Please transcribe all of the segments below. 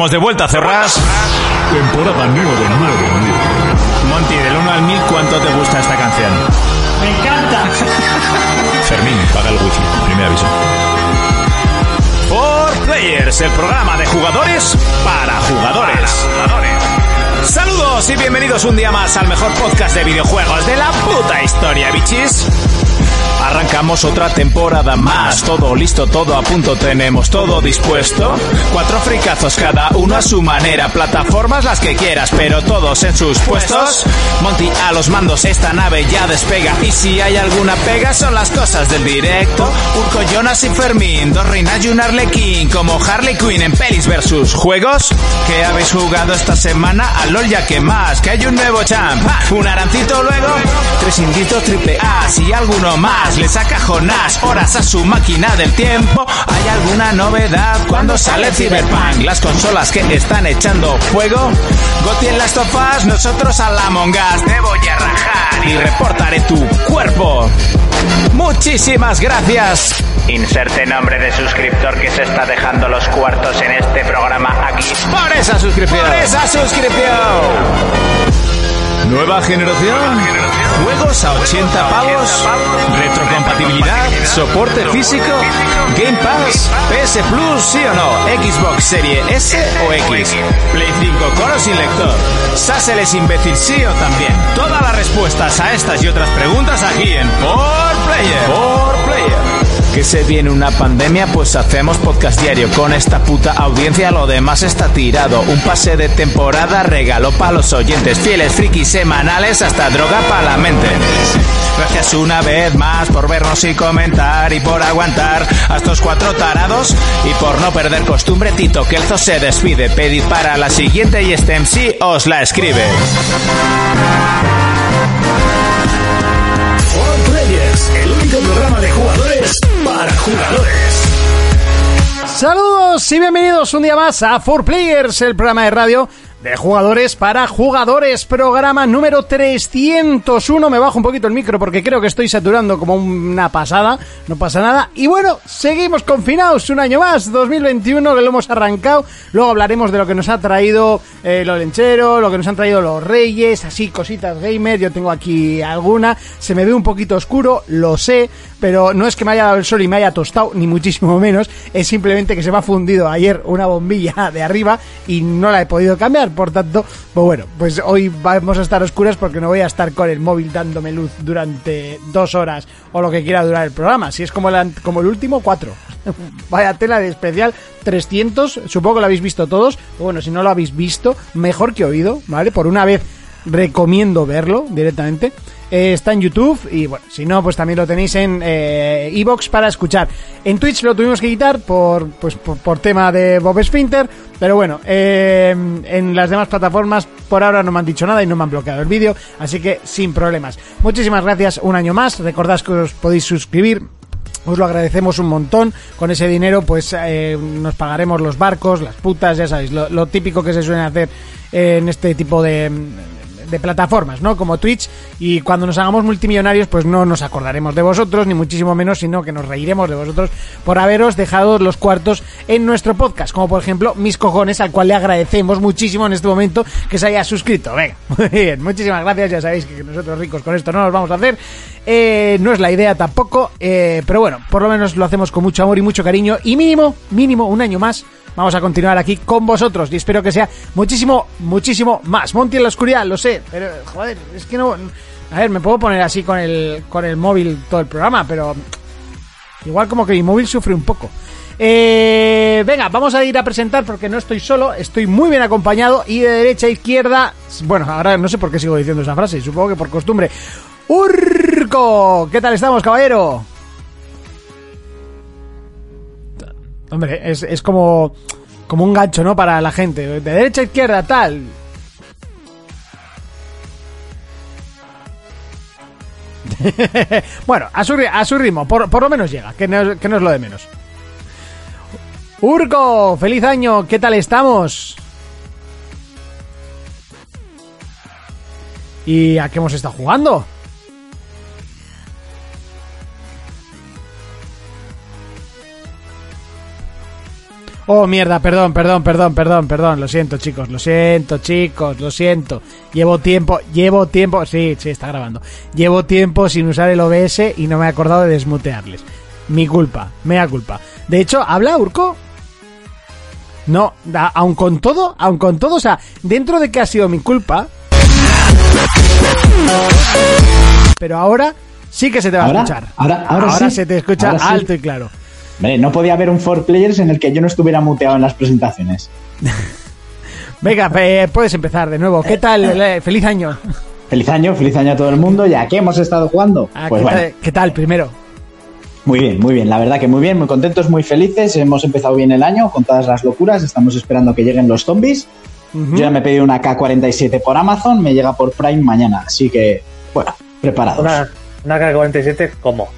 Estamos de vuelta, Cerras. Temporada 9, 9, 9. Monty, del 1 al 1000, ¿cuánto te gusta esta canción? Me encanta. Fermín, paga el wifi. Primer aviso. For Players, el programa de jugadores para jugadores. Saludos y bienvenidos un día más al mejor podcast de videojuegos de la puta historia, bichis. Arrancamos otra temporada más, todo listo, todo a punto, tenemos todo dispuesto. Cuatro fricazos cada uno a su manera, plataformas las que quieras, pero todos en sus puestos. Monty a los mandos, esta nave ya despega. Y si hay alguna pega, son las cosas del directo. Urco, Jonas y Fermín, dos reinas y un Arlequín, como Harley Quinn en pelis versus juegos. ¿Qué habéis jugado esta semana? A LOL ya que más, que hay un nuevo champ. Un arancito luego, tres inditos triple A, si alguno más le saca Jonás horas a su máquina del tiempo. ¿Hay alguna novedad cuando sale Cyberpunk? Las consolas que están echando fuego. Goti en las topas, nosotros a la mongas. Te voy a rajar y reportaré tu cuerpo. Muchísimas gracias. Inserte nombre de suscriptor que se está dejando los cuartos en este programa aquí. Por esa suscripción. Por esa suscripción. Nueva generación. Juegos a 80 pavos. Retrocompatibilidad. Soporte físico. Game Pass. PS Plus, sí o no. Xbox Serie S o X. Play 5 con o sin lector. Sassel es imbécil, sí o también. Todas las respuestas a estas y otras preguntas aquí en Por Player. Player. Que se viene una pandemia, pues hacemos podcast diario. Con esta puta audiencia, lo demás está tirado. Un pase de temporada, regalo para los oyentes. Fieles frikis semanales, hasta droga para la mente. Gracias una vez más por vernos y comentar y por aguantar a estos cuatro tarados y por no perder costumbre. Tito Kelzo se despide. Pedid para la siguiente y este MC os la escribe. Players, el único programa de jugadores para jugadores. Saludos y bienvenidos un día más a 4Players, el programa de radio de jugadores para jugadores, programa número 301. Me bajo un poquito el micro porque creo que estoy saturando como una pasada, no pasa nada. Y bueno, seguimos confinados un año más, 2021 que lo hemos arrancado. Luego hablaremos de lo que nos ha traído eh, lo lenchero, lo que nos han traído los reyes, así cositas gamer. Yo tengo aquí alguna, se me ve un poquito oscuro, lo sé, pero no es que me haya dado el sol y me haya tostado, ni muchísimo menos. Es simplemente que se me ha fundido ayer una bombilla de arriba y no la he podido cambiar. Por tanto, pues bueno, pues hoy vamos a estar oscuras porque no voy a estar con el móvil dándome luz durante dos horas o lo que quiera durar el programa. Si es como como el último, cuatro. Vaya tela de especial 300, supongo que lo habéis visto todos. Bueno, si no lo habéis visto, mejor que oído, ¿vale? Por una vez recomiendo verlo directamente. Eh, está en YouTube y bueno, si no, pues también lo tenéis en Evox para escuchar. En Twitch lo tuvimos que quitar por, pues, por, tema de Bob Spinter, pero bueno, eh, en las demás plataformas por ahora no me han dicho nada y no me han bloqueado el vídeo, así que sin problemas. Muchísimas gracias un año más, recordad que os podéis suscribir os lo agradecemos un montón. Con ese dinero, pues eh, nos pagaremos los barcos, las putas, ya sabéis, lo típico que se suele hacer en este tipo de, de plataformas, ¿no? Como Twitch. Y cuando nos hagamos multimillonarios, pues no nos acordaremos de vosotros, ni muchísimo menos, sino que nos reiremos de vosotros por haberos dejado los cuartos en nuestro podcast. Como por ejemplo, mis cojones, al cual le agradecemos muchísimo en este momento que se haya suscrito. Venga, muy bien, muchísimas gracias. Ya sabéis que nosotros ricos con esto no nos vamos a hacer. Eh, no es la idea tampoco, eh, pero bueno, por lo menos lo hacemos con mucho amor y mucho cariño. Y mínimo, mínimo, un año más. Vamos a continuar aquí con vosotros y espero que sea muchísimo, muchísimo más. Monty en la oscuridad, lo sé, pero joder, es que no. A ver, me puedo poner así con el, con el móvil todo el programa, pero igual como que mi móvil sufre un poco. Eh, venga, vamos a ir a presentar porque no estoy solo, estoy muy bien acompañado y de derecha a izquierda, bueno, ahora no sé por qué sigo diciendo esa frase, supongo que por costumbre. Urco, ¿qué tal estamos, caballero? Hombre, es, es como, como un gancho, ¿no? Para la gente. De derecha a izquierda, tal. bueno, a su, a su ritmo, por, por lo menos llega, que no, que no es lo de menos. Urco, feliz año, ¿qué tal estamos? ¿Y a qué hemos estado jugando? Oh, mierda, perdón, perdón, perdón, perdón, perdón. Lo siento, chicos, lo siento, chicos, lo siento. Llevo tiempo, llevo tiempo, sí, sí, está grabando. Llevo tiempo sin usar el OBS y no me he acordado de desmutearles. Mi culpa, mea culpa. De hecho, ¿habla Urco? No, a- aun con todo, aun con todo, o sea, dentro de que ha sido mi culpa. Pero ahora sí que se te va a ¿Ahora? escuchar. Ahora- ahora sí. se te escucha Ahora sí. alto y claro. No podía haber un four players en el que yo no estuviera muteado en las presentaciones. Venga, eh, puedes empezar de nuevo. ¿Qué tal? Eh, Feliz año. Feliz año, feliz año a todo el mundo. ¿Ya que hemos estado jugando? Ah, pues ¿qué, bueno, tal, ¿Qué tal primero? muy bien, muy bien. La verdad que muy bien, muy contentos, muy felices. Hemos empezado bien el año con todas las locuras. Estamos esperando que lleguen los zombies. Yo ya me he pedido una K47 por Amazon, me llega por Prime mañana. Así que, bueno, preparados. Una, una K-47, ¿cómo?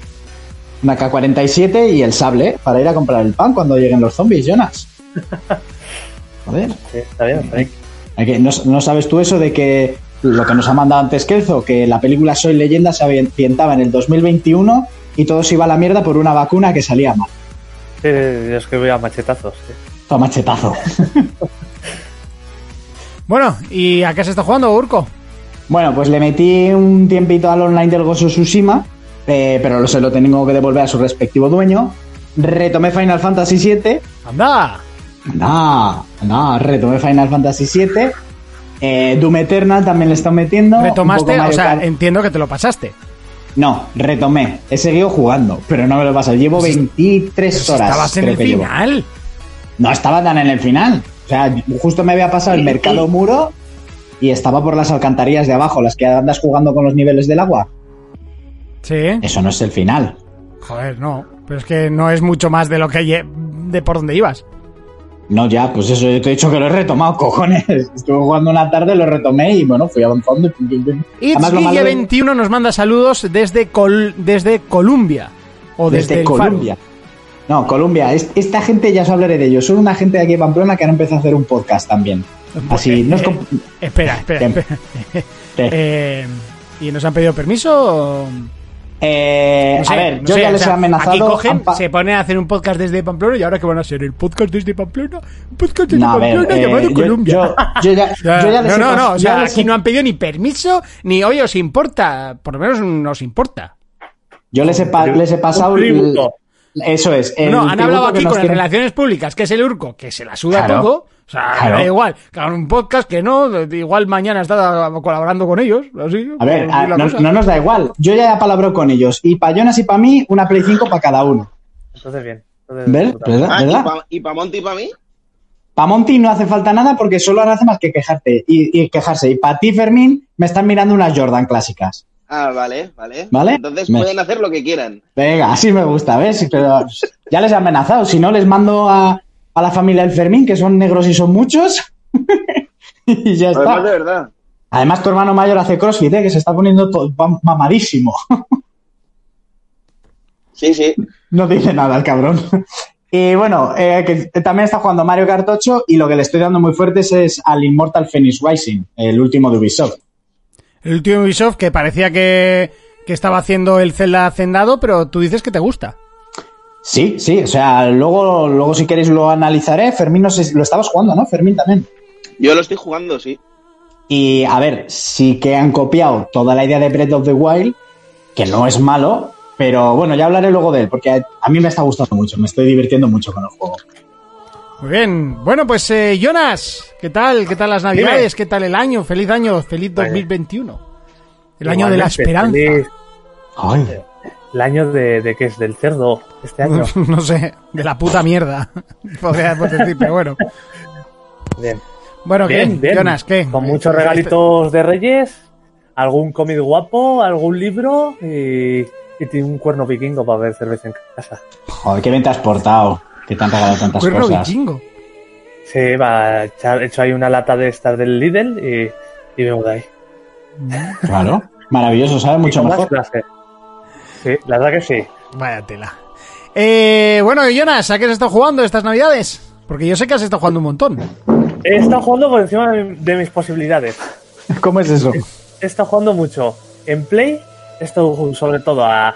Una K47 y el sable para ir a comprar el pan cuando lleguen los zombies, Jonas. Joder. Sí, está bien, está bien. ¿No, no sabes tú eso de que lo que nos ha mandado antes Kelzo, que la película Soy Leyenda se ambientaba en el 2021 y todo se iba a la mierda por una vacuna que salía mal? Sí, es que voy a machetazos. sí. Toma machetazo. Bueno, ¿y a qué se está jugando, Urco? Bueno, pues le metí un tiempito al online del Gozo Tsushima, eh, pero se lo tengo que devolver a su respectivo dueño. Retomé Final Fantasy VII. ¡Anda! No, no, retomé Final Fantasy VII. Eh, Doom Eternal también le está metiendo. ¿Retomaste? O sea, Kart. entiendo que te lo pasaste. No, retomé. He seguido jugando, pero no me lo pasado. Llevo 23 Pues horas. estabas en creo el que llevo. final. No estaba tan en el final. O sea, justo me había pasado el mercado muro y estaba por las alcantarillas de abajo, las que andas jugando con los niveles del agua. Sí. Eso no es el final. Joder, no. Pero es que no es mucho más de lo que de por donde ibas. No, ya, pues eso, yo te he dicho que lo he retomado, cojones. Estuve jugando una tarde, lo retomé y bueno, fui avanzando. Además, lo malo de- Guille21 nos manda saludos desde Col- desde Columbia. O desde, desde. Colombia. No, Colombia. Es- esta gente, ya os hablaré de ellos. Son una gente de aquí de Pamplona que han empezado a hacer un podcast también. Así, no es com- Espera, espera. Eh, ¿Y nos han pedido permiso? o- Eh, No sé, a ver, no yo sé, ya o les sea, he amenazado. Aquí cogen, se ponen a hacer un podcast desde Pamplona y ahora que van a hacer el podcast desde Pamplona, un podcast desde No, a ver, Pamplona eh, llamado yo- Colombia. Yo, yo ya, yo ya les no, he no, no, o sea, aquí he- no han pedido ni permiso, ni oye, os importa, por lo menos nos importa. yo les he, pa- les he pasado. Un el-. Eso es. el no, han hablado aquí con las relaciones públicas, que es el Urco, que se la suda Claro. todo. Sea, Claro. da igual, hagan un podcast que no, igual mañana está colaborando con ellos, así. A ver, a- no, nos da igual. Yo ya he palabrado con ellos. Y para Jonas y para mí, una Play 5 para cada uno. Entonces, bien. ¿Verdad? Ah, ¿y para pa Monty y para mí? Para Monty no hace falta nada porque solo hace más que quejarte y, y quejarse. Y para ti, Fermín, me están mirando unas Jordan clásicas. Ah, vale, vale. ¿Vale? Entonces Me- pueden hacer lo que quieran. Venga, así me gusta, ¿ves? Pero ya les he amenazado. Si no, les mando a, a la familia del Fermín, que son negros y son muchos. y ya Además, de está. verdad. Además, tu hermano mayor hace crossfit, ¿eh? que se está poniendo to- mam- mamadísimo. Sí, sí. no dice nada el cabrón. Y bueno, eh, que también está jugando Mario Kart 8 y lo que le estoy dando muy fuertes es al Immortal Phoenix Rising, el último de Ubisoft. El último Ubisoft que parecía que, que estaba haciendo el Zelda hacendado, pero tú dices que te gusta. Sí, sí, o sea, luego, luego si queréis lo analizaré. Fermín, no sé, si- lo estabas jugando, ¿no? Fermín también. Yo lo estoy jugando, sí. Y a ver, sí que han copiado toda la idea de Breath of the Wild, que no es malo, pero bueno, ya hablaré luego de él, porque a, a mí me está gustando mucho, me estoy divirtiendo mucho con el juego. Muy bien. Bueno, pues eh, Jonas, ¿qué tal? ¿Qué tal las navidades? ¿Qué tal el año? Feliz año, feliz 2021. El año de la esperanza. feliz- Ay, El año de, de qué es, del cerdo, este año. no sé, de la puta mierda. Podríamos decir, pero bueno. Bien. Bueno, ¿qué? Bien, bien. Jonas, ¿qué? Con muchos regalitos de Reyes, algún cómic guapo, algún libro y, y tiene un cuerno vikingo para ver cerveza en casa. joder, qué bien te has portado, que te han regalado tantas Cuerno cosas. vikingo. Sí, va a echar, he hecho ahí una lata de estas del Lidl y, y vengo de ahí. Claro, maravilloso, sabe mucho mejor. clase. Sí, la verdad que sí. Vaya tela. Eh, bueno, Jonas, ¿a qué has estado jugando estas navidades? Porque yo sé que has estado jugando un montón. He estado jugando por encima de, mi- de mis posibilidades. ¿Cómo es eso? He estado jugando mucho en Play, he estado jugando sobre todo a,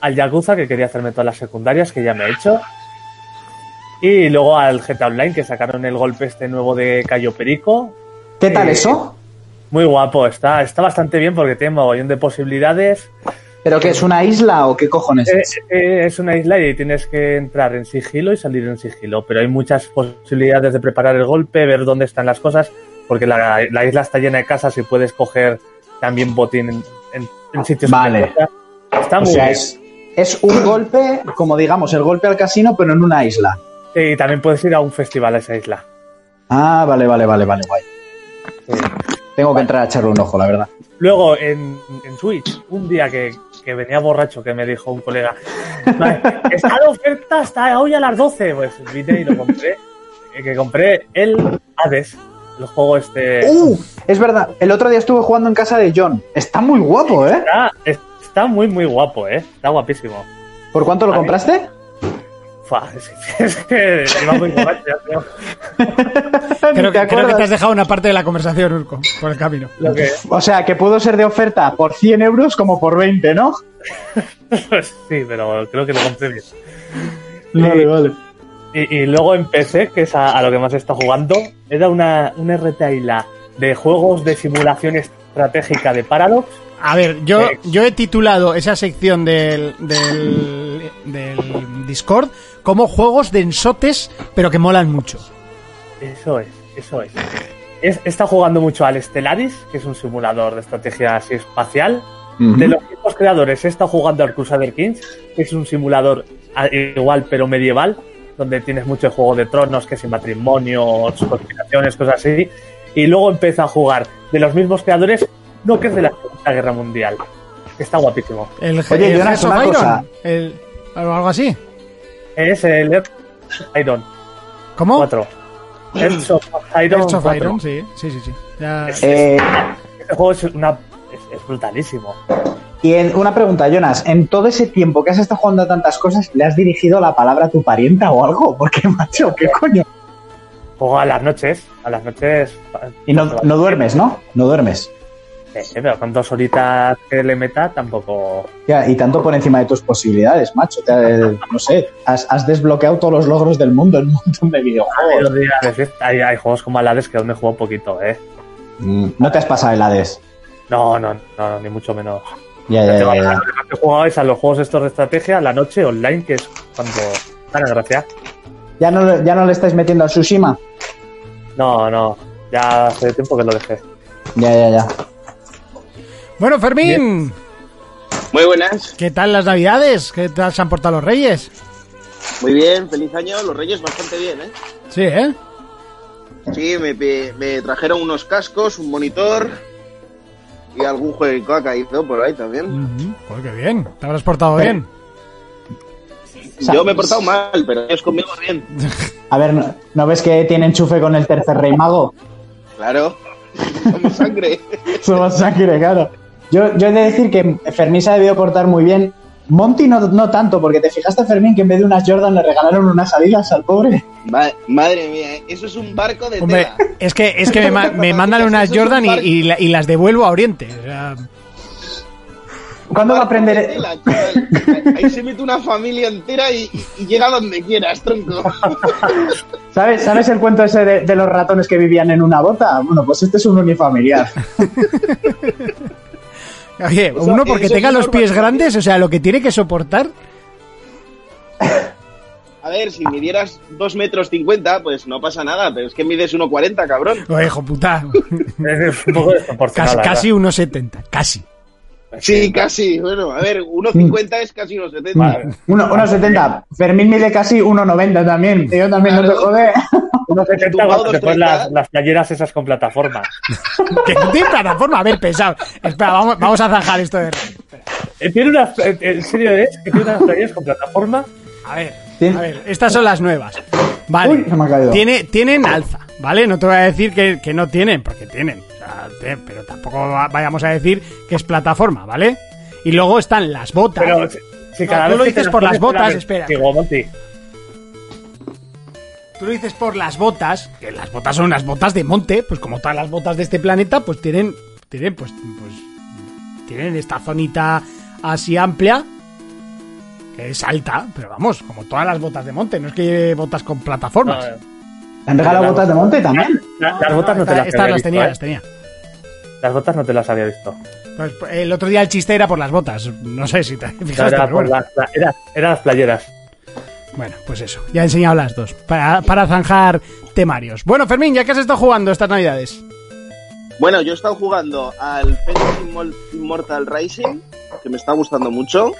al Yakuza, que quería hacerme todas las secundarias, que ya me he hecho. Y luego al GTA Online, que sacaron el golpe este nuevo de Cayo Perico. ¿Qué tal Eh, eso? Muy guapo, está, está bastante bien porque tiene mogollón de posibilidades. ¿Pero qué es una isla o qué cojones Eh, es? eh, es una isla y tienes que entrar en sigilo y salir en sigilo, pero hay muchas posibilidades de preparar el golpe, ver dónde están las cosas, porque la, la isla está llena de casas y puedes coger también botín en, en- en sitios. Vale. Está O muy sea, bien. es, es un golpe, como digamos, el golpe al casino, pero en una isla. Y también puedes ir a un festival a esa isla. Ah, vale, vale, vale, vale, guay. Sí. Tengo que entrar a echarle un ojo, la verdad. Luego en, en Switch, un día que, que venía borracho, que me dijo un colega, "Vale, está de oferta hasta hoy a las 12. Pues vine y lo compré. eh, Que compré el Hades, el juego este. ¡Uh! Es verdad, el otro día estuve jugando en casa de John. Está muy guapo, ¿eh? Está, está muy, muy guapo, ¿eh? Está guapísimo. ¿Por cuánto lo compraste? Creo, ¿Te que, creo que te has dejado una parte de la conversación, Urco, por el camino. Lo que, O sea, que pudo ser de oferta por 100 euros como por 20, ¿no? sí, pero creo que lo compré bien. Vale, vale. Y, y luego empecé, que es a, a lo que más he estado jugando, era una, una retaila de juegos de simulación estratégica de Paradox. A ver, yo, Eh. yo he titulado esa sección del, del, del Discord como juegos densotes, pero que molan mucho. Eso es, eso es. Es- Está jugando mucho al Stellaris, que es un simulador de estrategia así espacial. De los mismos creadores, he estado jugando al Crusader Kings, que es un simulador a- igual pero medieval, donde tienes mucho juego de tronos, que si matrimonios, conspiraciones, cosas así. Y luego empecé a jugar de los mismos creadores, no que es de la Segunda Guerra Mundial. Está guapísimo. El, Oye, el Jonas, Hearts of una cosa. el- algo así. Es el Earth Iron ¿Cómo? 4. Hearts of Iron Hearts of 4. Iron, sí, sí, sí. sí. Ya- Eh, Este juego es, una, es, es brutalísimo. y en- una pregunta, Jonas. En todo ese tiempo que has estado jugando a tantas cosas, ¿le has dirigido la palabra a tu parienta o algo? Porque, macho, ¿qué coño? Juego a las noches. A las noches. Y no, no duermes, ¿no? No duermes. Eh, pero con dos horitas que le meta tampoco. Ya, y tanto por encima de tus posibilidades, macho. Te- no sé, has, has desbloqueado todos los logros del mundo en un montón de videojuegos. fiesta. hay, hay juegos como Alades que aún he jugado poquito, ¿eh? Mm, No te has pasado el Hades. No, no, no, ni mucho menos. Ya, ya, ya, que ya. más he jugado es a los juegos estos de estrategia, la noche online, que es cuando. Dan gracia. ¿Ya no, ¿Ya no le estáis metiendo al Tsushima? No, no. Ya hace tiempo que lo dejé. Ya, ya, ya. Bueno, Fermín, Muy buenas. ¿qué tal las navidades? ¿Qué tal se han portado los reyes? Muy bien, feliz año. Los Reyes bastante bien, ¿eh? Sí, ¿eh? Sí, me, me- trajeron unos cascos, un monitor y algún jueguito ha caído por ahí también. Joder, qué bien. ¿Te habrás portado bien? Yo me he portado mal, pero ellos conmigo bien. A ver, ¿no, no ves que tiene enchufe con el tercer rey mago? Claro. Somos sangre. Somos sangre, claro. Yo, yo he de decir que Fermín se ha debido portar muy bien. Monty no, no tanto, porque te fijaste, Fermín, que en vez de unas Jordan le regalaron unas Adidas al pobre. Ma- madre mía, ¿eh? eso es un barco de Hombre, tela. es que, es que me, ma- me mandan unas un Jordan y, par- y la- y las devuelvo a Oriente. O sea, ¿Cuándo va a aprender? tela. Ahí se mete una familia entera y, y llega donde quieras, tronco. ¿Sabes, ¿Sabes el cuento ese de, de los ratones que vivían en una bota? Bueno, pues este es un unifamiliar. oye, O sea, uno porque tenga los pies grandes, o sea, lo que tiene que soportar. A ver, si midieras 2 metros 50, pues no pasa nada, pero es que mides 1,40, cabrón. Oye, hijo puta. Es un poco. Casi, casi verdad. 1,70. Casi. Sí, casi. Bueno, a ver, 1,50 es casi 1,70. Vale. Uno, 1,70. Fermín mide casi 1,90 también. Yo también no te Claro. jode. Unos 70 Tumbado cuando te pones las, las playeras esas con plataforma. Que no tiene plataforma. A ver, pesado. Espera, vamos, vamos a zanjar esto de. Eh, Tiene unas, eh, en serio es que tiene unas playeras con plataforma. A ver, Tien- a ver, estas son las nuevas. Vale. Uy, se me ha caído. Tiene, tienen alza, ¿vale? No te voy a decir que, que no tienen, porque tienen. O sea, te- pero tampoco va- vayamos a decir que es plataforma, ¿vale? Y luego están las botas. Pero si, si No, tú lo dices por las botas, la- espera. Monty, Tú lo dices por las botas, que las botas son unas botas de monte, pues como todas las botas de este planeta, pues tienen, tienen, pues, pues, tienen esta zonita así amplia, Es alta, pero vamos, como todas las botas de monte, no es que lleve botas con plataformas. No, ¿Te han regalado botas de monte también? la- las botas no te Esta- las estas había las visto, tenía, ¿eh? las tenía. Las botas no te las había visto. Pues, el otro día el chiste era por las botas. No sé si te fijaste, Era, pero por bueno. las- la- era- eran las playeras. Bueno, pues eso. Ya he enseñado las dos. Para, zanjar temarios. Bueno, Fermín, ¿ya qué has estado jugando estas navidades? Bueno, yo he estado jugando al Phoenix Immortal Rising, que me está gustando mucho.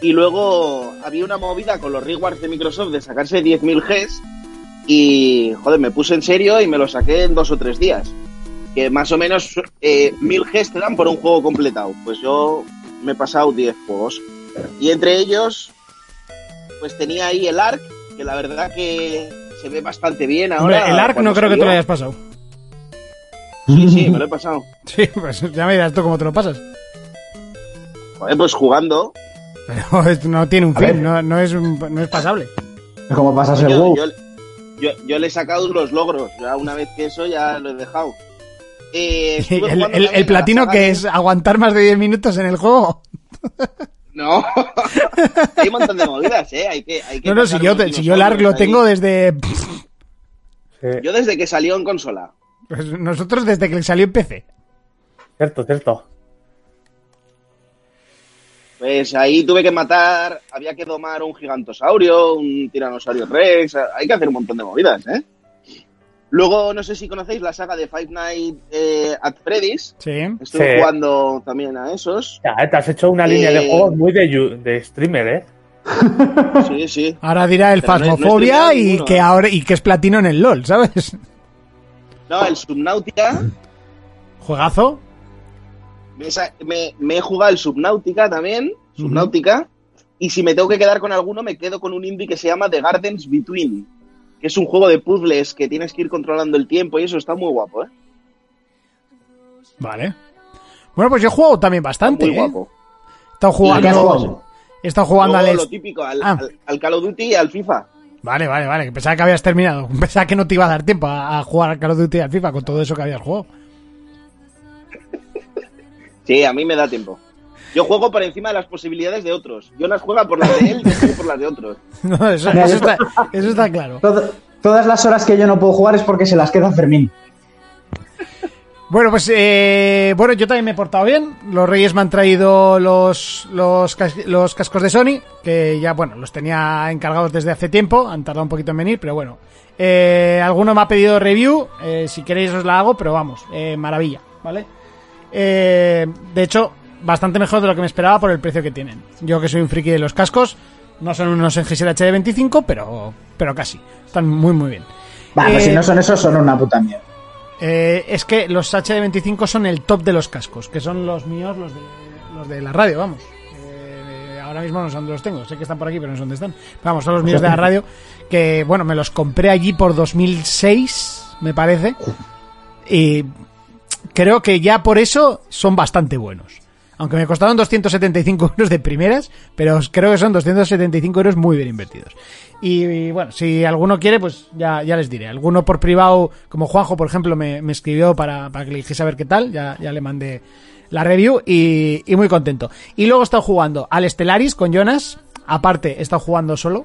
Y luego había una movida con los rewards de Microsoft de sacarse 10.000 Gs. Y, joder, me puse en serio y me lo saqué en dos o tres días. Que más o menos eh, 1.000 Gs te dan por un juego completado. Pues yo me he pasado 10 juegos. Y entre ellos, pues tenía ahí el ARC, que la verdad que se ve bastante bien Hombre, ahora. el ARC no creo que te lo hayas pasado. Sí, sí, me lo he pasado. Sí, pues ya me dirás tú cómo te lo pasas. Joder, pues jugando. Pero esto no tiene un A fin, no, no es, un- no es pasable. Es como pasas el Yo, WoW. yo, yo, yo le he sacado los logros. Ya una vez que eso ya lo he dejado. Eh, El, el- platino que de- es aguantar más de 10 minutos en el juego. No. hay un montón de movidas, ¿eh? Hay que, hay que No, no, si yo, si yo el ARC lo tengo desde... Sí, Yo desde que salió en consola. pues nosotros desde que salió en PC. cierto, cierto. Pues ahí tuve que matar, había que domar un gigantosaurio, un tiranosaurio rex, hay que hacer un montón de movidas, ¿eh? Luego, no sé si conocéis la saga de Five Nights eh, at Freddy's. Sí. Estuve Sí. jugando también a esos. Ya, te has hecho una línea de Eh. juegos muy de, streamer, ¿eh? Sí, sí. Ahora dirá el no Fasmofobia y que ¿eh? ahora y que es platino en el LOL, ¿sabes? No, el Subnautica. Juegazo. Me, sa- me- me he jugado el Subnautica también. Subnautica. Y si me tengo que quedar con alguno, me quedo con un indie que se llama The Gardens Between. Que es un juego de puzzles que tienes que ir controlando el tiempo y eso está muy guapo, ¿eh? Vale. Bueno, pues yo he jugado también bastante, muy ¿eh? guapo. He estado ¿Y qué has jugando... He estado jugando al... lo est- típico, al, Ah. al- al Call of Duty y al FIFA. Vale, vale, vale. Que pensaba que habías terminado. Pensaba que no te iba a dar tiempo a, a jugar al Call of Duty y al FIFA con todo eso que habías jugado. Sí, a mí me da tiempo. Yo juego por encima de las posibilidades de otros. Jonas juega por las de él, yo juego por las de otros. No, eso, está, eso está claro. Todo- todas las horas que yo no puedo jugar es porque se las queda Fermín. Bueno, pues eh, bueno, yo también me he portado bien. Los Reyes me han traído los, los, cas- los cascos de Sony, que ya, bueno, los tenía encargados desde hace tiempo. Han tardado un poquito en venir, pero bueno. Eh, alguno me ha pedido review. eh, si queréis os la hago, pero vamos, eh, maravilla, ¿vale? Eh, de hecho, bastante mejor de lo que me esperaba por el precio que tienen. Yo que soy un friki de los cascos, no son unos NGSL HD25, pero, pero casi. Están muy, muy bien. Pues Eh, si no son esos, son una puta mierda. eh, es que los HD25 son el top de los cascos, que son los míos, los de, los de la radio, vamos. Eh, ahora mismo no sé dónde los tengo, sé que están por aquí, pero no sé dónde están. Vamos, son los míos de la radio, que bueno, me los compré allí por 2006, me parece. Y creo que ya por eso son bastante buenos. Aunque me costaron 275 euros de primeras, pero creo que son 275 euros muy bien invertidos. Y, y, bueno, si alguno quiere, pues ya, ya les diré. Alguno por privado, como Juanjo, por ejemplo, me, me escribió para, para que le dijese a ver qué tal. Ya, ya le mandé la review y, y muy contento. Y luego he estado jugando al Stellaris con Jonas. Aparte, he estado jugando solo.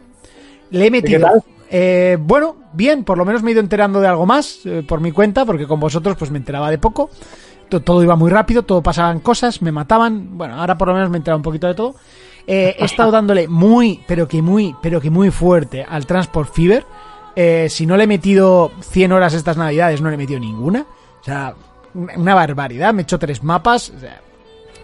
Le he metido. tal? Eh, bueno, bien, por lo menos me he ido enterando de algo más eh, por mi cuenta, porque con vosotros pues me enteraba de poco. To- Todo iba muy rápido, todo pasaban cosas, me mataban. Bueno, ahora por lo menos me he enterado un poquito de todo. Eh, he estado dándole muy, pero que muy, pero que muy fuerte al Transport Fever. Eh, si no le he metido 100 horas estas navidades, no le he metido ninguna. O sea, una una barbaridad. Me he hecho tres mapas. o sea,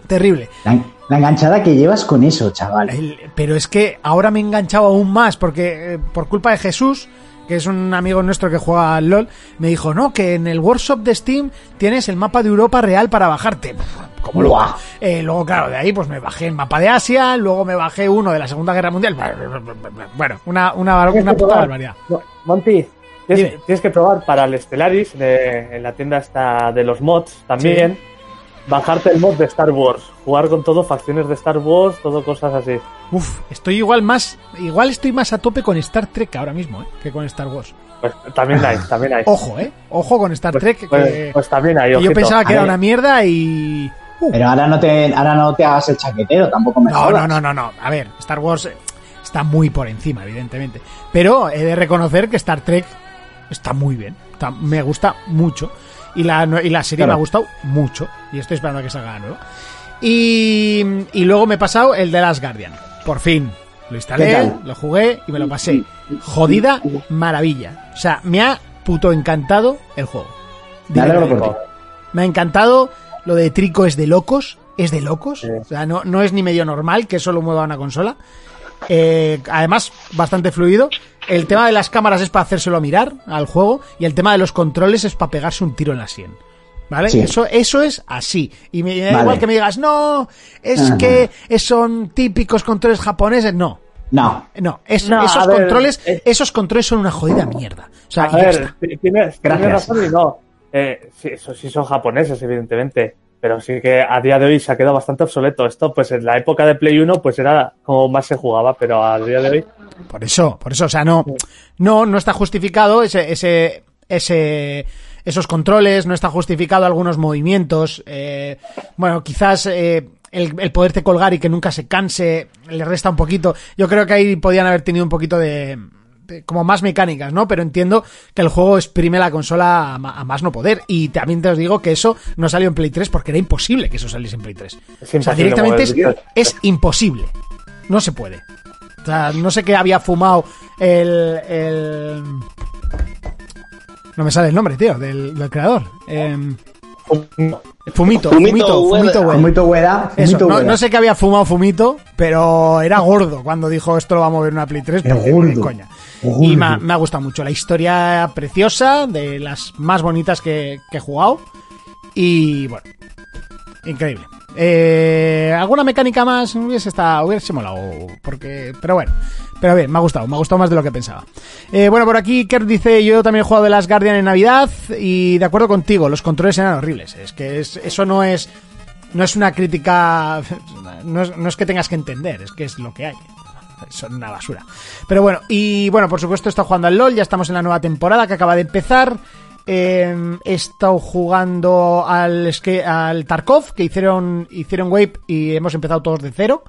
terrible. La, la enganchada que llevas con eso, chaval. El- pero es que ahora me he enganchado aún más porque eh, por culpa de Jesús, que es un amigo nuestro que juega al LOL, me dijo, no, que en el workshop de Steam tienes el mapa de Europa real para bajarte. Como. Buah. Eh, luego, claro, de ahí pues me bajé el mapa de Asia, luego me bajé uno de la Segunda Guerra Mundial. Bueno, una, una, puta probar. barbaridad. Monty, tienes, tienes que probar para el Stellaris, de- en la tienda esta de los mods también, bajarte el mod de Star Wars, jugar con todo, facciones de Star Wars, todo cosas así. Uf, estoy igual más, igual estoy más a tope con Star Trek ahora mismo, eh, que con Star Wars. Pues también hay, también hay. Ojo, eh, ojo con Star Pues, Trek. pues- que- pues también hay, que yo pensaba que era una mierda y, Uh. Pero ahora no te, ahora no te hagas el chaquetero, tampoco me No, jodas. no, no, no, no. A ver, Star Wars eh, está muy por encima, evidentemente. Pero he de reconocer que Star Trek está muy bien. Está- me gusta mucho. Y la, y la serie Claro. me ha gustado mucho. Y estoy esperando a que salga la nueva. Y, y luego me he pasado el de Last Guardian. Por fin. Lo ¿Qué instalé, tal? lo jugué y me lo pasé. Jodida maravilla. O sea, me ha puto encantado el juego. Me alegro por ti. Me ha encantado. Lo de Trico es de locos. Es de locos. Sí. O sea, no, no es ni medio normal que solo mueva una consola. Eh, además, bastante fluido. El tema de las cámaras es para hacérselo mirar al juego. Y el tema de los controles es para pegarse un tiro en la sien. ¿Vale? Sí. Eso, eso es así. Y me da Vale. igual que me digas, no, es Ajá. que son típicos controles japoneses. No. No. No, es- No, esos ver, controles, eh. esos controles son una jodida mierda. O sea, A y ya ver, está. tienes, tienes Gracias. razón y no. Eh, sí, eso sí son japoneses, evidentemente. Pero sí que a día de hoy se ha quedado bastante obsoleto. Esto, pues en la época de Play 1, pues era como más se jugaba, pero a día de hoy. Por eso, por eso, o sea, no, no, no está justificado ese, ese, ese, esos controles, no está justificado algunos movimientos. eh, bueno, quizás eh, el, el poderte colgar y que nunca se canse le resta un poquito. Yo creo que ahí podían haber tenido un poquito de, de- como más mecánicas, ¿no? Pero entiendo que el juego exprime la consola a, más no poder. Y también te os digo que eso no salió en Play 3 porque era imposible que eso saliese en Play 3. Es o sea, directamente es, imposible. No se puede. O sea, no sé qué había fumado el. el... No me sale el nombre, tío, del, del creador. Em, Fumito, Fumito Fumito. Fumito. Fumito Ueda. Eso, Fumito no, sé qué había fumado Fumito, pero era gordo cuando dijo esto lo va a mover una Play 3. Era gordo. coña. Gordo. Y me, ha- me ha gustado mucho. La historia preciosa, de las más bonitas que, que he jugado. Y bueno, increíble. Eh, ¿Alguna mecánica más? Hubiese, estado, hubiese molado. Porque, pero bueno, pero bien, me ha gustado. Me ha gustado más de lo que pensaba. Eh, bueno, por aquí Kert dice: Yo también he jugado de las Guardian en Navidad. Y de acuerdo contigo, los controles eran horribles. Es que es- eso no es. No es una crítica. No es, no es que tengas que entender, es que es lo que hay son una basura. Pero bueno, y bueno, por supuesto estado jugando al LOL, ya estamos en la nueva temporada que acaba de empezar. Eh, he estado jugando al, al Tarkov, que hicieron, hicieron Wave y hemos empezado todos de cero.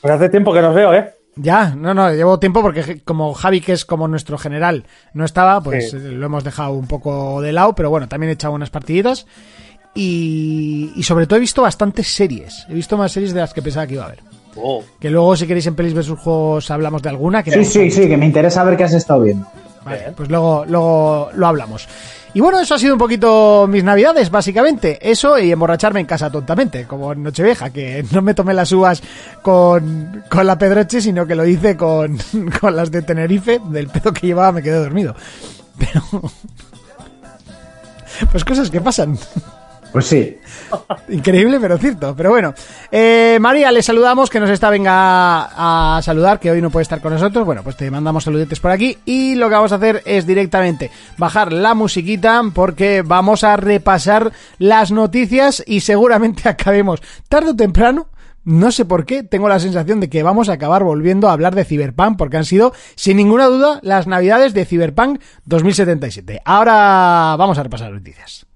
Pues hace tiempo que nos veo, ¿eh? Ya, no, no, llevo tiempo porque como Javi, que es como nuestro general, no estaba, pues Sí. eh, lo hemos dejado un poco de lado, pero bueno, también he echado unas partiditas. Y, y sobre todo he visto bastantes series. He visto más series de las que pensaba que iba a haber. Oh. Que luego, si queréis en Pelis vs Juegos, hablamos de alguna. Que Sí, sí, sí, que me interesa ver qué has estado viendo. Vale, pues luego, luego lo hablamos. Y bueno, eso ha sido un poquito mis navidades, básicamente. Eso y emborracharme en casa tontamente, como en Nochevieja, que no me tomé las uvas con, con la Pedroche, sino que lo hice con, con las de Tenerife. Del pedo que llevaba me quedé dormido. Pero... Pues cosas que pasan. Pues sí. Increíble, pero cierto. Pero bueno, Eh, María, le saludamos, que nos está venga a saludar, que hoy no puede estar con nosotros. Bueno, pues te mandamos saludetes por aquí. Y lo que vamos a hacer es directamente bajar la musiquita, porque vamos a repasar las noticias y seguramente acabemos tarde o temprano. No sé por qué, tengo la sensación de que vamos a acabar volviendo a hablar de Cyberpunk, porque han sido, sin ninguna duda, las navidades de Cyberpunk 2077. Ahora vamos a repasar las noticias.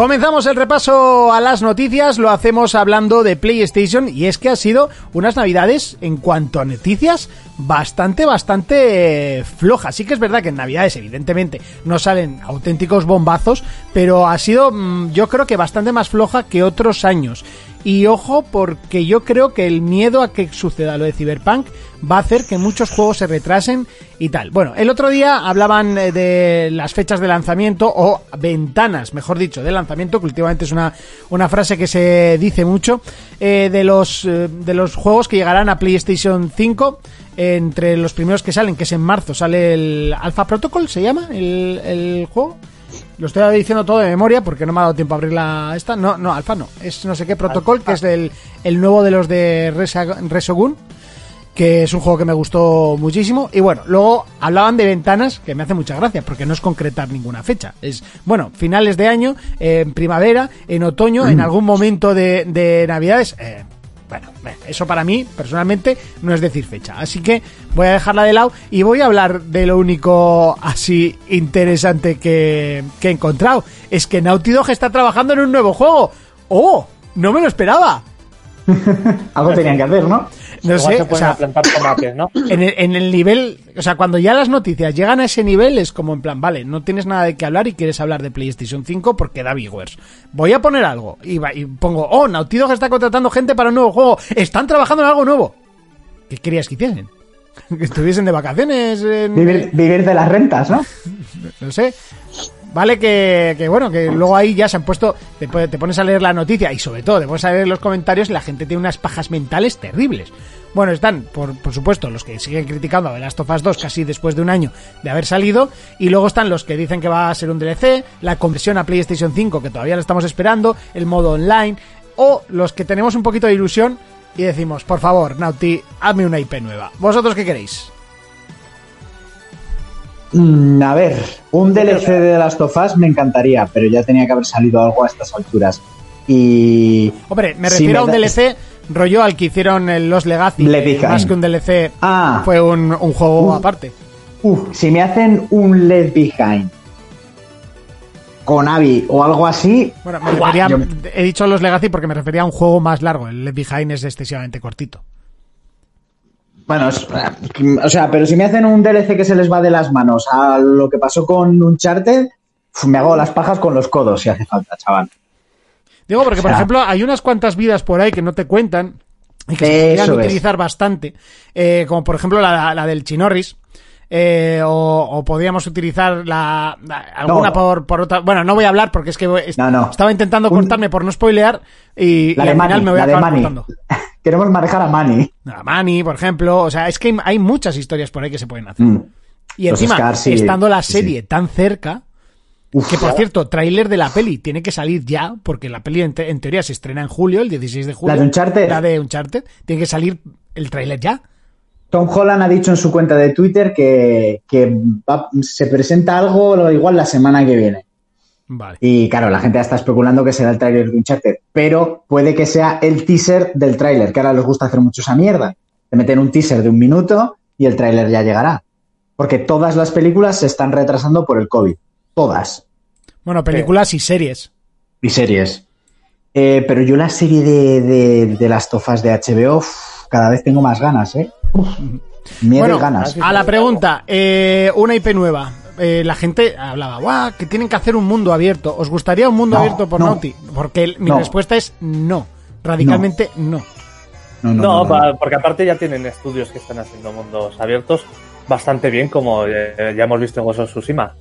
Comenzamos el repaso a las noticias, lo hacemos hablando de PlayStation y es que ha sido unas navidades en cuanto a noticias bastante, bastante flojas. Sí que es verdad que en navidades evidentemente no salen auténticos bombazos, pero ha sido mm, yo creo que bastante más floja que otros años. Y ojo porque yo creo que el miedo a que suceda lo de Cyberpunk va a hacer que muchos juegos se retrasen y tal. Bueno, el otro día hablaban eh, de las fechas de lanzamiento o ventanas, mejor dicho, de lanzamiento, que últimamente es una, una frase que se dice mucho, eh, de, los, eh, de los juegos que llegarán a PlayStation 5. Entre los primeros que salen, que es en marzo, sale el Alpha Protocol, ¿se llama el, el juego? Lo estoy diciendo todo de memoria porque no me ha dado tiempo a abrir la esta. No, no, Alfa no. Es no sé qué protocol, que es el, el nuevo de los de Resogun, que es un juego que me gustó muchísimo. Y bueno, luego hablaban de ventanas, que me hace mucha gracia, porque no es concretar ninguna fecha. Es, bueno, finales de año, en primavera, en otoño, en algún momento de, de Navidades. eh, Bueno, eso para mí, personalmente, no es decir fecha. Así que voy a dejarla de lado y voy a hablar de lo único así interesante que, que he encontrado. Es que Naughty Dog está trabajando en un nuevo juego. ¡Oh! No me lo esperaba. Algo tenían que hacer, ¿no? No Igual sé, se o pueden sea, plantar tomates, ¿no? en el, en el nivel, o sea, cuando ya las noticias llegan a ese nivel es como en plan, vale, no tienes nada de qué hablar y quieres hablar de PlayStation 5 porque da viewers. Voy a poner algo y, va- y pongo, oh, Naughty Dog está contratando gente para un nuevo juego, están trabajando en algo nuevo. ¿Qué querías que hiciesen? Que estuviesen de vacaciones en, Vivir, vivir de las rentas, ¿no? no sé. Vale que, que, bueno, que luego ahí ya se han puesto, te, te pones a leer la noticia y sobre todo te pones a leer los comentarios y la gente tiene unas pajas mentales terribles. Bueno, están, por, por supuesto, los que siguen criticando a The Last of Us 2 casi después de un año de haber salido, y luego están los que dicen que va a ser un DLC, la conversión a PlayStation 5 que todavía la estamos esperando, el modo online, o los que tenemos un poquito de ilusión y decimos, por favor, Naughty, hazme una IP nueva. ¿Vosotros qué queréis? Mm, a ver, un DLC de of Us me encantaría, pero ya tenía que haber salido algo a estas alturas. Y. Hombre, me refiero a un da- DLC rollo al que hicieron Los Legacy. Más que un DLC, Ah. fue un, un juego Uh. aparte. Uf, si me hacen un Left Behind con Abby o algo así. Bueno, me refería, yo- he dicho Los Legacy porque me refería a un juego más largo. El Left Behind es excesivamente cortito. Bueno, o sea, pero si me hacen un DLC que se les va de las manos a lo que pasó con Uncharted, me hago las pajas con los codos si hace falta, chaval. Digo, porque, por O sea- ejemplo, hay unas cuantas vidas por ahí que no te cuentan y que se podrían utilizar bastante. eh, como, por ejemplo, la, la del Chinorris. Eh, o, o podríamos utilizar la, la- alguna No. por, por otra. Bueno, no voy a hablar porque es que voy- No, no. estaba intentando Un- cortarme por no spoilear y, La y al final me voy a acabar cortando. Queremos manejar a Manny. A Manny, por ejemplo. O sea, es que hay, muchas historias por ahí que se pueden hacer. Mm. Y encima, sí, estando la sí, serie tan cerca, Uf, que por cierto, tráiler de la peli tiene que salir ya, porque la peli en, te- en teoría se estrena en julio, el 16 de julio. ¿La de Uncharted? La de Uncharted. Tiene que salir el tráiler ya. Tom Holland ha dicho en su cuenta de Twitter que, que va- se presenta algo igual la semana que viene. Vale. Y claro, la gente ya está especulando que será el tráiler de Uncharted, pero puede que sea el teaser del tráiler, que ahora les gusta hacer mucho esa mierda. Te meten un teaser de un minuto y el tráiler ya llegará. Porque todas las películas se están retrasando por el COVID. Todas. Bueno, películas y series. Y series. Eh, pero yo la serie de, de, de las tofas de HBO, uf, cada vez tengo más ganas, ¿eh? Uf, miedo Bueno, y ganas. a la pregunta, eh, una IP nueva. Eh, la gente hablaba, guau, que tienen que hacer un mundo abierto. ¿Os gustaría un mundo No, abierto por no. Naughty? Porque el- mi No. respuesta es no. Radicalmente no. No, no, No, no, no. pa- porque aparte ya tienen estudios que están haciendo mundos abiertos bastante bien, como eh, ya hemos visto en Ghost of Tsushima.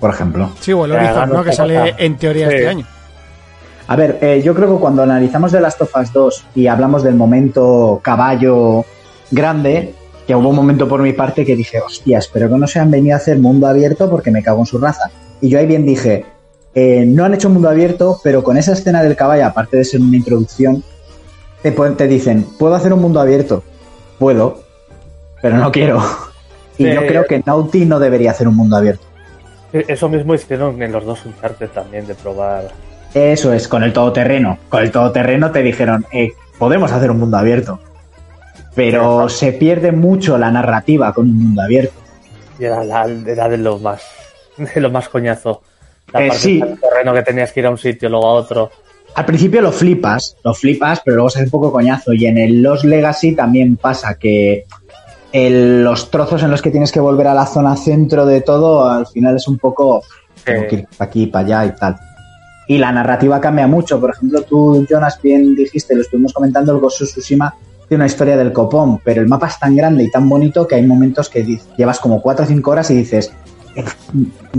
Por ejemplo. Sí, o el Que Horizon, ¿no? Que sale en teoría Sí. este año. A ver, eh, yo creo que cuando analizamos de las Tofas 2 y hablamos del momento caballo grande, que hubo un momento por mi parte que dije, hostia, espero que no se han venido a hacer mundo abierto porque me cago en su raza. Y yo ahí bien dije, eh, no han hecho mundo abierto, pero con esa escena del caballo, aparte de ser una introducción, te, te dicen, ¿puedo hacer un mundo abierto? Puedo, pero no quiero. Y yo creo que Naughty no debería hacer un mundo abierto. Eh, Eso mismo hicieron en los dos Uncharted también, de probar. Eso es, con el todoterreno. Con el todoterreno te dijeron, eh, podemos hacer un mundo abierto. Pero se pierde mucho la narrativa con un mundo abierto. Y era, la- era de lo más de lo más coñazo. La Eh, parte sí. del terreno que tenías que ir a un sitio, luego a otro. Al principio lo flipas, lo flipas, pero luego se hace un poco coñazo. Y en el Los Legacy también pasa que el- los trozos en los que tienes que volver a la zona centro de todo, al final es un poco tengo que ir para aquí, para allá y tal. Y la narrativa cambia mucho. Por ejemplo, tú, Jonas, bien dijiste, lo estuvimos comentando, el of Tsushima tiene una historia del copón, pero el mapa es tan grande y tan bonito que hay momentos que llevas como 4 o 5 horas y dices "Eh,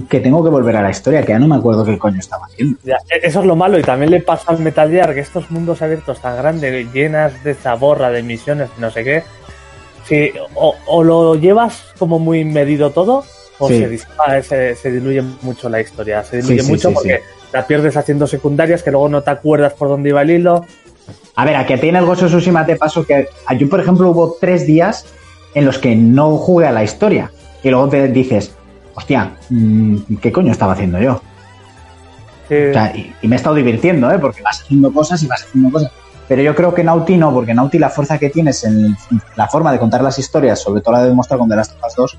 que tengo que volver a la historia, que ya no me acuerdo qué coño estaba haciendo. Ya, e- Eso es lo malo, y también le pasa al Metal Gear que estos mundos abiertos tan grandes, llenas de zaborra, de misiones, no sé qué, si o, o lo llevas como muy medido todo, o Sí. se, disipa, se, se diluye mucho la historia. Se diluye Sí, sí, mucho porque la pierdes haciendo secundarias que luego no te acuerdas por dónde iba el hilo. A ver, a que a ti en el of Tsushima te pasó que yo, por ejemplo, hubo tres días en los que no jugué a la historia. Y luego te dices, hostia, mm, ¿qué coño estaba haciendo yo? O sea, y, y me he estado divirtiendo, ¿eh? Porque vas haciendo cosas y vas haciendo cosas. Pero yo creo que Naughty no, porque Naughty la fuerza que tienes en la forma de contar las historias, sobre todo la de demostrar con The Last of Us 2,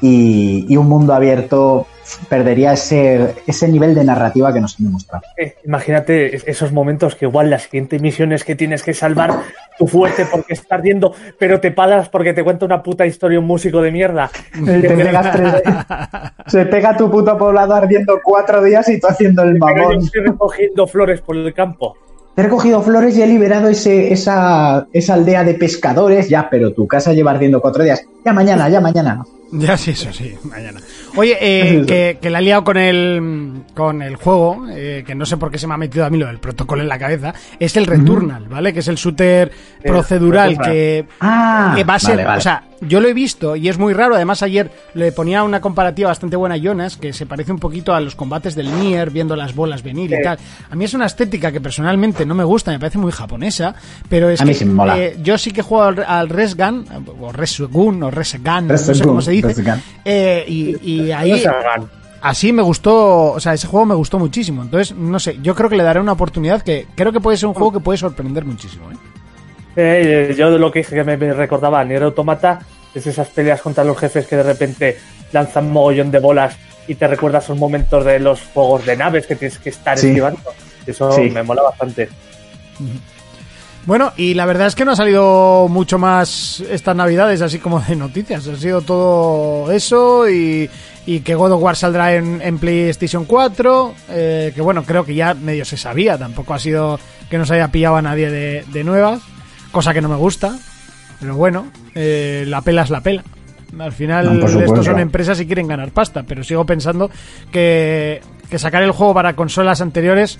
y, y un mundo abierto perdería ese, ese nivel de narrativa que nos han demostrado. Eh, imagínate es- esos momentos que igual la siguiente misión es que tienes que salvar tu fuerte porque está ardiendo, pero te paras porque te cuenta una puta historia un músico de mierda. Te pegas tres- se pega tu puto poblado ardiendo cuatro días y tú haciendo el Pero yo mamón. estoy recogiendo flores por el campo. He recogido flores y he liberado ese, esa, esa aldea de pescadores, ya, pero tu casa lleva ardiendo cuatro días. Ya mañana, ya mañana. Ya sí, eso sí, mañana. Oye, eh, que, que la he liado con el, con el juego, eh, que no sé por qué se me ha metido a mí lo del protocolo en la cabeza, es el Returnal, ¿vale? Que es el shooter procedural que, Ah, que va a ser, vale, vale. o sea, yo lo he visto y es muy raro. Además, ayer le ponía una comparativa bastante buena a Jonas, que se parece un poquito a los combates del Nier, viendo las bolas venir y tal. A mí es una estética que personalmente no me gusta, me parece muy japonesa, pero es A mí que sí me mola. eh, yo sí que juego al, al Resgun, o Resogun, o no sé cómo se dice. Eh, y, y ahí así me gustó, o sea, ese juego me gustó muchísimo. Entonces, no sé, yo creo que le daré una oportunidad que creo que puede ser un juego que puede sorprender muchísimo. ¿eh? Eh, yo de lo que dije que me, me recordaba Nier Automata es esas peleas contra los jefes que de repente lanzan mogollón de bolas y te recuerda esos momentos de los juegos de naves que tienes que estar Sí. esquivando. Eso Sí. me mola bastante. Bueno, y la verdad es que no ha salido mucho más estas navidades, así como de noticias. Ha sido todo eso y, y que God of War saldrá en, en PlayStation 4, eh, que bueno, creo que ya medio se sabía, tampoco ha sido que nos haya pillado a nadie de, de nuevas, cosa que no me gusta, pero bueno, eh, la pela es la pela. Al final, No, estos son empresas y quieren ganar pasta, pero sigo pensando que, que sacar el juego para consolas anteriores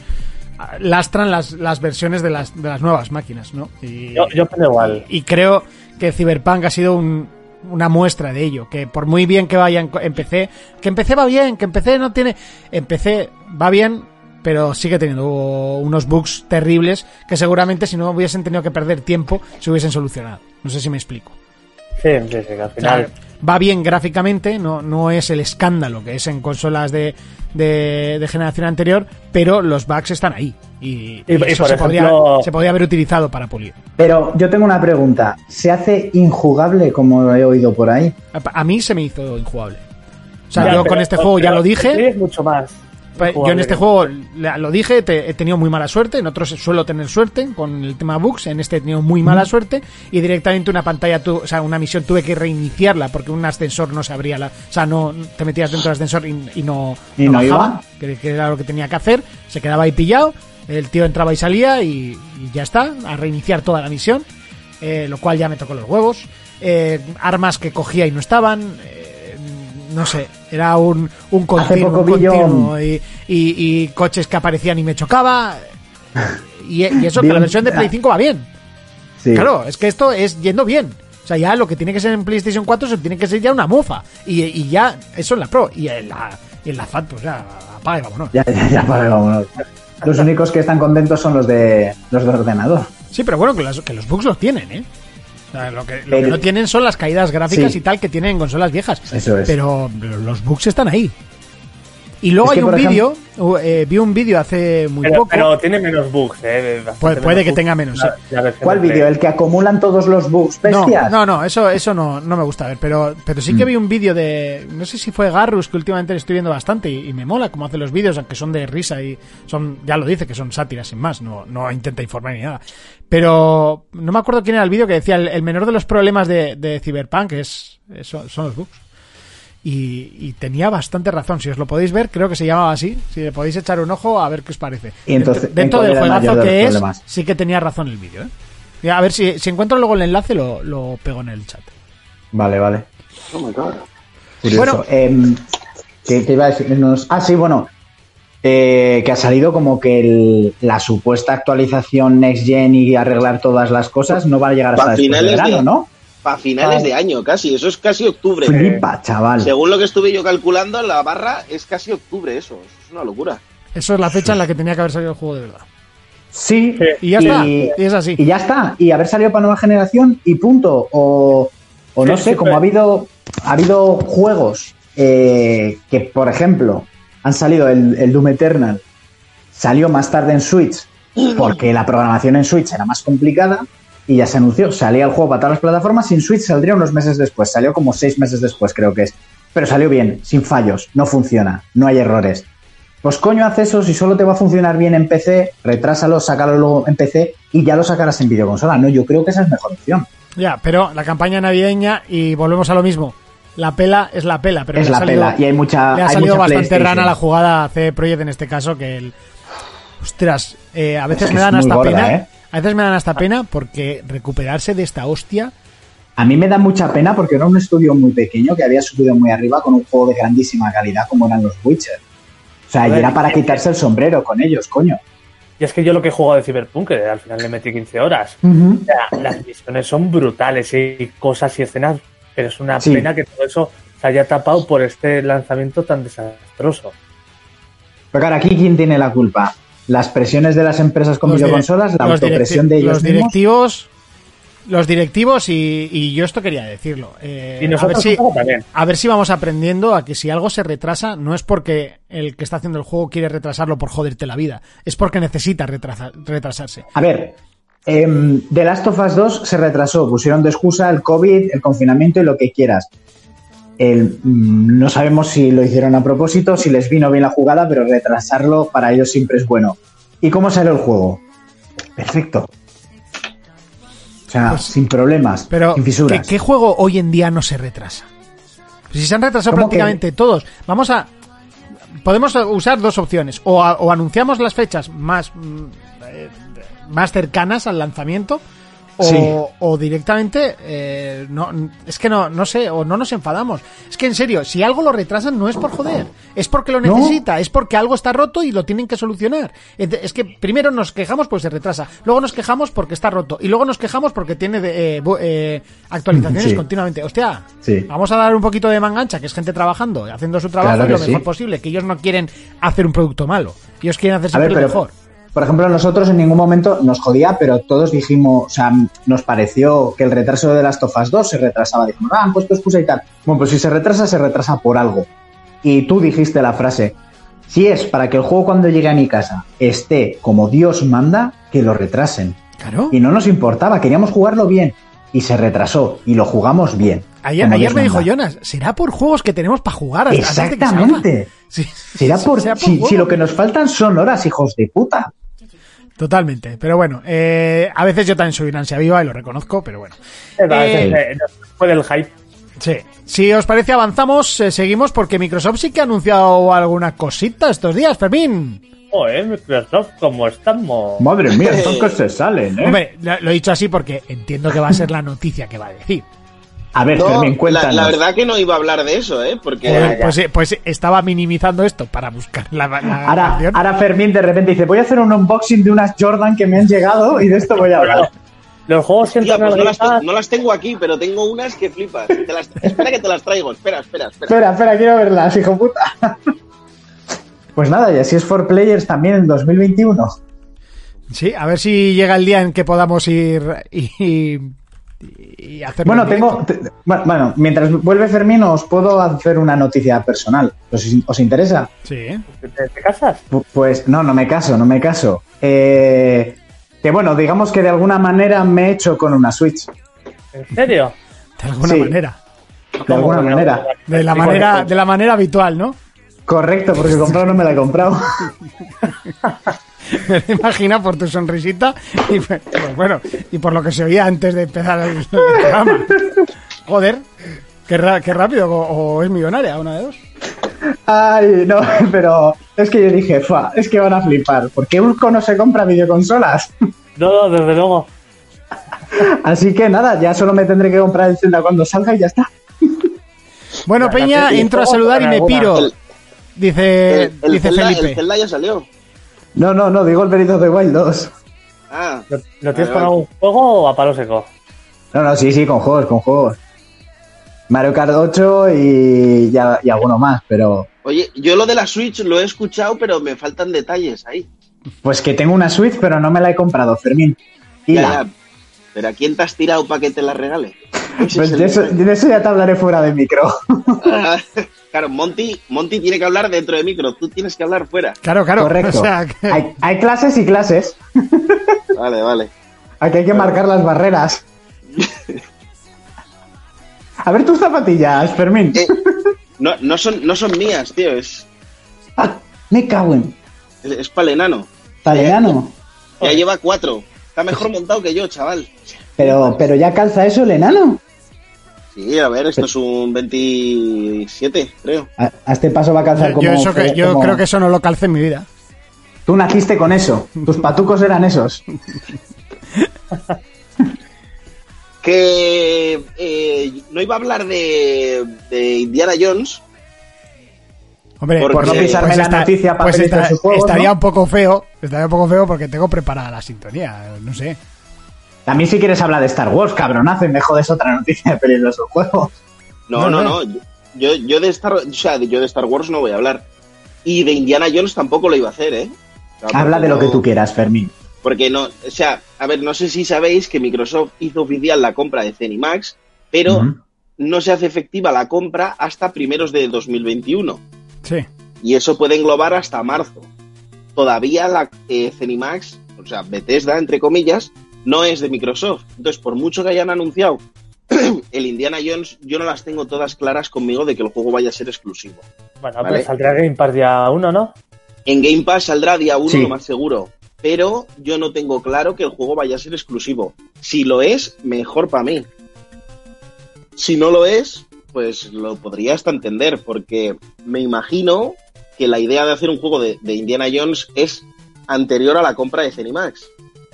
lastran las, las versiones de las, de las nuevas máquinas, ¿no? Y, Yo, yo opino igual. y creo que Cyberpunk ha sido un- una muestra de ello, que por muy bien que vaya en, co- en PC, que en PC va bien, que en PC no tiene... En PC va bien, pero sigue teniendo unos bugs terribles que seguramente si no hubiesen tenido que perder tiempo se hubiesen solucionado. No sé si me explico. Sí, sí, sí, que al O sea, final. Va bien gráficamente, no, no es el escándalo que es en consolas de, de, de generación anterior, pero los bugs están ahí. Y, Y- y y eso por se, podría, se podría haber utilizado para pulir. Pero yo tengo una pregunta. ¿Se hace injugable como he oído por ahí? A, a mí se me hizo injugable. O sea, Ya, yo pero- con este juego ya lo dije. Es mucho más. Yo en este juego lo dije, te- he tenido muy mala suerte. En otros suelo tener suerte con el tema bugs. En este he tenido muy mala suerte. Y directamente una pantalla, tu- o sea, una misión tuve que reiniciarla porque un ascensor no se abría. La, o sea, no te metías dentro del ascensor y, y no, ¿Y no bajaba, iba? Que, que era lo que tenía que hacer. Se quedaba ahí pillado. El tío entraba y salía y, y ya está. A reiniciar toda la misión. eh, lo cual ya me tocó los huevos. Eh, armas que cogía y no estaban. eh, no sé, era un, un continuo, un y, y- y coches que aparecían y me chocaba. Y, y eso, que la versión de Play 5 va bien. Sí. Claro, es que esto es yendo bien. O sea, ya lo que tiene que ser en PlayStation 4 se tiene que ser ya una mofa. Y, y ya, eso en la Pro. Y en la, y en la FAT, pues ya, apaga y vámonos. Ya, ya, ya, vale, vámonos. Los únicos que están contentos son los de los de ordenador. Sí, pero bueno, que, las- que los bugs los tienen, ¿eh? Sea, lo que, lo que no tienen son las caídas gráficas Sí. y tal que tienen en consolas viejas. Eso es. Pero los bugs están ahí. Y luego Es que, hay un vídeo, uh, eh, vi un vídeo hace muy Pero, poco. pero tiene menos bugs, eh. Puede- puede menos que bugs tenga menos, la- sí. la versión ¿Cuál vídeo? ¿El que acumulan todos los bugs No, bestias? no, no, eso, eso no, no me gusta ver, pero, pero sí Mm. que vi un vídeo de, no sé si fue Garrus, que últimamente le estoy viendo bastante y, y me mola cómo hace los vídeos, aunque son de risa y son, ya lo dice, que son sátiras sin más, no, no intenta informar ni nada. Pero no me acuerdo quién era el vídeo que decía, el, el menor de los problemas de, de Cyberpunk es, son los bugs. Y, y tenía bastante razón, si os lo podéis ver, creo que se llamaba así, si le podéis echar un ojo a ver qué os parece. Y entonces, dentro ¿en del juegazo que es, problemas? sí que tenía razón el vídeo, ¿eh? A ver si, si encuentro luego el enlace, lo, lo pego en el chat. Vale, vale. Oh my god. Curioso. Bueno. Em, ¿qué, qué iba a decir? Nos- Ah, sí, bueno. Eh, que ha salido como que el- la supuesta actualización Next Gen y arreglar todas las cosas no va a llegar hasta después finales verano, de- ¿no? Para finales de año, casi. Eso es casi octubre. Flipa, chaval. Según lo que estuve yo calculando, la barra es casi octubre eso. Eso es una locura. Eso es la fecha en la que tenía que haber salido el juego de verdad. Sí, Y ya está, y es así. Y ya está. Y haber salido para nueva generación y punto. O, o no Sí, sé, sí, como ha habido, ha habido juegos eh, que, por ejemplo, han salido el, el Doom Eternal, salió más tarde en Switch porque la programación en Switch era más complicada y ya se anunció. Salía el juego para todas las plataformas en Switch saldría unos meses después. Salió como seis meses después, creo que es. Pero salió bien, sin fallos, no funciona, no hay errores. Pues coño, haz eso, si solo te va a funcionar bien en PC, retrásalo, sácalo luego en PC y ya lo sacarás en videoconsola. No, yo creo que esa es mejor opción. Ya, pero la campaña navideña, y volvemos a lo mismo. La pela es la pela, pero es la salido- pela y hay mucha. le ha hay salido bastante rana la jugada a CD Projekt en este caso que el ostras eh, a veces Es me dan hasta gorda, pena ¿eh? A veces me dan hasta pena porque recuperarse de esta hostia A mí me da mucha pena porque era un estudio muy pequeño que había subido muy arriba con un juego de grandísima calidad como eran los Witcher. O sea, y era para quitarse el sombrero con ellos, coño. Y es que yo lo que he jugado de Cyberpunk, que al final le metí 15 horas, o sea, las misiones son brutales y cosas y escenas, pero es una Sí. pena que todo eso se haya tapado por este lanzamiento tan desastroso. Pero claro, aquí ¿quién tiene la culpa? ¿Las presiones de las empresas con Los videoconsolas? ¿La autopresión de ellos los mismos? directivos los directivos y, y yo esto quería decirlo eh, Y a ver si a ver vamos aprendiendo a que si algo se retrasa no es porque el que está haciendo el juego quiere retrasarlo por joderte la vida es porque necesita retrasa- retrasarse A ver, em, The Last of Us 2 se retrasó, pusieron de excusa el COVID, el confinamiento y lo que quieras. El, mm, no sabemos si lo hicieron a propósito, si les vino bien la jugada, pero retrasarlo para ellos siempre es bueno. ¿Y cómo salió el juego? Perfecto. O sea, Pues, sin problemas, Pero, sin ¿qué, fisuras. qué juego hoy en día no se retrasa? Si se han retrasado prácticamente todos, vamos a. Podemos usar dos opciones. O, a- o anunciamos las fechas más, mm, eh, más cercanas al lanzamiento. O, Sí. o directamente, eh, no, es que no, no sé, o no nos enfadamos. Es que en serio, si algo lo retrasan no es por joder, es porque lo No. necesita, es porque algo está roto y lo tienen que solucionar. Es que primero nos quejamos pues se retrasa, luego nos quejamos porque está roto y luego nos quejamos porque tiene de- eh, eh, actualizaciones Sí. continuamente. Hostia, Sí. vamos a dar un poquito de mangancha, que es gente trabajando, haciendo su trabajo Claro lo mejor posible, que ellos no quieren hacer un producto malo, ellos quieren hacer ver, siempre lo mejor. Por ejemplo, nosotros en ningún momento nos jodía, pero todos dijimos, o sea, nos pareció que el retraso de las Tofas 2 se retrasaba. Dijimos, ah, han puesto excusa y tal. Bueno, pues si se retrasa, se retrasa por algo. Y tú dijiste la frase, si es para que el juego cuando llegue a mi casa esté como Dios manda, que lo retrasen. Claro. Y no nos importaba, queríamos jugarlo bien. Y se retrasó, y lo jugamos bien. Ayer, ayer me dijo. Jonas, será por juegos que tenemos para jugar. hasta- que. Exactamente. Sí. Será por, Será por si, juego. si lo que nos faltan son horas, hijos de puta. Totalmente. Pero bueno, eh, a veces yo también soy una ansia viva y lo reconozco, pero bueno. Eh, a Eh, veces, eh, no puede el hype. Sí. Si os parece, avanzamos, eh, seguimos porque Microsoft sí que ha anunciado alguna cosita estos días, Fermín. Joder, Microsoft, ¿cómo estamos? Madre mía, son que se salen, ¿eh? Hombre, lo, lo he dicho así porque entiendo que va a ser la noticia que va a decir. A ver, No, Fermín, la, cuéntanos. la verdad que no iba a hablar de eso, ¿eh? Porque pues, eh, pues estaba minimizando esto para buscar la, la Ahora, canción. ahora Fermín de repente dice, voy a hacer un unboxing de unas Jordan que me han llegado y de esto voy a hablar. Los juegos Tía, pues no, las, no las tengo aquí, pero tengo unas que flipas. Te las- espera que te las traigo. Espera, espera, espera. Espera, espera, quiero verlas, hijo puta. Pues nada, y así es for players también en 2021. Sí, a ver si llega el día en que podamos ir y, y, hacer. Bueno, tengo. te- bueno, mientras vuelve Fermín, os puedo hacer una noticia personal. ¿Os, os interesa? Sí. ¿Te, te casas? Pu- Pues no, no me caso, no me caso. Eh, que bueno, digamos que de alguna manera me he hecho con una Switch. ¿En serio? de alguna Sí. manera. De alguna manera. De la manera, de la manera habitual, ¿no? Correcto, porque comprado no me la he comprado. Me lo imagino por tu sonrisita y pues, bueno, y por lo que se oía antes de empezar el, el programa. Joder, qué, ra- qué rápido, o, o es millonaria, una de dos. Ay, no, pero es que yo dije, "Fua, es que van a flipar, porque Urco no se compra videoconsolas. No, no, desde luego. Así que nada, ya solo me tendré que comprar el Zelda cuando salga y ya está. Bueno, Peña, entro a saludar y me piro. Dice, el- el dice Zelda, el Felipe. Zelda ya salió. No, no, no, digo el Breath of the Wild 2. Ah, ¿Lo, lo tienes Vale, con vale. algún juego o a palo seco? No, no, sí, sí, con juegos, con juegos. Mario Kart 8 y, ya, y alguno más, pero Oye, yo lo de la Switch lo he escuchado, pero me faltan detalles ahí. pues que tengo una Switch, pero no me la he comprado, Fermín. Y Ya, la, ya. Pero ¿a quién te has tirado para que te la regale? Pues de eso, detalle. de eso ya te hablaré fuera de micro. Ah, Claro, Monty, Monty tiene que hablar dentro de micro, tú tienes que hablar fuera. Claro, claro. Correcto. O sea, que- Hay, hay clases y clases. Vale, vale. Aquí hay que marcar las barreras. A ver tus zapatillas, Fermín. Eh, no, no, son, no son mías, tío, es, Ah, me cago en. es, es para el enano. Talenano. Ya lleva cuatro. Está mejor montado que yo, chaval. Pero, pero ya calza eso el enano. Sí, a ver, esto es un 27, creo. A, a este paso va a calzar yo, como. eso que, yo como- creo que eso no lo calcé en mi vida. Tú naciste con eso. Tus patucos eran esos. Que eh, no iba a hablar de, de Indiana Jones. Hombre, Por no pisarme la noticia para pues esta- sus juegos, estaría ¿no? un poco feo, estaría un poco feo porque tengo preparada la sintonía, no sé. También si quieres hablar de Star Wars, cabronazo, y me jodes otra noticia de peligrosos juegos. No, No, no, no. no. Yo, yo de Star, o sea, yo de Star Wars no voy a hablar. Y de Indiana Jones tampoco lo iba a hacer, ¿eh? O sea, Habla de lo que tú quieras, Fermín. Porque no, o sea, a ver, no sé si sabéis que Microsoft hizo oficial la compra de Zenimax, pero no se hace efectiva la compra hasta primeros de 2021. Sí. Y eso puede englobar hasta marzo. Todavía la eh, Zenimax, o sea, Bethesda, entre comillas, no es de Microsoft. Entonces, por mucho que hayan anunciado el Indiana Jones, yo no las tengo todas claras conmigo de que el juego vaya a ser exclusivo. Bueno, Vale. pero saldrá Game Pass día 1, ¿no? En Game Pass saldrá día 1 Sí. lo más seguro. Pero yo no tengo claro que el juego vaya a ser exclusivo. Si lo es, mejor para mí. Si no lo es, pues lo podría hasta entender, porque me imagino que la idea de hacer un juego de, de Indiana Jones es anterior a la compra de.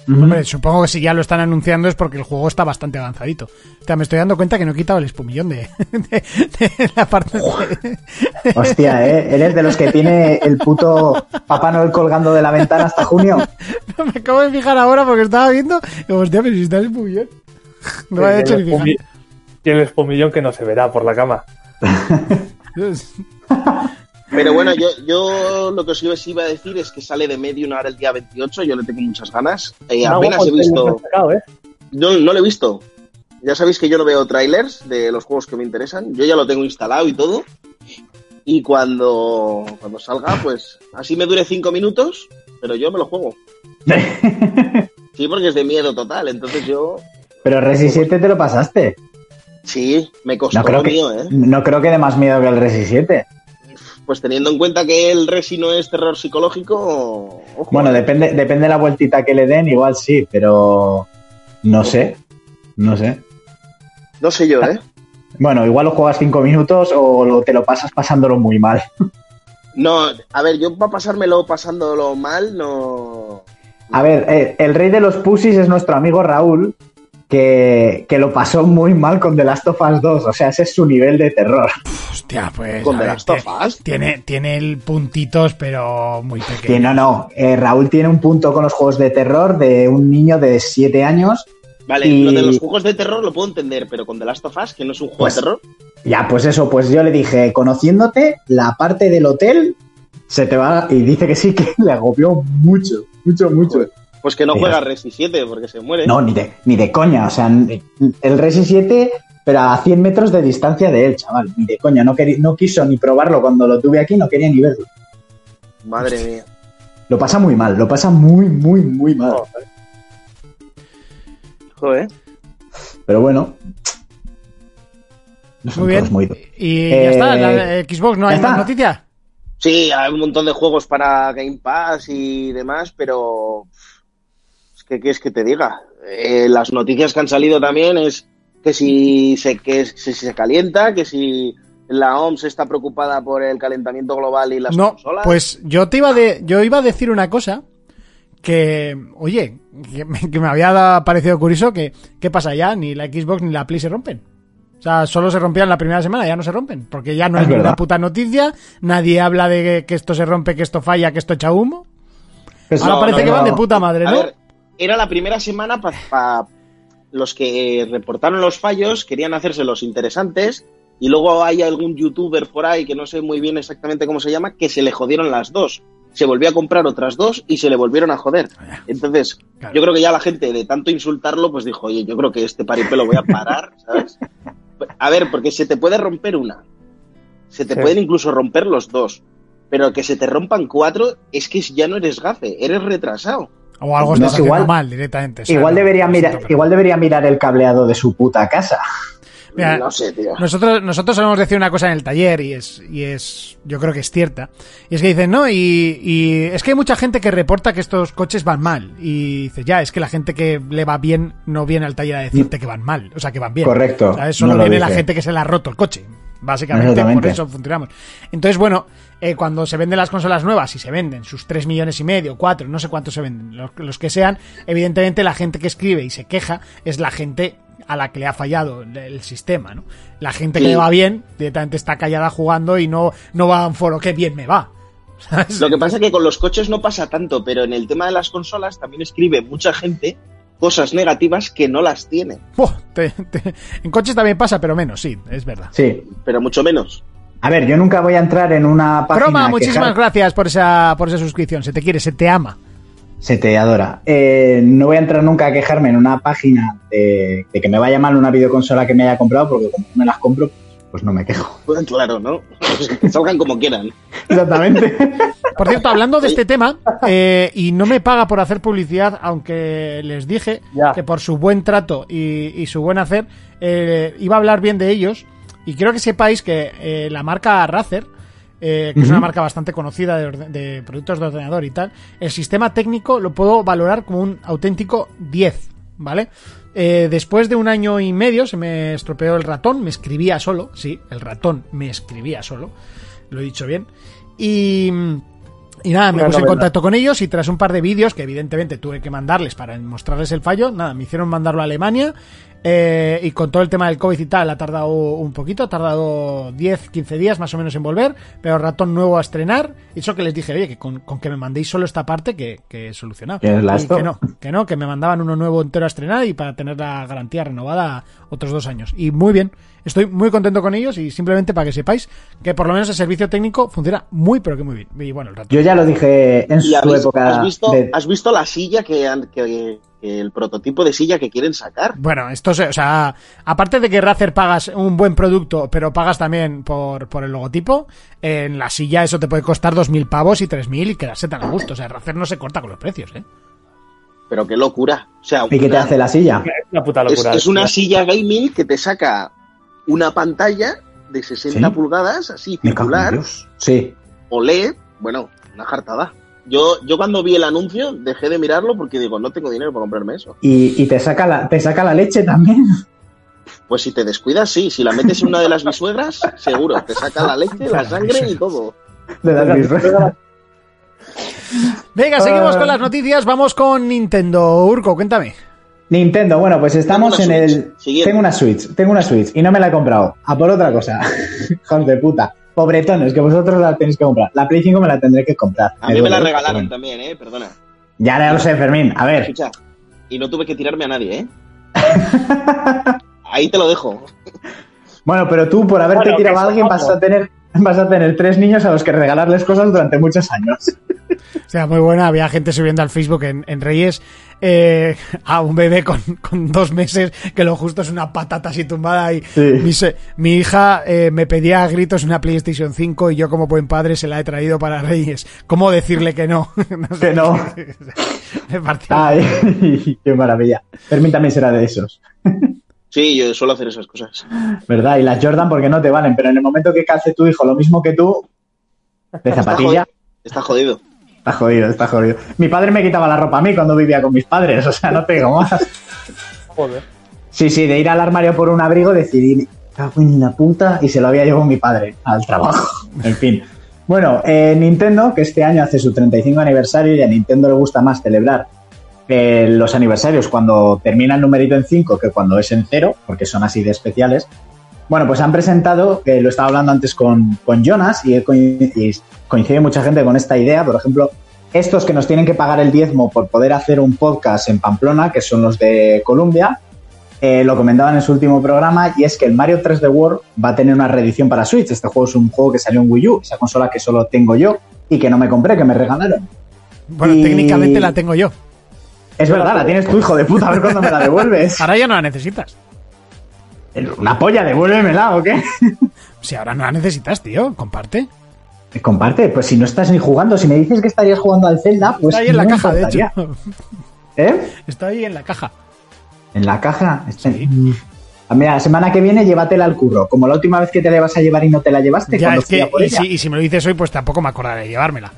Ujú. Hombre, supongo que si ya lo están anunciando es porque el juego está bastante avanzadito. O sea, me estoy dando cuenta que no he quitado el espumillón de, de- de la parte de... Hostia, ¿eh? Eres de los que tiene el puto Papá Noel colgando de la ventana hasta junio. Me acabo de fijar ahora porque estaba viendo hostia, pero si está el espumillón. No me había Y hecho ni fijar. Y el espumillón que no se verá por la cama. Pero bueno, yo, yo lo que os iba- a decir es que sale de Medium ahora el día 28, yo le tengo muchas ganas. Eh, Ah, apenas he visto... sacado, ¿eh? No, no lo he visto. Ya sabéis que yo no veo trailers de los juegos que me interesan. Yo ya lo tengo instalado y todo. Y cuando, cuando salga, pues así me dure cinco minutos, pero yo me lo juego. Sí, porque es de miedo total. Entonces yo, Pero Resi 7 te lo pasaste. Sí, me costó No creo, que, ¿eh? no creo que dé más miedo que el Resi 7. Pues teniendo en cuenta que el Resi no es terror psicológico, ojo. Bueno, depende, depende de la vueltita que le den, igual sí, pero no sé. No sé. No sé yo, ¿eh? Bueno, igual lo juegas 5 minutos o lo- te lo pasas pasándolo muy mal. No, a ver, yo para pasármelo pasándolo mal, no. A ver, eh, el rey de los pussies es nuestro amigo Raúl, que, que lo pasó muy mal con The Last of Us 2. O sea, ese es su nivel de terror. Hostia, pues. Con The ver, Last of Us. Tiene, tiene el puntitos, pero muy pequeño. Que no, no. eh, Raúl tiene un punto con los juegos de terror de un niño de 7 años. Vale, Y- lo de los juegos de terror lo puedo entender, pero con The Last of Us, que no es un juego Pues- de terror. Ya, pues eso, pues yo le dije, conociéndote, la parte del hotel se te va. Y dice que sí, que le agobió mucho, mucho, mucho. Joder. Pues que no juega Resi 7 porque se muere. No, ni de, ni de coña. O sea, el Resi 7, pero a 100 metros de distancia de él, chaval. Ni de coña. No, querí- no quiso ni probarlo cuando lo tuve aquí, no quería ni verlo. Madre mía. Lo pasa muy mal, lo pasa muy, muy, muy mal. Joder. Joder. Pero bueno. No son Muy bien. muy- Y Eh, ya está, la eh, Xbox no ¿ya hay está? más noticias. Sí, hay un montón de juegos para Game Pass y demás, pero ¿qué es que te diga? Eh, las noticias que han salido también es que si se, que si se calienta, que si la OMS está preocupada por el calentamiento global y las no, consolas. pues yo te iba de, yo iba a decir una cosa que, oye, que me, que me había parecido curioso que, ¿qué pasa ya? Ni la Xbox ni la Play se rompen. O sea, solo se rompían la primera semana, ya no se rompen, porque ya no Es hay ni verdad. una puta noticia, nadie habla de que, que esto se rompe, que esto falla, que esto echa humo. Pues Ahora no, parece no, que van de puta madre, A ¿no? ver, era la primera semana para los que reportaron los fallos, querían hacerse los interesantes, y luego hay algún youtuber por ahí que no sé muy bien exactamente cómo se llama, que se le jodieron las dos. Se volvió a comprar otras dos y se le volvieron a joder. Entonces, Claro. yo creo que ya la gente de tanto insultarlo, pues dijo, oye, yo creo que este paripé lo voy a parar, ¿sabes? A ver, porque se te puede romper una. Se te Sí. pueden incluso romper los dos. Pero que se te rompan cuatro es que ya no eres gafe, eres retrasado. O algo No, haciendo igual- mal directamente. o sea, Igual no, debería, mirar, igual debería mirar el cableado de su puta casa. Mira, no sé, tío. Nosotros, nosotros solemos decir una cosa en el taller y es, y es, yo creo que es cierta. Y es que dicen, no, y, y es que hay mucha gente que reporta que estos coches van mal. Y dice, ya, es que la gente que le va bien no viene al taller a decirte que van mal. O sea, que van bien. Correcto, ¿Sabes? Solo no lo viene la gente que se le ha roto el coche. Básicamente, por eso funcionamos. Entonces, bueno, eh, cuando se venden las consolas nuevas y se venden sus 3 millones y medio, 4, no sé cuántos se venden, los, los que sean, evidentemente la gente que escribe y se queja es la gente a la que le ha fallado el, sistema, ¿no? La gente que le va bien, directamente está callada jugando y no, no va a un foro, qué bien me va. ¿Sabes? Lo que pasa es que con los coches no pasa tanto, pero en el tema de las consolas también escribe mucha gente cosas negativas que no las tiene, Buah, te- te- en coches también pasa, pero menos, sí, es verdad. Sí. pero mucho menos. A ver, yo nunca voy a entrar en una página. Croma, a muchísimas quejar- gracias por esa, por esa suscripción. Se te quiere, se te ama. Se te adora. Eh, no voy a entrar nunca a quejarme en una página de, de que me vaya mal una videoconsola que me haya comprado, porque como no me las compro, pues no me quejo. Pues claro, ¿no? que salgan como quieran. Exactamente. Por cierto, hablando de este tema, eh, y no me paga por hacer publicidad, aunque les dije Ya. que por su buen trato y, y su buen hacer, eh, iba a hablar bien de ellos. Y quiero que sepáis que eh, la marca Razer, eh, que es una marca bastante conocida de, de productos de ordenador y tal, el sistema técnico lo puedo valorar como un auténtico 10, ¿vale? Eh, después de un año y medio se me estropeó el ratón, me escribía solo, sí, el ratón me escribía solo, lo he dicho bien. Y, y nada, me puse en contacto con ellos y tras un par de vídeos que evidentemente tuve que mandarles para mostrarles el fallo, nada, me hicieron mandarlo a Alemania eh, y con todo el tema del COVID y tal ha tardado un poquito, ha tardado 10, 15 días más o menos en volver, pero ratón nuevo a estrenar. Y eso que les dije, oye, que con, con que me mandéis solo esta parte que, que he solucionado. Que no, que no, que me mandaban uno nuevo entero a estrenar y para tener la garantía renovada otros dos años. Y muy bien, estoy muy contento con ellos y simplemente para que sepáis que por lo menos el servicio técnico funciona muy, pero que muy bien. Y bueno, el ratón. Yo ya lo dije en ¿Y su época. has, visto, de- has visto la silla que el prototipo de silla que quieren sacar? Bueno, esto se, o sea, aparte de que Razer pagas un buen producto, pero pagas también por, por el logotipo, en la silla eso te puede costar 2.000 pavos y 3.000 y quedarse tan a gusto. O sea, Razer no se corta con los precios, ¿eh? Pero qué locura. O sea, ¿Y qué te hace la silla? Es una puta locura. es una silla gaming que te saca una pantalla de 60 ¿Sí? pulgadas, así, circular. Sí. OLED, bueno, una jartada. Yo, yo cuando vi el anuncio dejé de mirarlo porque digo, no tengo dinero para comprarme eso. Y, y te, saca la, te saca la leche también. Pues si te descuidas, sí. Si la metes en una de las bisuegras, seguro. Te saca la leche, la sangre y todo. De las. Venga, seguimos Ah. con las noticias. Vamos con Nintendo. Urco, cuéntame. Nintendo, bueno, pues estamos en el. Siguiente. Tengo una Switch, tengo una Switch y no me la he comprado. A por otra cosa. Hijos de puta. Pobretones, que vosotros la tenéis que comprar. La Play 5 me la tendré que comprar. A mí me la regalaron también, ¿eh? Perdona. Ya, lo sé, Fermín. A ver, Escucha. Y no tuve que tirarme a nadie, ¿eh? Ahí te lo dejo. Bueno, pero tú por haberte Bueno, tirado a alguien vas a tener vas a tener tres niños a los que regalarles cosas durante muchos años. O sea, muy buena. Había gente subiendo al Facebook en, en Reyes eh, a un bebé con, con dos meses que lo justo es una patata así tumbada y Sí. mi, hija eh, me pedía a gritos una PlayStation 5 y yo como buen padre se la he traído para Reyes. ¿Cómo decirle que no? No sé. Que no. Me. Ay, qué maravilla. Fermín también será de esos, Sí, yo suelo hacer esas cosas. ¿verdad? Y las Jordan porque no te valen, pero en el momento que calce tu hijo lo mismo que tú, de Está zapatilla, jodido. Está jodido. está jodido, está jodido. Mi padre me quitaba la ropa a mí cuando vivía con mis padres, o sea, no te digo más. Joder. Sí, sí, de ir al armario por un abrigo, decidí, cago en la puta, y se lo había llevado mi padre al trabajo. En fin. Bueno, eh, Nintendo, que este año hace su 35 aniversario y a Nintendo le gusta más celebrar eh, los aniversarios cuando termina el numerito en 5 que cuando es en 0, porque son así de especiales. Bueno, pues han presentado, que lo estaba hablando antes con, con Jonas, y, coincide mucha gente con esta idea, por ejemplo, estos que nos tienen que pagar el diezmo por poder hacer un podcast en Pamplona, que son los de Columbia, eh, lo comentaban en su último programa, y es que el Mario 3D World va a tener una reedición para Switch. Este juego es un juego que salió en Wii U, esa consola que solo tengo yo y que no me compré, que me regalaron. Bueno, y- técnicamente la tengo yo. Es verdad, la tienes tu hijo de puta, a ver cuándo me la devuelves. Ahora ya no la necesitas. Una polla, devuélvemela, ¿o qué? Si ahora no la necesitas, tío, comparte. Comparte, pues si no estás ni jugando, si me dices que estarías jugando al Zelda, pues. Está ahí en no la caja, de hecho. ¿Eh? Está ahí en la caja. En la caja. Está- Ah, Mira, la semana que viene llévatela al curro. Como la última vez que te la ibas a llevar y no te la llevaste Ya, cuando es que, y si, y si me lo dices hoy, pues tampoco me acordaré de llevármela.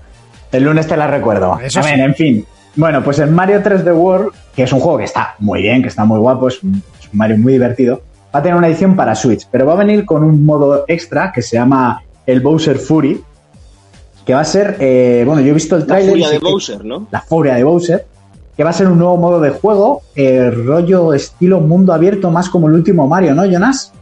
El lunes te la recuerdo. Eso a sí. ver, en fin. Bueno, pues el Mario 3D World, que es un juego que está muy bien, que está muy guapo, es un, es un Mario muy divertido, va a tener una edición para Switch, pero va a venir con un modo extra que se llama el Bowser Fury, que va a ser, eh, bueno, yo he visto el La trailer. furia de Bowser, ¿no? La furia de Bowser, que va a ser un nuevo modo de juego, eh, rollo estilo mundo abierto, más como el último Mario, ¿no, Jonas?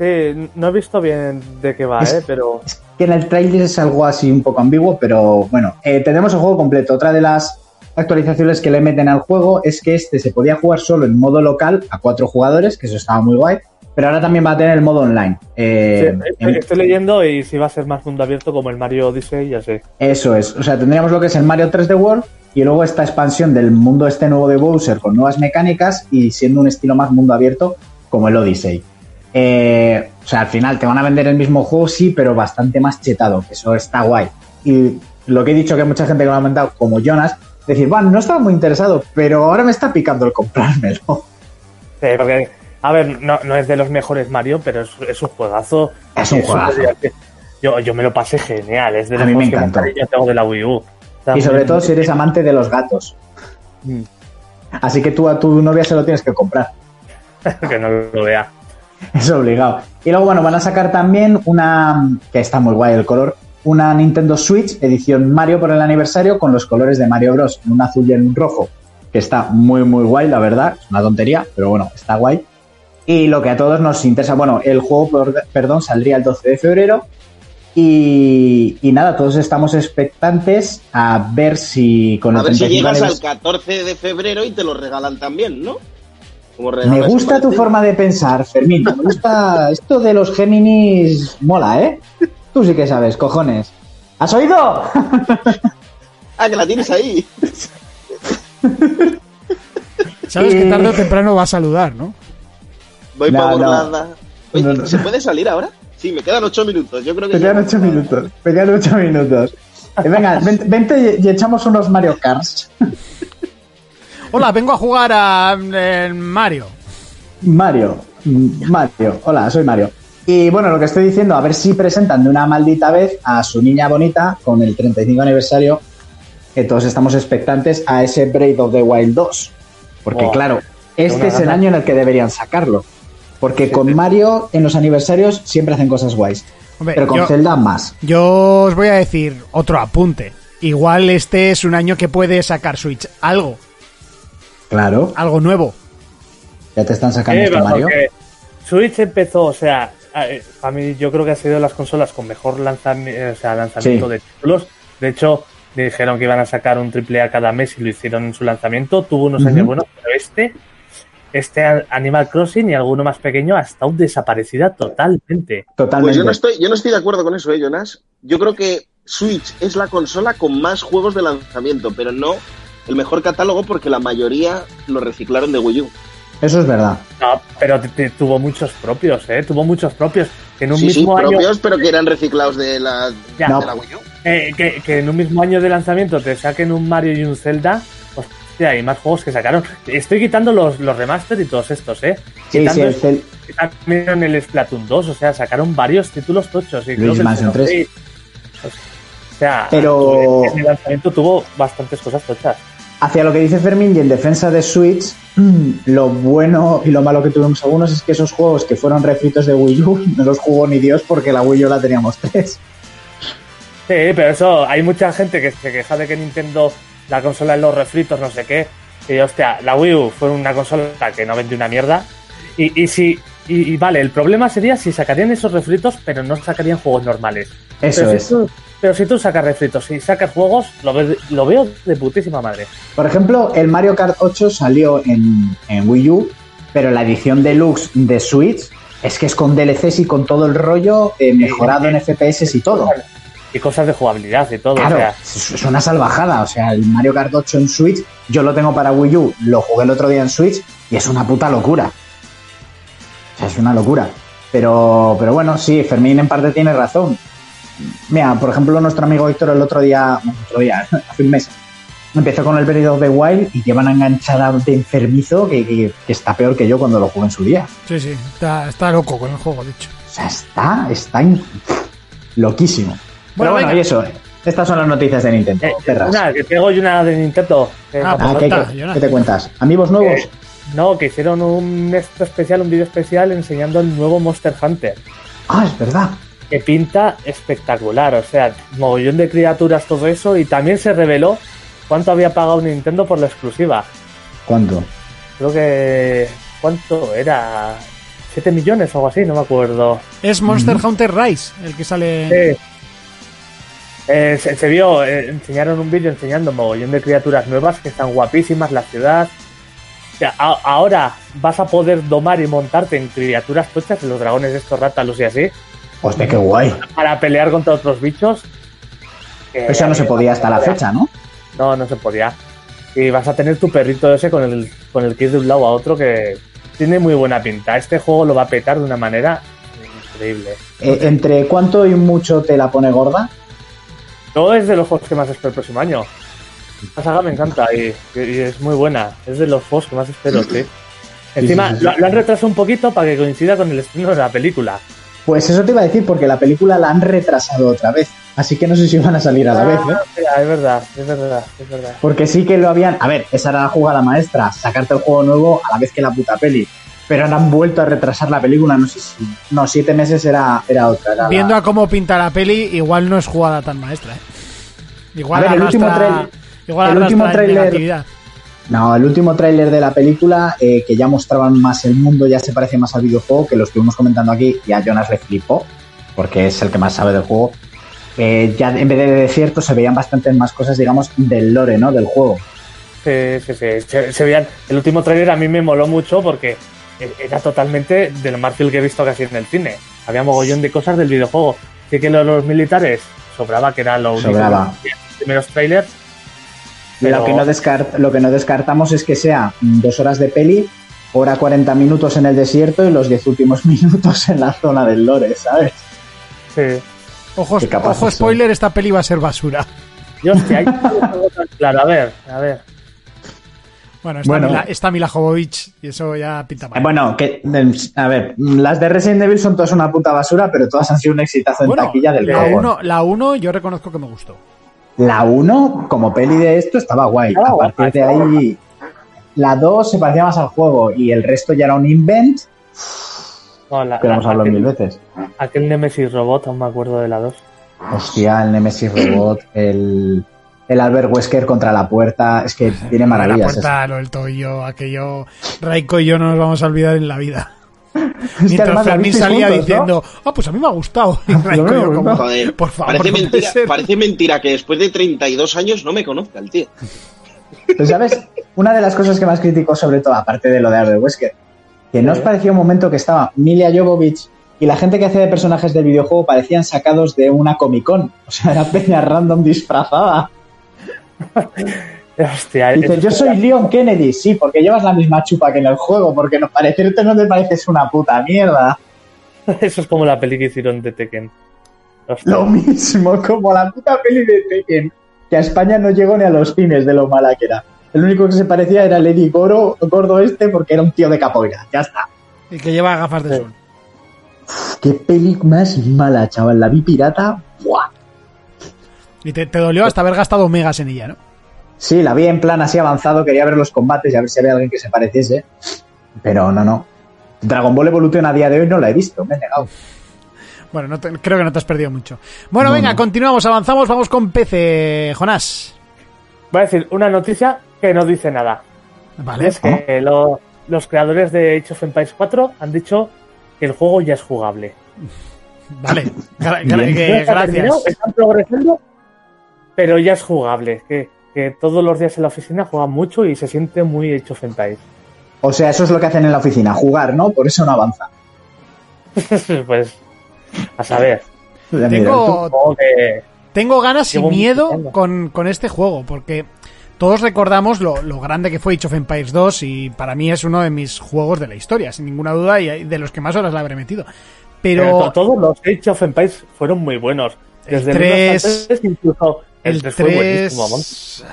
Sí, no he visto bien de qué va, Es- ¿eh? Pero Es que en el trailer es algo así un poco ambiguo, pero bueno, eh, tenemos el juego completo. Otra de las actualizaciones que le meten al juego es que este se podía jugar solo en modo local a cuatro jugadores, que eso estaba muy guay, pero ahora también va a tener el modo online. sí, Eh, estoy leyendo y si va a ser más mundo abierto como el Mario Odyssey, ya sé. Eso es, o sea, tendríamos lo que es el Mario 3D World y luego esta expansión del mundo este nuevo de Bowser con nuevas mecánicas y siendo un estilo más mundo abierto como el Odyssey. Eh, o sea, al final te van a vender el mismo juego, sí, pero bastante más chetado, que eso está guay. Y lo que he dicho que hay mucha gente que lo ha comentado, como Jonas, decir, bueno, no estaba muy interesado, pero ahora me está picando el comprármelo. Sí, porque, a ver, no, no es de los mejores Mario, pero es, es un juegazo. Es un juegazo. Yo, yo me lo pasé genial, es de A los mí me que encantó. cariño tengo de la Wii U. Y sobre todo si eres amante de los gatos. Mm. Así que tú a tu novia se lo tienes que comprar. que no lo vea. Es obligado. Y luego, bueno, van a sacar también una, que está muy guay el color, una Nintendo Switch edición Mario por el aniversario con los colores de Mario Bros. En un azul y en un rojo, que está muy, muy guay, la verdad. Es una tontería, pero bueno, está guay. Y lo que a todos nos interesa, bueno, el juego, perdón, saldría el 12 de febrero. Y, y nada, todos estamos expectantes a ver si con A el ver si 35 llegas al anivers- 14 de febrero y te lo regalan también, ¿no? Como Me gusta tu forma de pensar, Fermín. Me gusta esto de los Géminis. Mola, ¿eh? Tú sí que sabes, cojones. ¿Has oído? Ah, que la tienes ahí. Sabes que Eh. tarde o temprano va a saludar, ¿no? Voy No, para. Oye, No, no. ¿Se puede salir ahora? Sí, me quedan ocho minutos. Yo creo que Me quedan ocho minutos. Me quedan ocho minutos. Eh, venga, ven- vente y, y echamos unos Mario Karts. Hola, vengo a jugar a eh, Mario. Mario. Mario. Hola, soy Mario. Y bueno, lo que estoy diciendo, a ver si presentan de una maldita vez a su niña bonita con el 35 aniversario, que todos estamos expectantes a ese Breath of the Wild 2. Porque claro, este es el año en el que deberían sacarlo. Porque con Mario en los aniversarios siempre hacen cosas guays. Hombre, pero con yo- Zelda más. Yo os voy a decir otro apunte. Igual este es un año que puede sacar Switch algo, Claro, algo nuevo. ya te están sacando Eh, esto, Mario. Switch empezó, o sea, eh, a mí yo creo que ha sido de las consolas con mejor lanzami- o sea, lanzamiento Sí. de títulos. De hecho, dijeron que iban a sacar un triple A cada mes y lo hicieron en su lanzamiento. Tuvo unos años buenos, pero este, este Animal Crossing y alguno más pequeño ha estado desaparecida totalmente. Totalmente. Pues yo no estoy, yo no estoy de acuerdo con eso, ¿eh, Jonas? Yo creo que Switch es la consola con más juegos de lanzamiento, pero no el mejor catálogo porque la mayoría lo reciclaron de Wii U. Eso es verdad. No, pero tuvo muchos propios, ¿eh? Tuvo muchos propios. En un Sí, sí, mismo año. propios, pero que eran reciclados de la, Ya. de No. la Wii U. Eh, que, que en un mismo año de lanzamiento te saquen un Mario y un Zelda, hostia, hay más juegos que sacaron. Estoy quitando los, los remaster y todos estos, ¿eh? Sí, Quitando sí, el Cel- también el Splatoon 2, o sea, sacaron varios títulos tochos. Y el Mansion 3. Xenoblade, O sea, Pero- en el lanzamiento tuvo bastantes cosas tochas. Hacia lo que dice Fermín y en defensa de Switch, lo bueno y lo malo que tuvimos algunos es que esos juegos que fueron refritos de Wii U no los jugó ni Dios porque la Wii U la teníamos tres. Sí, pero eso, hay mucha gente que se queja de que Nintendo, la consola en los refritos, no sé qué. Y hostia, la Wii U fue una consola que no vendió una mierda. Y, y si, y vale, el problema sería si sacarían esos refritos, pero no sacarían juegos normales. Eso pero es. Si tú, pero si tú sacas refritos y sacas juegos, lo, ve- lo veo de putísima madre. Por ejemplo, el Mario Kart 8 salió en, en Wii U, pero la edición deluxe de Switch es que es con DLCs y con todo el rollo eh, mejorado en FPS y todo. Y cosas de jugabilidad y todo. Claro, O sea, es una salvajada. O sea, el Mario Kart 8 en Switch, yo lo tengo para Wii U, lo jugué el otro día en Switch y es una puta locura. sea, es una locura. Pero, pero bueno, sí, Fermín en parte tiene razón. Mira, por ejemplo, nuestro amigo Héctor el otro día, bueno, otro día, hace un mes, empezó con el Breath of the Wild y llevan a enganchada de enfermizo que, que- que está peor que yo cuando lo jugué en su día. Sí, sí, está, está loco con el juego, de hecho. O sea, está, está in- loquísimo. Pero Bueno, bueno, venga. y eso, estas son las noticias de Nintendo. Eh, Perras. una, que tengo yo una de Nintendo. Ah, Ah, pues ¿qué, te cuentas? ¿Amigos nuevos? Eh, no, que hicieron un esto especial, un vídeo especial enseñando el nuevo Monster Hunter. Ah, es verdad. Que pinta espectacular, o sea, mogollón de criaturas, todo eso. Y también se reveló cuánto había pagado Nintendo por la exclusiva. ¿Cuánto? Creo que. ¿Cuánto era? ¿7 millones o algo así? No me acuerdo. Es Monster Hunter Rise el que sale. Sí. Eh, se, se vio, eh, enseñaron un vídeo enseñando mogollón de criaturas nuevas que están guapísimas, la ciudad. O sea, a- ahora vas a poder domar y montarte en criaturas tochas, en los dragones estos rátalos y así, Hostia, qué guay. para pelear contra otros bichos. que Eso ya no se podía hasta la fecha, ¿no? No, no se podía. Y vas a tener tu perrito ese con el, con el kit de un lado a otro que tiene muy buena pinta. Este juego lo va a petar de una manera increíble. Eh, ¿Entre cuánto y mucho te la pone gorda? No es de los juegos que más espero el próximo año. La saga me encanta y, y es muy buena. Es de los juegos que más espero, sí. Encima, sí, sí. Lo, lo han retrasado un poquito para que coincida con el estreno de la película. Pues eso te iba a decir, porque la película la han retrasado otra vez. Así que no sé si van a salir a la vez, ¿eh? Ah, mira, es verdad, es verdad, es verdad. Porque sí que lo habían. A ver, esa era la jugada maestra, sacarte el juego nuevo a la vez que la puta peli. Pero ahora han vuelto a retrasar la película, no sé si. No, siete meses era, era otra. era la- Viendo a cómo pinta la peli, igual no es jugada tan maestra. ¿eh? Igual A ver, el último arrastra- trail- igual el último negatividad. No, el último tráiler de la película, eh, que ya mostraban más el mundo, ya se parece más al videojuego, que lo estuvimos comentando aquí, y a Jonas le flipó, porque es el que más sabe del juego. Eh, ya en vez de desierto se veían bastantes más cosas, digamos, del lore, ¿no? Del juego. Sí, sí, sí. Se, se veían. El último trailer a mí me moló mucho porque e- era totalmente de lo más fiel que he visto casi en el cine. Había mogollón de cosas del videojuego. Sí que lo de los militares sobraba, que era lo único Sobraba. los primeros trailers. Pero- Lo, que no descart- lo que no descartamos es que sea dos horas de peli, hora 40 minutos en el desierto y los 10 últimos minutos en la zona del lore, ¿sabes? Sí. Ojo, Qué capaces ojo son. spoiler, esta peli va a ser basura. Y hostia, hay claro. A ver, a ver. Bueno, está, Bueno. Mila, está Mila Jovovich y eso ya pinta mal. Eh, Bueno, que, mm, a ver, las de Resident Evil son todas una puta basura, pero todas han sido un exitazo en Bueno, taquilla del la copón. 1 la uno yo reconozco que me gustó. La 1, como peli de esto, estaba guay. A partir de ahí, la 2 se parecía más al juego y el resto ya era un invent, No, la- que hemos la- hablado aquel, mil veces. aquel Nemesis Robot, aún me acuerdo de la 2. Hostia, el Nemesis Robot, el, el Albert Wesker contra la puerta, es que tiene la maravillas. puerta, lo del toyo, aquello. Raiko y yo no nos vamos a olvidar en la vida. Es que Mientras Fermín salía diciendo, ah, pues a mí me ha gustado. Por favor, parece, no mentira, ser. parece mentira que después de 32 años no me conozca el tío. Pero, ¿sabes? Una de las cosas que más criticó, sobre todo, aparte de lo de Albert Wesker, que no os pareció un momento que estaba Milia Jovovich y la gente que hacía de personajes del videojuego parecían sacados de una Comic Con. O sea, era peña random disfrazada. Hostia, Dice, yo soy Leon Kennedy, sí, porque llevas la misma chupa que en el juego, porque no parecerte no te pareces una puta mierda. eso es como la peli que hicieron de Tekken. Hostia. Lo mismo, como la puta peli de Tekken, que a España no llegó ni a los cines de lo mala que era. El único que se parecía era Eddie Goro, gordo este, porque era un tío de capoeira. Ya está. Y que lleva gafas de Sí. sol. Qué peli más mala, chaval. La vi pirata. ¡Buah! Y te, te dolió hasta haber gastado megas en ella, ¿no? Sí, la vi en plan así avanzado. Quería ver los combates y a ver si había alguien que se pareciese. Pero no, no. Dragon Ball Evolution a día de hoy no la he visto. Me he negado. Bueno, no te- creo que no te has perdido mucho. Bueno, No, venga, no. continuamos, avanzamos, vamos con PC, Jonás. Voy a decir una noticia que no dice nada. Vale. Es que lo- los creadores de Age of Empires 4 han dicho que el juego ya es jugable. Vale. Gra- gra- que- gracias. están progresando, pero ya es jugable. Que, que todos los días en la oficina juegan mucho y se siente muy of Empires. O sea, eso es lo que hacen en la oficina. Jugar, ¿no? Por eso no avanza. pues, a saber. Tengo, Supongo que tengo ganas y miedo con, con este juego, porque todos recordamos lo, lo grande que fue Age of Empires 2 y para mí es uno de mis juegos de la historia, sin ninguna duda, y de los que más horas la habré metido. Pero, Pero todos los Age of Empires fueron muy buenos. Desde El el, 1 tres- hasta el 3, incluso el, el 3 fue buenísimo. 3...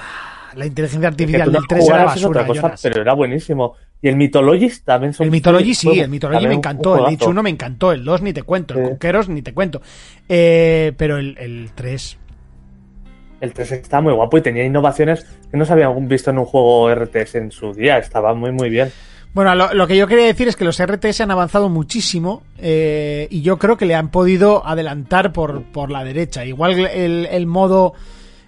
La inteligencia artificial del 3 era basura, otra cosa, pero era buenísimo. Y el Mythologist también son El Mythology sí, el Mythology también me encantó, el. Age 1 me encantó, el 2 ni te cuento, el Sí. Conqueros ni te cuento. Eh, pero el, el 3... El 3 está muy guapo y tenía innovaciones que no se habían visto en un juego RTS en su día. Estaba muy, muy bien. Bueno, lo, lo que yo quería decir es que los RTS han avanzado muchísimo eh, y yo creo que le han podido adelantar por, por la derecha. Igual el, el modo,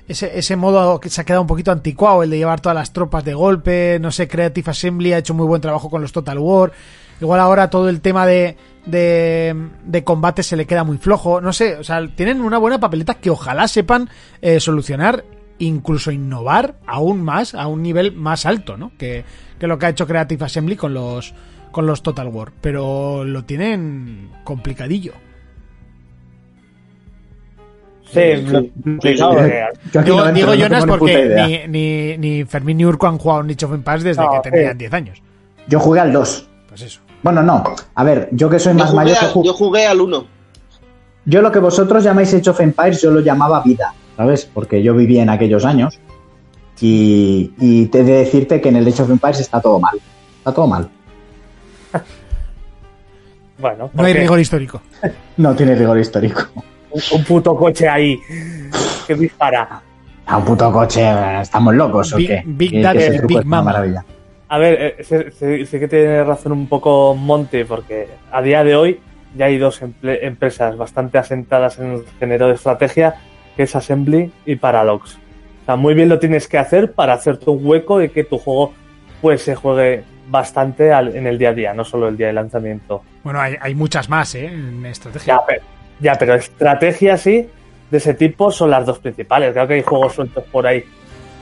ese, ese modo que se ha quedado un poquito anticuado, el de llevar todas las tropas de golpe, no sé, Creative Assembly ha hecho muy buen trabajo con los Total War. Igual ahora todo el tema de, de, combate se le queda muy flojo. No sé, o sea, tienen una buena papeleta que ojalá sepan eh, solucionar, incluso innovar aún más, a un nivel más alto, ¿no? Que, que lo que ha hecho Creative Assembly con los, con los Total War. Pero lo tienen complicadillo. Sí, Sí, sí. complicado, Sí, sí. eh, Digo, Jonas porque ni, ni, ni Fermín ni Urco han jugado en Age of Empires desde No, que tenían sí. 10 años. Yo jugué al 2. Pues eso. Bueno, no. A ver, yo que soy Yo más mayor. yo jugué al 1. Yo lo que vosotros llamáis Age of Empires, yo lo llamaba vida, ¿sabes? Porque yo viví en aquellos años. Y, y te he de decirte que en el Age of Empires está todo mal. Está todo mal. Bueno, No hay rigor histórico. No tiene rigor histórico. Un, un puto coche ahí que dispara. A un puto coche, ¿estamos locos o Big- qué? Big Daddy, que Big Mama. maravilla. A ver, eh, sí que tiene razón un poco Monte, porque a día de hoy ya hay dos emple- empresas bastante asentadas en el género de estrategia, que es Assembly y Paradox. O sea, muy bien lo tienes que hacer para hacerte un hueco de que tu juego pues se juegue bastante al- en el día a día, no solo el día de lanzamiento. Bueno, hay, hay muchas más, ¿eh? En estrategia. Ya, pero, ya, pero estrategia sí, de ese tipo son las dos principales. Creo que hay juegos sueltos por ahí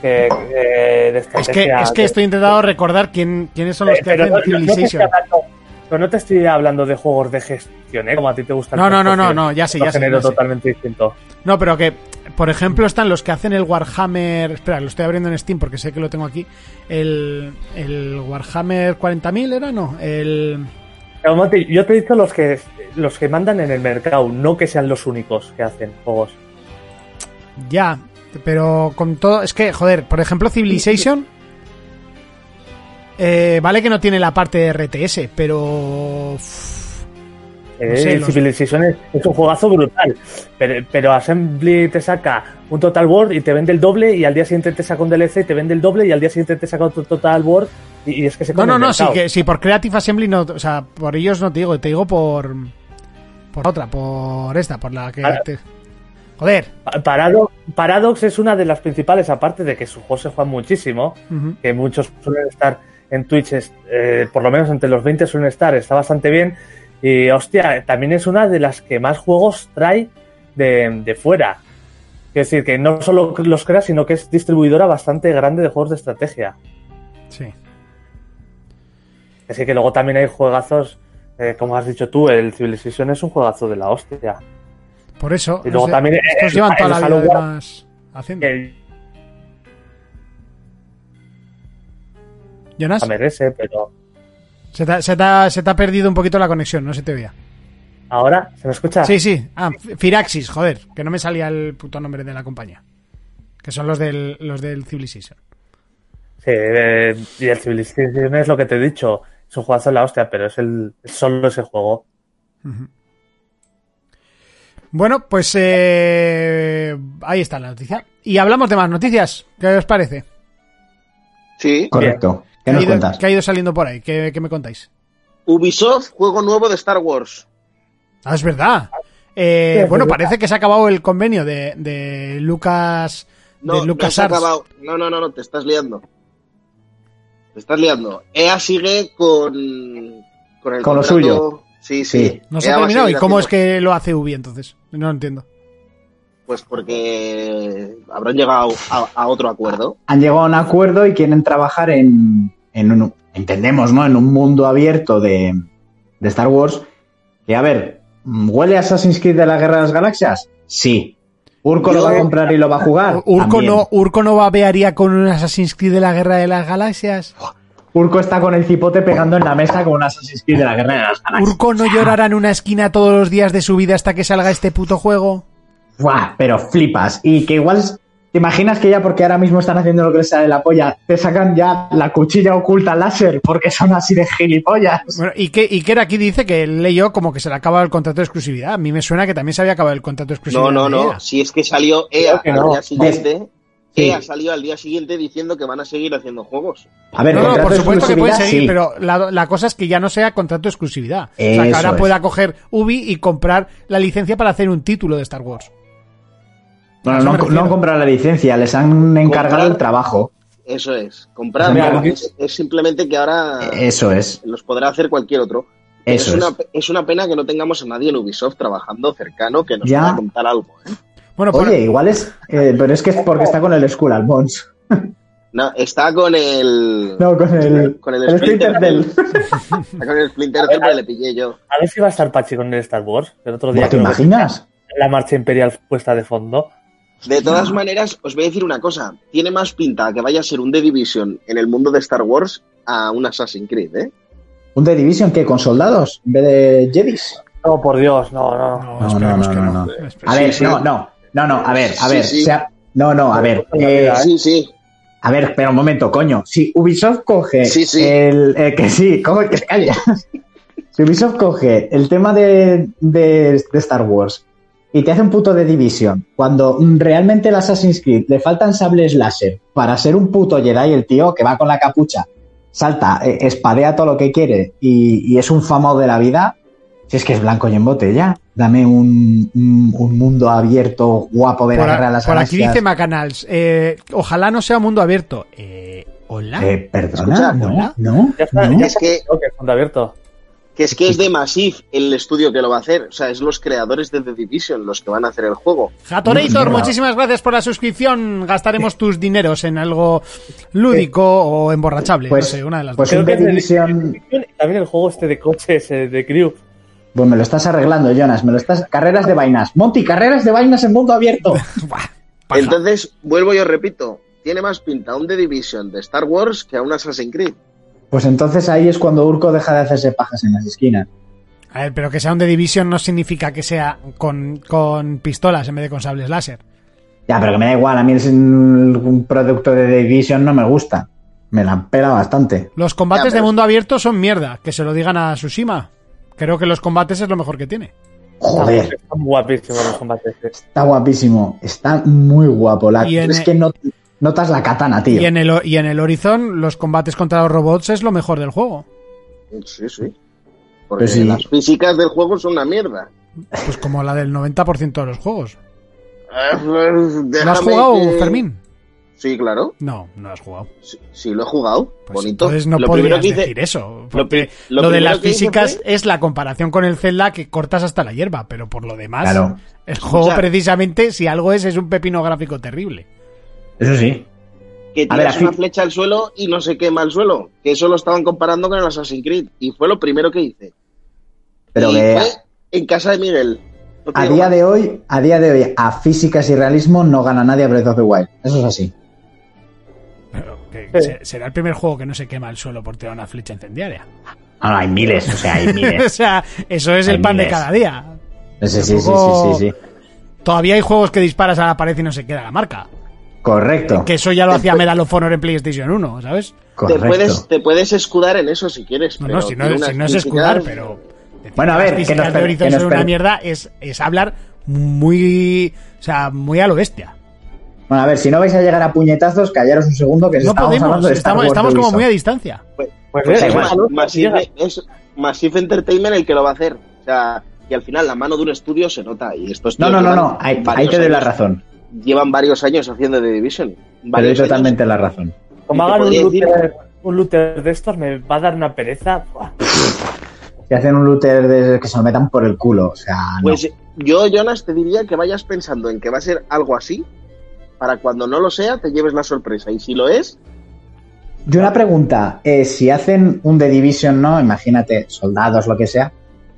que, que de Es que, es que estoy intentando recordar quién, quiénes son los Eh, que hacen no, Civilization. hablando, pero no te estoy hablando de juegos de gestión, ¿eh? Como a ti te gusta. No, no, no, no, no, ya sé, ya sé, género totalmente distinto. No, pero que, por ejemplo, están los que hacen el Warhammer. Espera, lo estoy abriendo en Steam porque sé que lo tengo aquí. El, el Warhammer 40.000 era, no. El. Yo te he dicho los que los que mandan en el mercado, no que sean los únicos que hacen juegos. Ya, pero con todo. Es que, joder, por ejemplo, Civilization. eh, vale que no tiene la parte de RTS, pero. Eh, sé, los- Civilization es, es un juegazo brutal, pero, pero Assembly te saca un Total War y te vende el doble y al día siguiente te saca un DLC y te vende el doble y al día siguiente te saca otro Total War y, y es que se No, no, no, sí, que, sí, por Creative Assembly no. O sea, por ellos no te digo, te digo por. Por otra, por esta, por la que. Te- joder. Pa- Parado- Paradox es una de las principales, aparte de que sus juegos se juegan muchísimo, que muchos suelen estar en Twitch, eh, por lo menos entre los 20 suelen estar, está bastante bien. Y hostia, también es una de las que más juegos trae de, de fuera. Es decir, que no solo los crea, sino que es distribuidora bastante grande de juegos de estrategia. Sí. Así que luego también hay juegazos, eh, como has dicho tú, el Civilization es un juegazo de la hostia. Por eso. Y luego también, estos el- llevan toda el la vida además haciendo. El Jonas, ese, pero se te, ha- se te ha- se te ha perdido un poquito la conexión, no se te veía. ahora se me escucha. Sí, sí. Ah, Firaxis, joder, que no me salía el puto nombre de la compañía. Que son los del, los del Civilization. Sí, eh, y el Civilization es lo que te he dicho. Es un juegazo de la hostia, pero es el es solo ese juego. Bueno, pues eh, ahí está la noticia. Y hablamos de más noticias. ¿Qué os parece? Sí. Correcto. ¿Qué ha nos ido, cuentas? qué ha ido saliendo por ahí? ¿Qué, qué me contáis? Ubisoft, juego nuevo de Star Wars. Ah, es verdad. Eh, Sí, es bueno, verdad. parece que se ha acabado el convenio de, de Lucas. No, de no Lucas se ha acabado. No, no, no, no, te estás liando. Te estás liando. EA sigue con. Con, el Con lo suyo. Sí, sí. Sí. No se ha terminado. ¿Y cómo es que lo hace Ubi entonces? No lo entiendo. Pues porque habrán llegado a, a otro acuerdo. Han llegado a un acuerdo y quieren trabajar en, en un, entendemos, ¿no? En un mundo abierto de, de Star Wars. Que, a ver, ¿huele a Assassin's Creed de la Guerra de las Galaxias? Sí. Urco lo va a comprar y lo va a jugar. Urco También. no, Urco no babearía con un Assassin's Creed de la Guerra de las Galaxias. Urco está con el cipote pegando en la mesa con un Assassin's Creed de la guerra de las galaxias. Urco no llorará en una esquina todos los días de su vida hasta que salga este puto juego. Buah, pero flipas. Y que igual. ¿Te imaginas que ya porque ahora mismo están haciendo lo que les sale de la polla, te sacan ya la cuchilla oculta láser porque son así de gilipollas? Bueno, y que Iker aquí dice que él leyó como que se le acaba el contrato de exclusividad. A mí me suena que también se había acabado el contrato de exclusividad. No, no, no. Si es que salió EA que al no. día siguiente. Sí. EA salió al día siguiente diciendo que van a seguir haciendo juegos. A ver, No, no, por supuesto que puede exclusividad, seguir, sí. pero la, la cosa es que ya no sea contrato de exclusividad. o sea, que ahora es. pueda coger Ubi y comprar la licencia para hacer un título de Star Wars. Bueno, no, han- no refiero. han comprado la licencia, les han encargado Comprar- el trabajo. Eso es. Comprar Mira, es, es simplemente que ahora Eso es. los podrá hacer cualquier otro. Eso es, es. una, es una pena que no tengamos a nadie en Ubisoft trabajando cercano que nos Ya. pueda contar algo. ¿eh? Bueno, Oye, igual es. eh, pero es que es porque está con el Skull Bones. No, está con el. No, con el. Con el el Splinter Cell. Está con el Splinter Cell, pero le pillé yo. A ver si va a estar Pachi con el Star Wars. El otro día ¿Te imaginas? la marcha imperial puesta de fondo. De todas maneras, os voy a decir una cosa. Tiene más pinta que vaya a ser un The Division en el mundo de Star Wars a un Assassin's Creed, ¿eh? ¿Un The Division que con soldados en vez de Jedis? No, por Dios, no, no. no, No, no, que no, no. A ver, no, no. No, no, a ver, a ver. sí. sea- no, no, a ver. eh, Sí, sí. a ver, pero un momento, coño. Si Ubisoft coge Sí, sí. el. eh, que sí, coge, que se calla. si Ubisoft coge el tema de, de, de Star Wars y te hace un puto de Division, cuando realmente el Assassin's Creed le faltan sables láser para ser un puto Jedi, el tío que va con la capucha, salta, eh, espadea todo lo que quiere y, y es un famado de la vida, si es que es blanco y en botella, dame un, un, un mundo abierto guapo de la Por, guerra de las por aquí galaxias. dice Macanals, eh, ojalá no sea mundo abierto. Eh, ¿Hola? Eh, perdona, Escucha, no, no, Ya está, no. ya Es que, que es mundo abierto. Que es que es de Massive el estudio que lo va a hacer. O sea, es los creadores de The Division los que van a hacer el juego. Jatorator, muchísimas gracias por la suscripción. Gastaremos tus dineros en algo lúdico o emborrachable. Pues- no sé, una de las pues dos. Creo que The Division- también el juego este de coches eh, de Crew. Pues me lo estás arreglando, Jonas, me lo estás... Carreras de vainas. Monty, carreras de vainas en mundo abierto. Entonces, vuelvo y os repito. Tiene más pinta un The Division de Star Wars que a un Assassin's Creed. Pues entonces ahí es cuando Urco deja de hacerse pajas en las esquinas. A ver, pero que sea un The Division no significa que sea con, con pistolas en vez de con sables láser. Ya, pero que me da igual, a mí el- un producto de The Division no me gusta. Me la pela bastante. Los combates Ya, pero- de mundo abierto son mierda. Que se lo digan a Tsushima. Creo que los combates es lo mejor que tiene. Joder, Están guapísimos los combates. está guapísimo. Está muy guapo. La... Es que no... notas la katana, tío. Y en, el, y en el Horizon, los combates contra los robots es lo mejor del juego. Sí, sí. Porque Pues sí. las físicas del juego son una mierda. Pues como la del 90% de los juegos. Eh, pues, ¿Lo has jugado, que- Fermín? Sí, claro. No, no lo has jugado. Sí, sí, lo he jugado. Pues Bonito. entonces no lo podrías primero que hice, decir eso. lo Porque pri- lo, lo de las físicas fue- es la comparación con el Zelda que cortas hasta la hierba, pero por lo demás, Claro. el juego precisamente, si algo es, es un pepino gráfico terrible. Eso sí. que ver, tiras aquí- una flecha al suelo y no se quema el suelo. Que eso lo estaban comparando con el Assassin's Creed. Y fue lo primero que hice. Pero y que fue en casa de Miguel. No a día más. de hoy, a día de hoy, a físicas y realismo no gana nadie a Breath of the Wild. Eso es así. Pero que Sí. se- será el primer juego que no se quema el suelo por tirar una flecha incendiaria. Ah, no, hay miles, o sea, hay o miles. sea, eso es el pan de cada día. Sí, sí, sí, sí, sí. Todavía hay juegos que disparas a la pared y no se queda la marca. Correcto. Que eso ya lo hacía Medal of Honor en PlayStation 1, ¿sabes? Te Correcto. puedes, te puedes escudar en eso si quieres. No, pero no, si no, si no es escudar, pero. Bueno, a ver, que nos de Horizon que nos son una mierda es, es hablar muy. O sea, muy a lo bestia. Bueno, a ver, si no vais a llegar a puñetazos, callaros un segundo que No estamos podemos, hablando de Star estamos, Wars estamos como muy a distancia. Pues Pues eh, es, igual. ojalá no Massive, llega. es Massive Entertainment el que lo va a hacer. O sea, y al final la mano de un estudio se nota. Y estos No, no, no, no, ahí, ahí te doy la razón. Llevan varios años haciendo The Division. Te doy Varios años. totalmente la razón. Como hagan un looter, un looter de estos, me va a dar una pereza. Si hacen un looter de que se lo metan por el culo, o sea, no. Pues yo, Jonas, te diría que vayas pensando en que va a ser algo así, para cuando no lo sea, te lleves la sorpresa. Y si lo es, Yo una pregunta, eh, si hacen un The Division, ¿no? Imagínate, soldados, lo que sea.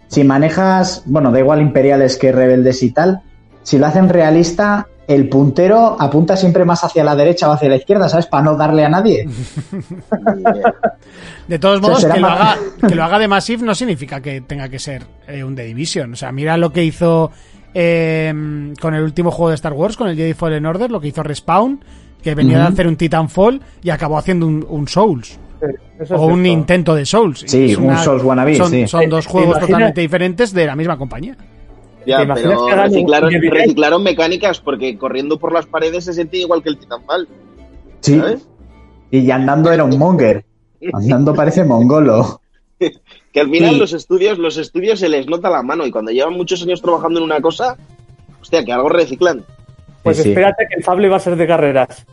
Si manejas, bueno, da igual imperiales que rebeldes y tal, si lo hacen realista, el puntero apunta siempre más hacia la derecha o hacia la izquierda, ¿sabes? Para no darle a nadie. De todos modos, que lo, haga, que lo haga de Massive no significa que tenga que ser eh, un The Division. O sea, mira lo que hizo eh, con el último juego de Star Wars, con el Jedi Fallen Order, lo que hizo Respawn, que venía de hacer un Titanfall y acabó haciendo un, un Souls. Eso o es un cierto. intento de Souls. Sí, Es un Souls wannabe, son, sí. son dos ¿Te juegos totalmente diferentes de la misma compañía. Ya, ¿Te imaginas pero que hagan un- reciclaron, un remake? reciclaron mecánicas porque corriendo por las paredes se sentía igual que el Titanfall. Sí. ¿sabes? Y andando era un monger. Andando parece mongolo. Que al final Sí. los estudios, los estudios se les nota la mano y cuando llevan muchos años trabajando en una cosa, hostia, que algo reciclan. Pues Sí, sí. espérate que el Fable va a ser de carreras.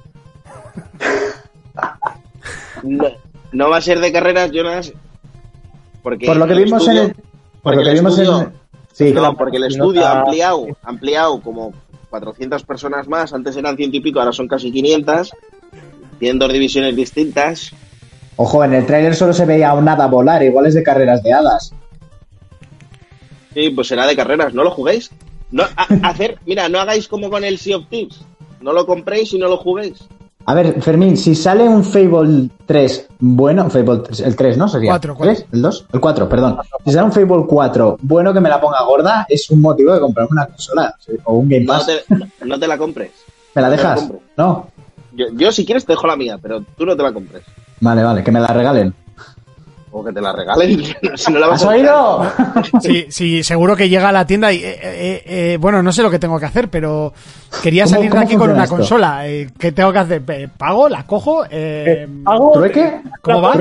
No, no va a ser de carreras, Jonas. Porque Por lo que vimos en estudio- el. Por lo que el vimos en. Sí, No, porque el estudio ha ampliado, ha ampliado como 400 personas más, antes eran ciento y pico, ahora son casi 500. Tienen dos divisiones distintas. Ojo, en el tráiler solo se veía a un hada volar, igual es de carreras de hadas. Sí, pues será de carreras, no lo juguéis. No, a- hacer, mira, no hagáis como con el Sea of Thieves. No lo compréis y no lo juguéis. A ver, Fermín, si sale un Fable 3 bueno, Fable 3, el 3, ¿no? Sería. Cuatro, cuatro. ¿Tres? ¿El 2? El 4, perdón. Si sale un Fable 4 bueno que me la ponga gorda, es un motivo de comprarme una consola o un Game No Pass. te, no- no te la compres. ¿Me la no te la dejas? No. Yo, yo, si quieres te dejo la mía, pero tú no te la compres. Vale, vale, que me la regalen. O que te la regalen. si no la vas ¿Has a oído? Sí, sí, seguro que llega a la tienda y, eh, eh, eh, bueno, no sé lo que tengo que hacer, pero quería ¿Cómo- salir de aquí con una esto? consola. ¿Qué tengo que hacer? ¿Pago? ¿La cojo? ¿Pago? ¿Trueque? ¿Cómo va?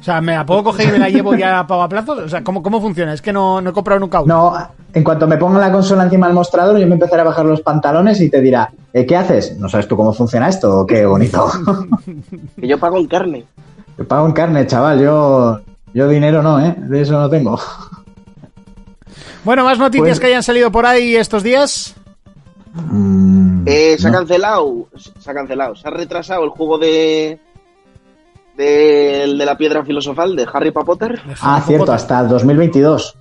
O sea, ¿me la puedo coger y me la llevo ya a pago a plazos? O sea, ¿cómo, cómo funciona? Es que no, no he comprado nunca una. No, en cuanto me ponga la consola encima del mostrador, yo me empezaré a bajar los pantalones y te dirá, ¿eh, ¿qué haces? ¿No sabes tú cómo funciona esto? Qué bonito. Que yo pago en carne. Yo pago en carne, chaval. Yo, yo dinero no, ¿eh? De eso no tengo. Bueno, más noticias Pues- que hayan salido por ahí estos días. Mm, Eh, se ha cancelado. Se ha cancelado. Se ha retrasado el juego de. de la piedra filosofal de Harry Potter. Ah, cierto, hasta el 2022.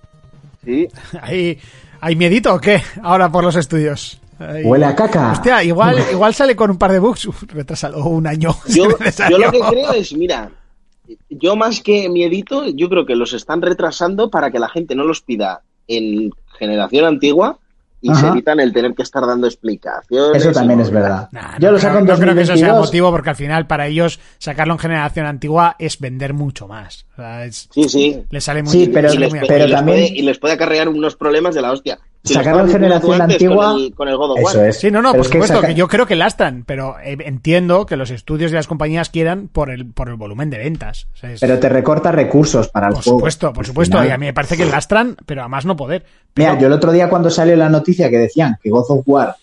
Sí. ¿Hay, ¿Hay miedito o qué? Ahora por los estudios. Huele a caca. Hostia, igual, igual sale con un par de bugs. Uf, retrasado un año. yo lo que creo es, mira, yo más que miedito, yo creo que los están retrasando para que la gente no los pida en generación antigua y Ajá. se evitan el tener que estar dando explicaciones. Eso también es verdad. Nah, yo no lo saco creo, en no creo que eso sea 2022. motivo porque al final para ellos sacarlo en generación antigua es vender mucho más. O sea, es- Sí, sí. les sale muy Sí, pero- les y, sale les, muy pu- pero y les también- puede, y les puede acarrear unos problemas de la hostia. Si haciendo generación antigua. Con el, con el God of War. Eso es. Sí, no, no, Pero por que supuesto, saca- que yo creo que lastran, pero eh, entiendo que los estudios y las compañías quieran por el, por el volumen de ventas. O sea, es- Pero te recorta recursos para el por juego. supuesto, por supuesto, final. y a mí me parece que lastran, pero a más no poder. Mira, yo el otro día cuando salió la noticia que decían que God of War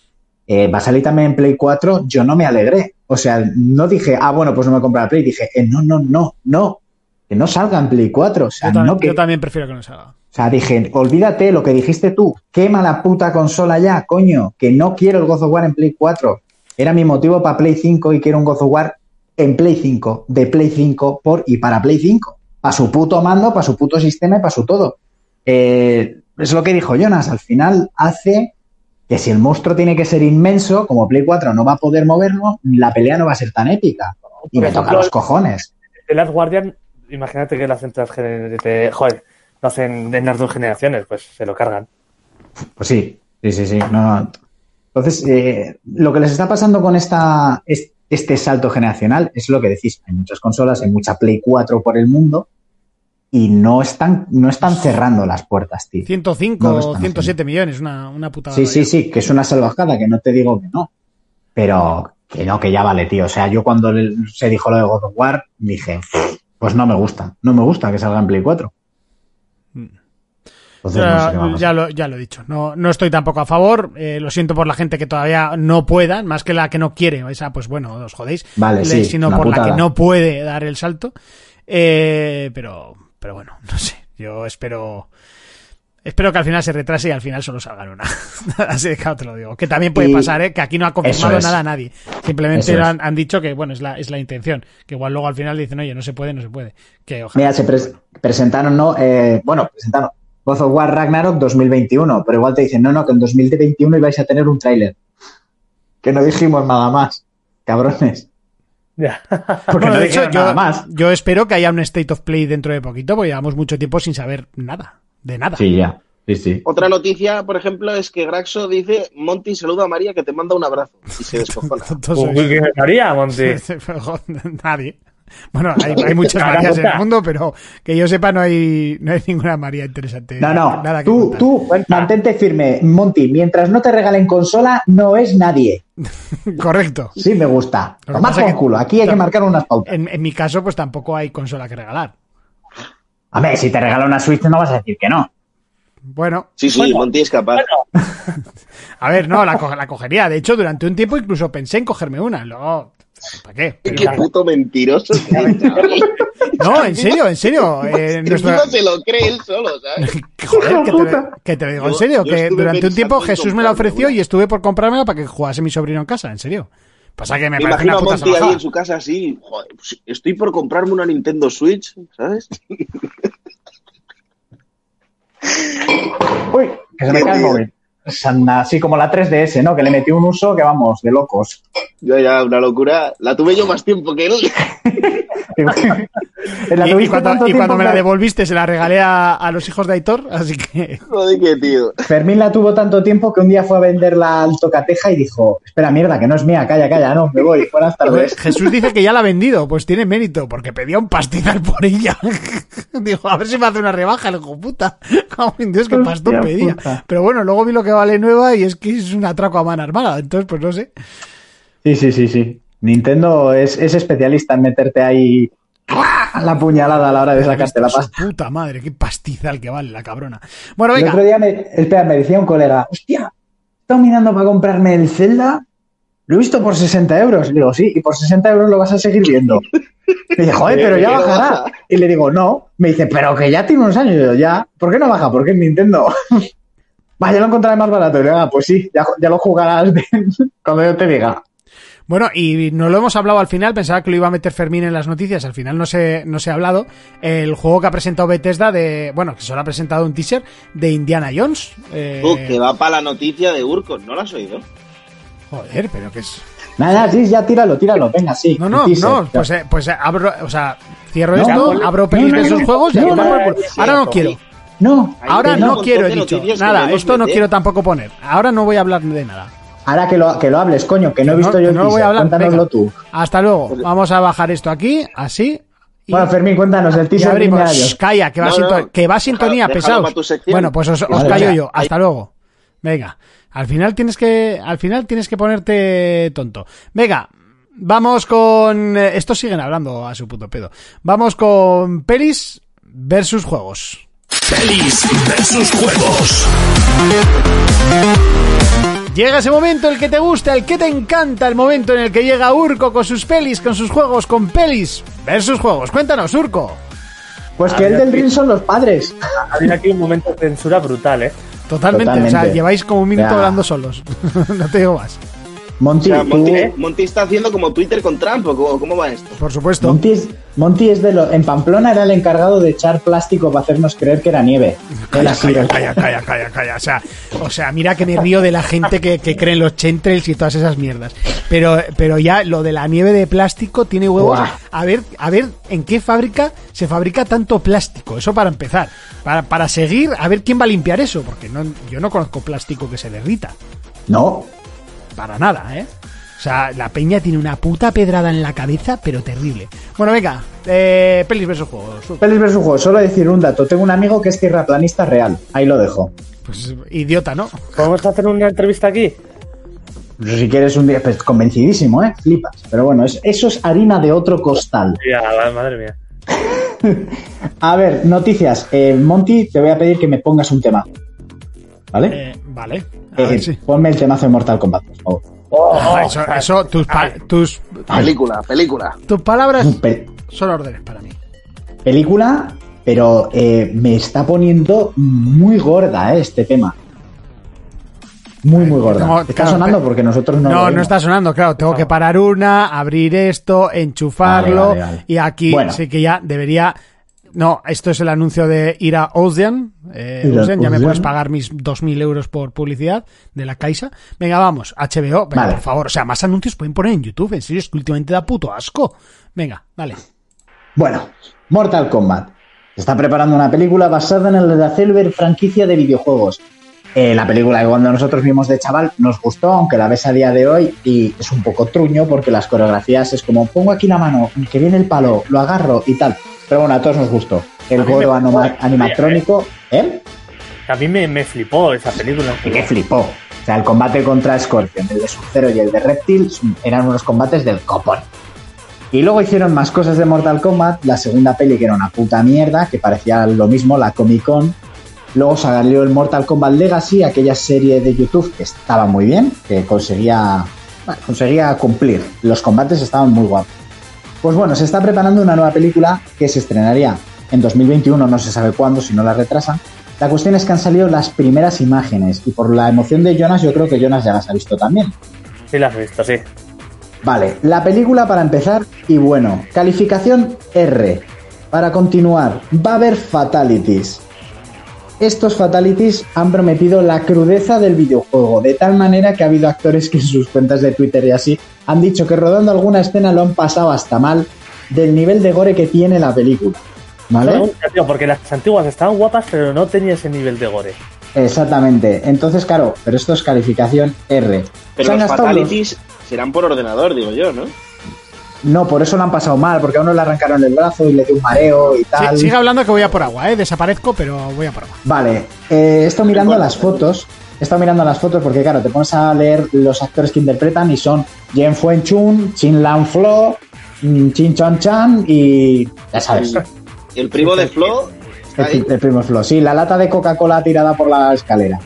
eh, va a salir también en Play 4, yo no me alegré. O sea, no dije, ah, bueno, pues no me compro la Play. Dije, eh, no, no, no, no. Que no salga en Play 4. O sea, yo, también, no que... yo también prefiero que no se haga. O sea, dije, olvídate lo que dijiste tú. Quema la puta consola ya, coño. Que no quiero el God of War en Play 4. Era mi motivo para Play 5 y quiero un God of War en Play 5, de Play 5 por y para Play 5. Para su puto mando, para su puto sistema y para su todo. Eh, es lo que dijo Jonas. Al final hace que si el monstruo tiene que ser inmenso, como Play 4 no va a poder moverlo, la pelea no va a ser tan épica. Y me toca los cojones. The Last Guardian, imagínate que gener- de- Joder, lo hacen en las dos generaciones, pues se lo cargan. Pues sí, sí, sí, sí. No, no. Entonces, eh, lo que les está pasando con esta, es- este salto generacional es lo que decís. Hay muchas consolas, hay mucha Play 4 por el mundo y no están, no están cerrando las puertas, tío. 105 No lo o están 107 millones, una, una putada. Sí, sí, sí, que es una salvajada, que no te digo que no. Pero que no, que ya vale, tío. O sea, yo cuando se dijo lo de God of War, dije, pues no me gusta, no me gusta que salga en Play 4. Entonces, no sé Ya, lo, ya lo he dicho. No, no estoy tampoco a favor. eh, lo siento por la gente que todavía no pueda, más que la que no quiere. Esa, pues bueno, os jodéis. Vale, Le- sí, sino por la que no puede dar el salto. Eh, pero, pero bueno, no sé. Yo espero. Espero que al final se retrase y al final solo salgan una. Así de claro te lo digo. Que también puede Y- pasar, ¿eh? Que aquí no ha confirmado es. nada a nadie. Simplemente es. han, han dicho que, bueno, es la, es la intención. Que igual luego al final dicen, oye, no se puede, no se puede. Que ojalá. Mira, se pres- presentaron, ¿no? Eh, bueno, presentaron God of War Ragnarok 2021, pero igual te dicen, no, no, que en 2021 ibais a tener un tráiler. que no dijimos nada más. Cabrones. Ya. Porque Bueno, no de hecho, yo, nada más. yo espero que haya un State of Play dentro de poquito, porque llevamos mucho tiempo sin saber nada. De nada. Sí, ya. Sí, sí. Otra noticia, por ejemplo, es que Graxo dice, Monty saluda a María que te manda un abrazo. Y se descojona. ¿quién Monty? Nadie. Bueno, hay, hay muchas Marías en el mundo, pero que yo sepa no hay, no hay ninguna María interesante. No, no. Nada que tú, tú mantente firme, Monty. Mientras no te regalen consola, no es nadie. Correcto. Sí, me gusta. Tomar que- culo. Aquí hay que marcar unas pautas. En, en mi caso, pues tampoco hay consola que regalar. A ver, si te regala una Switch, no vas a decir que no. Bueno, Sí, sí, Monty es capaz. a ver, no, la, co- la cogería. De hecho, durante un tiempo incluso pensé en cogerme una. Luego, ¿para qué? Pero- Qué puto mentiroso no, en serio, en serio. eh, Que nuestra- se lo cree él solo, ¿sabes? Joder, que te, que te lo digo en serio, yo que durante un tiempo Jesús me la ofreció una. y estuve por comprármela para que jugase mi sobrino en casa, en serio. Pasa que me, Me parece imagino una a puta Monty ahí en su casa así, joder, estoy por comprarme una Nintendo Switch, ¿sabes? Uy, que se me cae el móvil. Así como la 3DS, ¿no? Que le metí un uso que vamos, de locos. Ya, ya, una locura. La tuve yo más tiempo que él. La Y, cuando, tanto y cuando tiempo me la devolviste se la regalé a, a los hijos de Aitor, así que... Joder, qué tío. Fermín la tuvo tanto tiempo que un día fue a venderla al tocateja y dijo, espera, mierda, que no es mía, calla, calla, no, me voy, buenas tardes. Jesús dice que ya la ha vendido, pues tiene mérito, porque pedía un pastizal por ella. Dijo, a ver si me hace una rebaja, el hijo puta. Dios, qué pastón Hostia pedía. puta. Pero bueno, luego vi lo que vale nueva y es que es un atraco a mano armada, entonces pues no sé. Sí, sí, sí, sí. Nintendo es, es especialista en meterte ahí la puñalada a la hora de sacarte la pasta. puta madre, qué pastizal que vale la cabrona. Bueno, El venga. otro día me, espera, me decía un colega, hostia, he estado mirando para comprarme el Zelda, lo he visto por 60 euros. Le digo, sí, y por 60 euros lo vas a seguir viendo. Me dice, joder, pero ya bajará. baja. Y le digo, no. Me dice, pero que ya tiene unos años. Y yo, ya. ¿Por qué no baja? Porque es Nintendo. Vaya, lo encontraré más barato. Y le digo, ah, pues sí, ya, ya lo jugarás cuando yo te diga. Bueno, y no lo hemos hablado al final, pensaba que lo iba a meter Fermín en las noticias, al final no se, no se ha hablado. El juego que ha presentado Bethesda de, bueno, que solo ha presentado un teaser de Indiana Jones. Eh, que va para la noticia de Urcos, ¿no la has oído? joder, pero que es... Nada, sí, ya tíralo, tíralo. Venga, sí. No, no, teaser. no, pues, eh, pues eh, abro, o sea, cierro No, esto, no, abro pelis no, de esos no, juegos y Ahora no sí. quiero. No, Ahora no quiero, he dicho. Nada, esto no quiero tampoco poner. Ahora no voy a hablar de nada. ahora que lo, que lo hables, coño, que no he visto no- yo el no teaser. a hablar. Cuéntanoslo Venga. tú. Hasta luego. Vamos a bajar esto aquí, así. y- Bueno, Fermín, cuéntanos el teaser abrimos. Calla, que va, No, sinto- no. que va sintonía, Déjalo- pesados. Bueno, pues os, callo yo. Hasta luego. Venga. Al final tienes que, al final tienes que ponerte tonto. Venga. Vamos con. eh, Estos siguen hablando a su puto pedo. Vamos con pelis versus juegos. Pelis versus juegos. Llega ese momento, el que te gusta, el que te encanta, el momento en el que llega Urco con sus pelis, con sus juegos, con pelis versus juegos. Cuéntanos, Urco. Pues que el del ring son los padres. Ha habido aquí un momento de censura brutal, ¿eh? Totalmente, o sea, lleváis como un minuto Ya. hablando solos. no te digo más. Monty, O sea, tú- Monty, Monty está haciendo como Twitter con Trump, ¿o cómo, cómo va esto? Por supuesto. Monty es, Monty es de lo. En Pamplona era el encargado de echar plástico para hacernos creer que era nieve. Calla, calla, calla, calla, calla. O sea, o sea, mira que me río de la gente que, que cree en los chentrels y todas esas mierdas. Pero, pero ya lo de la nieve de plástico tiene huevos. Buah. A ver, a ver en qué fábrica se fabrica tanto plástico. Eso para empezar. Para, para seguir, a ver quién va a limpiar eso. Porque no, yo no conozco plástico que se derrita. No, Para nada, ¿eh? O sea, la peña tiene una puta pedrada en la cabeza, pero terrible. Bueno, venga, eh, pelis versus juegos. Pelis versus juegos, solo decir un dato. Tengo un amigo que es tierraplanista real. Ahí lo dejo. Pues idiota, ¿no? ¿Podemos hacer una entrevista aquí? Si quieres un día, pues convencidísimo, ¿eh? Flipas. Pero bueno, es- eso es harina de otro costal. Ya, madre mía. A ver, noticias. Eh, Monty, te voy a pedir que me pongas un tema. ¿Vale? Eh, vale. A Eh, ver si. Ponme el temazo de Mortal Kombat, por favor. Ah, eso, eso, tus, pa- tus, Película, película. tus palabras Pe- son órdenes para mí. película, pero eh, me está poniendo muy gorda eh, este tema. Muy, muy gorda. tengo- está claro, sonando porque nosotros no. No, lo no, está sonando, claro. Tengo que parar una, abrir esto, enchufarlo. Vale, vale, vale. Y aquí Bueno. sí que ya debería. No, esto es el anuncio de ir a Ocean. Eh, Ir a Ocean, ya me puedes pagar mis 2.000 euros por publicidad de la Caixa. Venga, vamos, HBO, venga, Vale. por favor. O sea, más anuncios pueden poner en YouTube. En serio, es que últimamente da puto asco. Venga, dale. Bueno, Mortal Kombat. Se está preparando una película basada en la célebre franquicia de videojuegos. Eh, la película que cuando nosotros vimos de chaval nos gustó, aunque la ves a día de hoy y es un poco truño porque las coreografías es como pongo aquí la mano, que viene el palo, lo agarro y tal. Pero bueno, a todos nos gustó. El me gordo anima- animatrónico, ¿eh? A mí me, me flipó esa película. Y que flipó. O sea, el combate contra Scorpion, el de Sub-Zero y el de Reptil eran unos combates del copón. Y luego hicieron más cosas de Mortal Kombat, la segunda peli que era una puta mierda, que parecía lo mismo, la Comic Con. Luego salió el Mortal Kombat Legacy, aquella serie de YouTube que estaba muy bien, que conseguía, bueno, conseguía cumplir. Los combates estaban muy guapos. Pues bueno, se está preparando una nueva película que se estrenaría en 2021, no se sabe cuándo, si no la retrasan. La cuestión es que han salido las primeras imágenes y por la emoción de Jonas yo creo que Jonas ya las ha visto también. Sí, la has visto, sí. Vale, la película para empezar y bueno, calificación R. Para continuar, va a haber fatalities. Estos fatalities han prometido la crudeza del videojuego, de tal manera que ha habido actores que en sus cuentas de Twitter y así han dicho que rodando alguna escena lo han pasado hasta mal del nivel de gore que tiene la película. ¿Vale? No, tío, porque las antiguas estaban guapas, pero no tenía ese nivel de gore. Exactamente. Entonces, claro, pero esto es calificación R. Pero los fatalities serán por ordenador, digo yo, ¿no? No, por eso lo han pasado mal, porque a uno le arrancaron el brazo y le dio un mareo y Sí, tal. sigue hablando que voy a por agua, ¿eh? Desaparezco, pero voy a por agua. Vale, eh, he estado mirando las fotos. He estado mirando las fotos porque, claro, te pones a leer los actores que interpretan y son Jen Fuen Chun, Chin Lan Flo, mm, Chin Chon Chan y. Ya sabes. El primo de Flo. El, el primo Flo. Sí, la lata de Coca-Cola tirada por la escalera.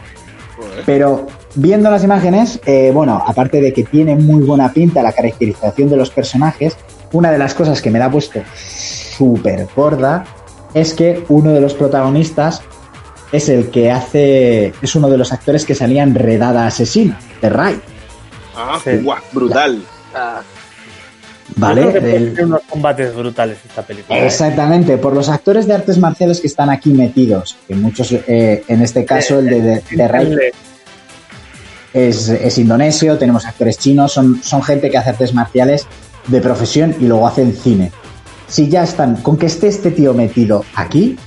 Joder. Pero viendo las imágenes, eh, bueno, aparte de que tiene muy buena pinta la caracterización de los personajes, una de las cosas que me da puesto súper gorda es que uno de los protagonistas es el que hace, es uno de los actores que salía en Redada Asesina, de Ray, Ah, Sí. guau, brutal. Ah, ¿vale? Del- tener unos combates brutales esta película. ¿eh? Exactamente, por los actores de artes marciales que están aquí metidos, que muchos, eh, en este caso el de, de, de Ray es, es indonesio, tenemos actores chinos, son, son gente que hace artes marciales de profesión y luego hacen cine. Si ya están, con que esté este tío metido aquí,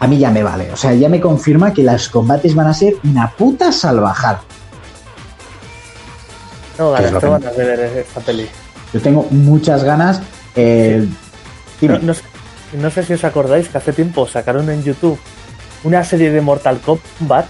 a mí ya me vale. O sea, ya me confirma que los combates van a ser una puta salvajada. No, ¿Qué es ganas, lo te que- van a ver esta peli. Yo tengo muchas ganas. eh. No, no sé, no sé si os acordáis que hace tiempo sacaron en YouTube una serie de Mortal Kombat.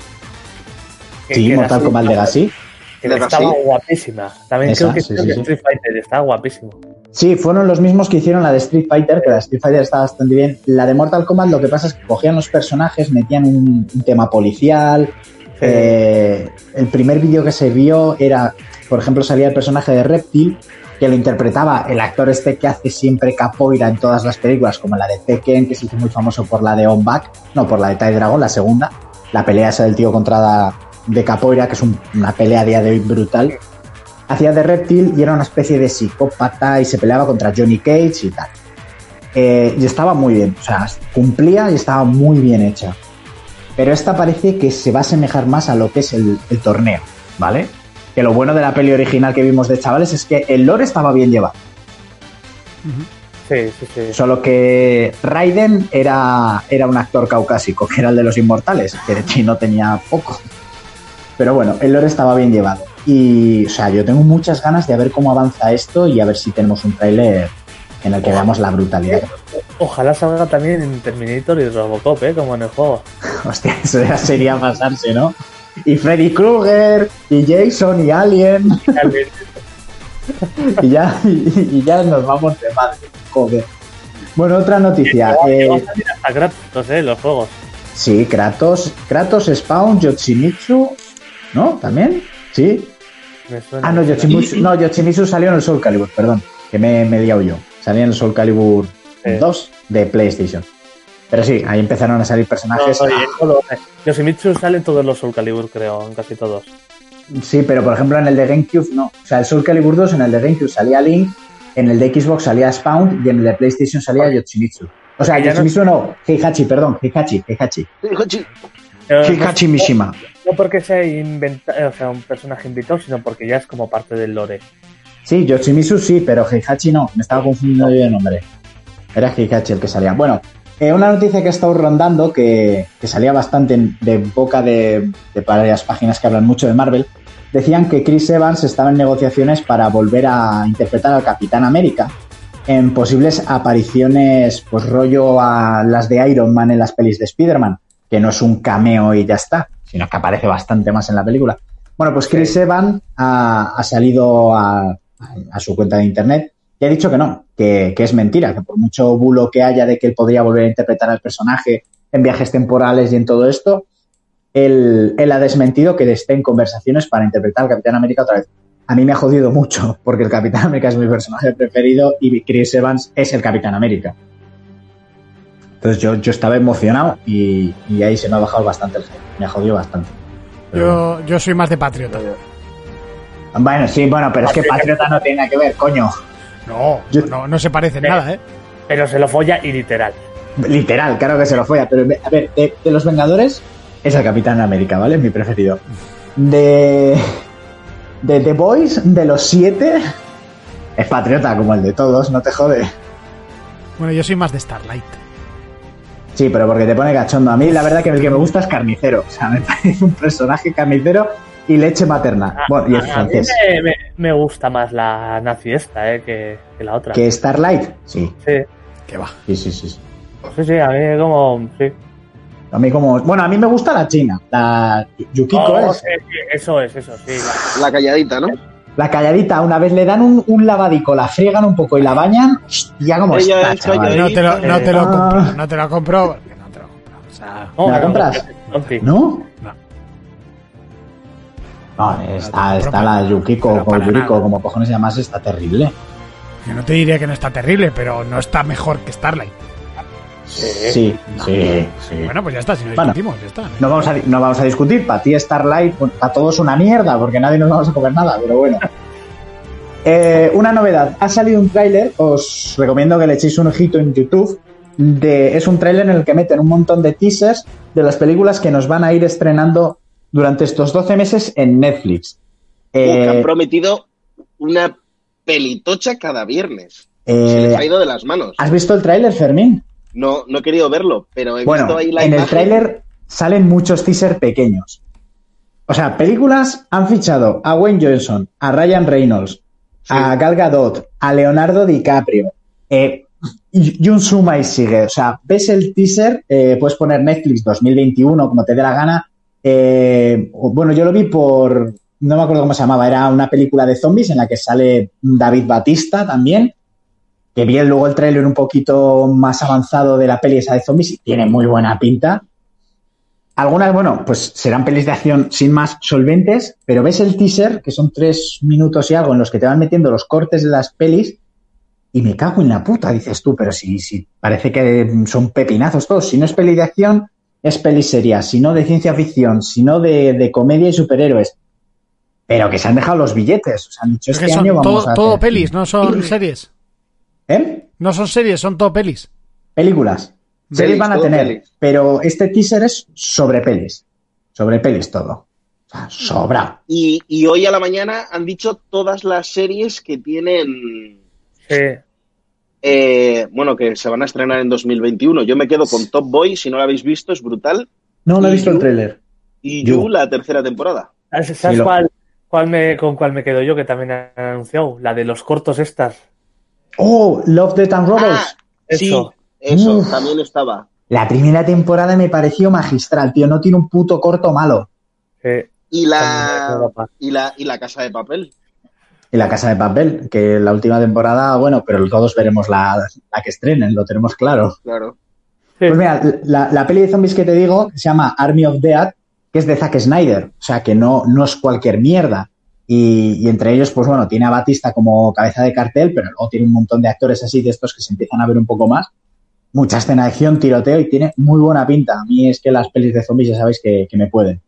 que- sí, que Mortal Kombat Legacy. Que estaba guapísima. También Esa, creo que, sí, creo sí, que sí. Street Fighter estaba guapísimo. Sí, fueron los mismos que hicieron la de Street Fighter, que la de Street Fighter está bastante bien. La de Mortal Kombat lo que pasa es que cogían los personajes, metían un, un tema policial. eh, el primer vídeo que se vio era, por ejemplo, salía el personaje de Reptil, que lo interpretaba el actor este que hace siempre capoeira en todas las películas, como la de Tekken, que se hizo muy famoso por la de On Back, no, por la de Tai Dragon, la segunda. La pelea esa del tío contra la- de capoeira, que es un- una pelea a día de hoy brutal hacía de reptil y era una especie de psicópata y se peleaba contra Johnny Cage y tal. Eh, y estaba muy bien, o sea, cumplía y estaba muy bien hecha. Pero esta parece que se va a asemejar más a lo que es el, el torneo, ¿vale? Que lo bueno de la peli original que vimos de chavales es que el lore estaba bien llevado. Sí, sí, sí. Solo que Raiden era, era un actor caucásico, que era el de los inmortales, que de chino tenía poco. Pero bueno, el lore estaba bien llevado. Y, o sea, yo tengo muchas ganas de ver cómo avanza esto y a ver si tenemos un tráiler en el que veamos la brutalidad. Ojalá salga también en Terminator y Robocop, ¿eh? Como en el juego. Hostia, eso ya sería pasarse, ¿no? Y Freddy Krueger, y Jason, y Alien, y ya, y, y ya nos vamos de madre. Joder. Bueno, otra noticia. Eh, hasta Kratos, ¿eh? Los juegos. Sí, Kratos, Kratos, Spawn, Yoshimitsu, ¿no? ¿También? Sí. Me suena. Ah, no, Yoshimitsu, no, Yoshimitsu salió en el Soul Calibur, perdón, que me, me he liado yo. Salía en el Soul Calibur Sí. 2 de PlayStation. Pero sí, ahí empezaron a salir No, personajes. no, en todo- Yoshimitsu sale en todos los Soul Calibur, creo, en casi todos. Sí, pero por ejemplo en el de GameCube no. O sea, el Soul Calibur 2 en el de GameCube salía Link, en el de Xbox salía Spawn y en el de PlayStation salía Yoshimitsu. O sea, no- Yoshimitsu no, Heihachi, perdón, Heihachi, Heihachi. Hijochi. No- Mishima. No porque sea inventa, o sea, un personaje invitado, sino porque ya es como parte del lore. Sí, Yoshimitsu sí, pero Heihachi no. Me estaba confundiendo yo de nombre. Era Heihachi el que salía. Bueno, eh, una noticia que he estado rondando, que, que salía bastante en- de boca de, de varias páginas que hablan mucho de Marvel, decían que Chris Evans estaba en negociaciones para volver a interpretar al Capitán América en posibles apariciones, pues rollo a las de Iron Man en las pelis de Spider-Man, que no es un cameo y ya está, sino que aparece bastante más en la película. Bueno, pues Chris Evans ha, ha salido a, a su cuenta de internet y ha dicho que no, que, que es mentira, que por mucho bulo que haya de que él podría volver a interpretar al personaje en viajes temporales y en todo esto, él, él ha desmentido que esté en conversaciones para interpretar al Capitán América otra vez. A mí me ha jodido mucho, porque el Capitán América es mi personaje preferido y Chris Evans es el Capitán América. Entonces yo, yo estaba emocionado y, y ahí se me ha bajado bastante el hype. Me ha jodido bastante. Pero- Yo, yo soy más de patriota. Bueno, sí, bueno, pero es que Patriota no tiene nada que ver, coño. No, Yo- no, no se parece en nada, ¿eh? Pero se lo folla y literal. Literal, claro que se lo fue. Pero, a ver, de, de los Vengadores es el Capitán América, ¿vale? Mi preferido. De. De The Boys, de los siete, es patriota como el de todos, no te jode. Bueno, yo soy más de Starlight. Sí, pero porque te pone cachondo. A mí, la verdad, que el que me gusta es Carnicero. O sea, me parece un personaje carnicero y leche materna. Bueno, y es A- a mí francés. me, me- me gusta más la nazi esta, eh, que, que la otra. ¿Que Starlight? Sí, Sí, Que va. sí, sí, sí. sí. sí, sí, a mí como... Sí. A mí como... Bueno, a mí me gusta la china. La Yukiko Oh, es. sí, sí, eso es, eso, sí. la- La calladita, ¿no? La calladita, una vez le dan un, un lavadico, la friegan un poco y la bañan, hostia, como está, es chaval. No te lo, no te lo Ah. compro, no te lo compro porque no te lo compro. O sea, No, ¿Me la compras? no, sí. ¿No? No. Está, está la Yukiko o Yuriko, como cojones se llamas, está terrible. yo no te diría que no está terrible, pero no está mejor que Starlight. Sí, sí, sí. Bueno, pues ya está, si no Bueno. discutimos, ya está. No vamos a, no vamos a discutir, para ti Starlight, bueno, para todos una mierda, porque nadie nos vamos a comer nada, pero bueno. Eh, una novedad, ha salido un tráiler, os recomiendo que le echéis un ojito en YouTube, de, es un tráiler en el que meten un montón de teasers de las películas que nos van a ir estrenando durante estos 12 meses en Netflix. Uh, que Eh, han prometido una pelitocha cada viernes. Se eh, les ha ido de las manos. ¿Has visto el tráiler, Fermín? No, no he querido verlo, pero he Bueno, visto ahí la en el tráiler salen muchos teasers pequeños. O sea, películas han fichado a Wayne Johnson, a Ryan Reynolds, a Gal Gadot, a Leonardo DiCaprio, eh, y y un suma y sigue. O sea, ves el teaser, eh, puedes poner Netflix 2021 como te dé la gana. Eh, bueno, yo lo vi por, no me acuerdo cómo se llamaba, era una película de zombies en la que sale David Batista también que vi luego el tráiler un poquito más avanzado de la peli esa de zombies y tiene muy buena pinta. Algunas, bueno, pues serán pelis de acción sin más solventes, pero ves el teaser, que son tres minutos y algo en los que te van metiendo los cortes de las pelis, y me cago en la puta, dices tú, pero si, si parece que son pepinazos todos. Si no es peli de acción, es peli seria. Si no de ciencia ficción, si no de, de comedia y superhéroes. Pero que se han dejado los billetes. O sea, han dicho este año vamos todo, a todo hacer- pelis, no son series. ¿Eh? No son series, son todo pelis. Películas. Series Pelis, van a tener, pelis. pero este teaser es sobre pelis. Sobre pelis todo. O sea, sobra. Y, y hoy a la mañana han dicho todas las series que tienen. Sí. eh, bueno, que se van a estrenar en 2021. Yo me quedo con Top Boy, si no lo habéis visto, es brutal. No, no he ¿Y visto el tráiler. Y You. You, la tercera temporada. ¿Sabes cuál, cuál me, con cuál me quedo yo? Que también han anunciado. La de los cortos estas. Oh, Love, Death and Robots. Ah, sí, Eso. eso, Uf. también estaba. La primera temporada me pareció magistral, tío. No tiene un puto corto malo. Sí, Y la, y la, y la Casa de Papel. Y La Casa de Papel, que la última temporada, bueno, pero todos veremos la, la que estrenen, lo tenemos claro. Claro. Pues mira, la, la peli de zombies que te digo se llama Army of Dead, que es de Zack Snyder. O sea, que no, no es cualquier mierda. Y, entre ellos, pues bueno, tiene a Batista como cabeza de cartel, pero luego tiene un montón de actores así de estos que se empiezan a ver un poco más. Mucha escena de acción, tiroteo y tiene muy buena pinta. A mí es que las pelis de zombies ya sabéis que, me pueden.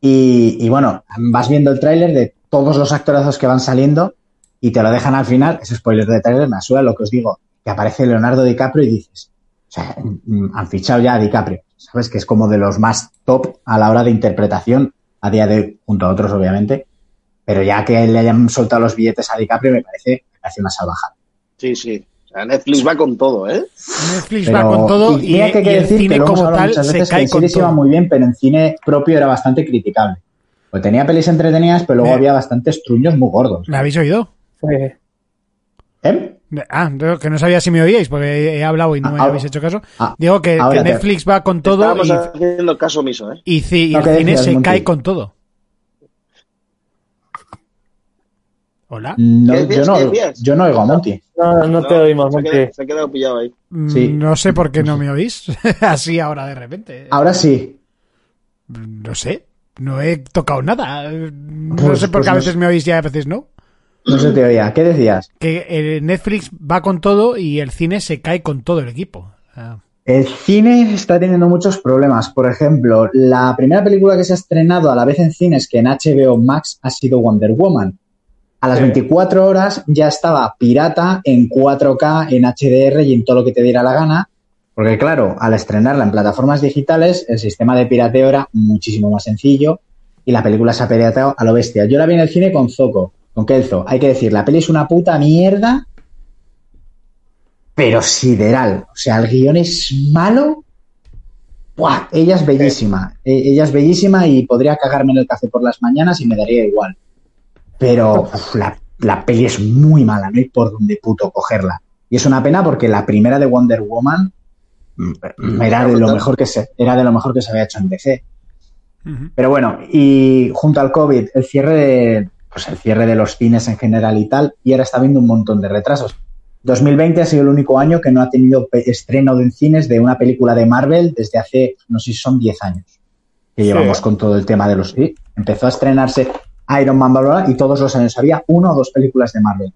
Y, bueno, vas viendo el tráiler de todos los actorazos que van saliendo y te lo dejan al final. Ese spoiler de tráiler me asuda lo que os digo, que aparece Leonardo DiCaprio y dices, sea, mm, han fichado ya a DiCaprio, ¿sabes? Que es como de los más top a la hora de interpretación, a día de hoy, junto a otros, obviamente. Pero ya que le hayan soltado los billetes a DiCaprio, me parece, me parece una salvajada. Sí, sí. O sea, Netflix va con todo, ¿eh? Netflix Pero- va con todo y, que hay y que el decir que cine como hablado tal muchas se veces, que cae en con cine se iba todo. muy bien, pero en cine propio era bastante criticable. Pues tenía pelis entretenidas, pero luego Eh. había bastantes truños muy gordos. ¿Me habéis oído? Sí. ¿Eh? Ah, que no sabía si me oíais porque he hablado y no me Ah, habéis hecho caso. ah, Digo que, Netflix va con todo Estábamos y, haciendo caso omiso, ¿eh? y y No, el ¿qué cine decías, se Monty? cae con todo. ¿Hola? No, ¿Qué yo, no, yo no oigo a Monty. No, no te oímos, se ha, Monty. quedado, se ha quedado pillado ahí. Mm, Sí. No sé por qué no me oís así ahora de repente. Ahora sí. No sé, no he tocado nada. No Pues- sé por pues qué a veces me oís y a veces no. No se te oía. ¿Qué decías? Que eh, Netflix va con todo y el cine se cae con todo el equipo. Ah, El cine está teniendo muchos problemas. Por ejemplo, la primera película que se ha estrenado a la vez en cines que en HBO Max ha sido Wonder Woman. A las Sí. 24 horas ya estaba pirata en 4K, en HDR y en todo lo que te diera la gana. Porque claro, al estrenarla en plataformas digitales, el sistema de pirateo era muchísimo más sencillo y la película se ha pirateado a lo bestia. Yo la vi en el cine con Zoco, con Kelzo. Hay que decir, la peli es una puta mierda, pero sideral. O sea, el guion es malo. ¡Buah! Ella es bellísima. E- Ella es bellísima y podría cagarme en el café por las mañanas y me daría igual. Pero uf, la, la peli es muy mala, no hay por dónde puto cogerla. Y es una pena porque la primera de Wonder Woman mm, era de lo mejor que se, era de lo mejor que se había hecho en DC. Pero bueno, y junto al COVID, el cierre de, pues el cierre de los cines en general y tal, y ahora está habiendo un montón de retrasos. 2020 ha sido el único año que no ha tenido estreno en cines de una película de Marvel desde hace, no sé si son 10 años que Sí. llevamos con todo el tema de los... sí, empezó a estrenarse Iron Man bla, bla, bla, y todos los años había una o dos películas de Marvel.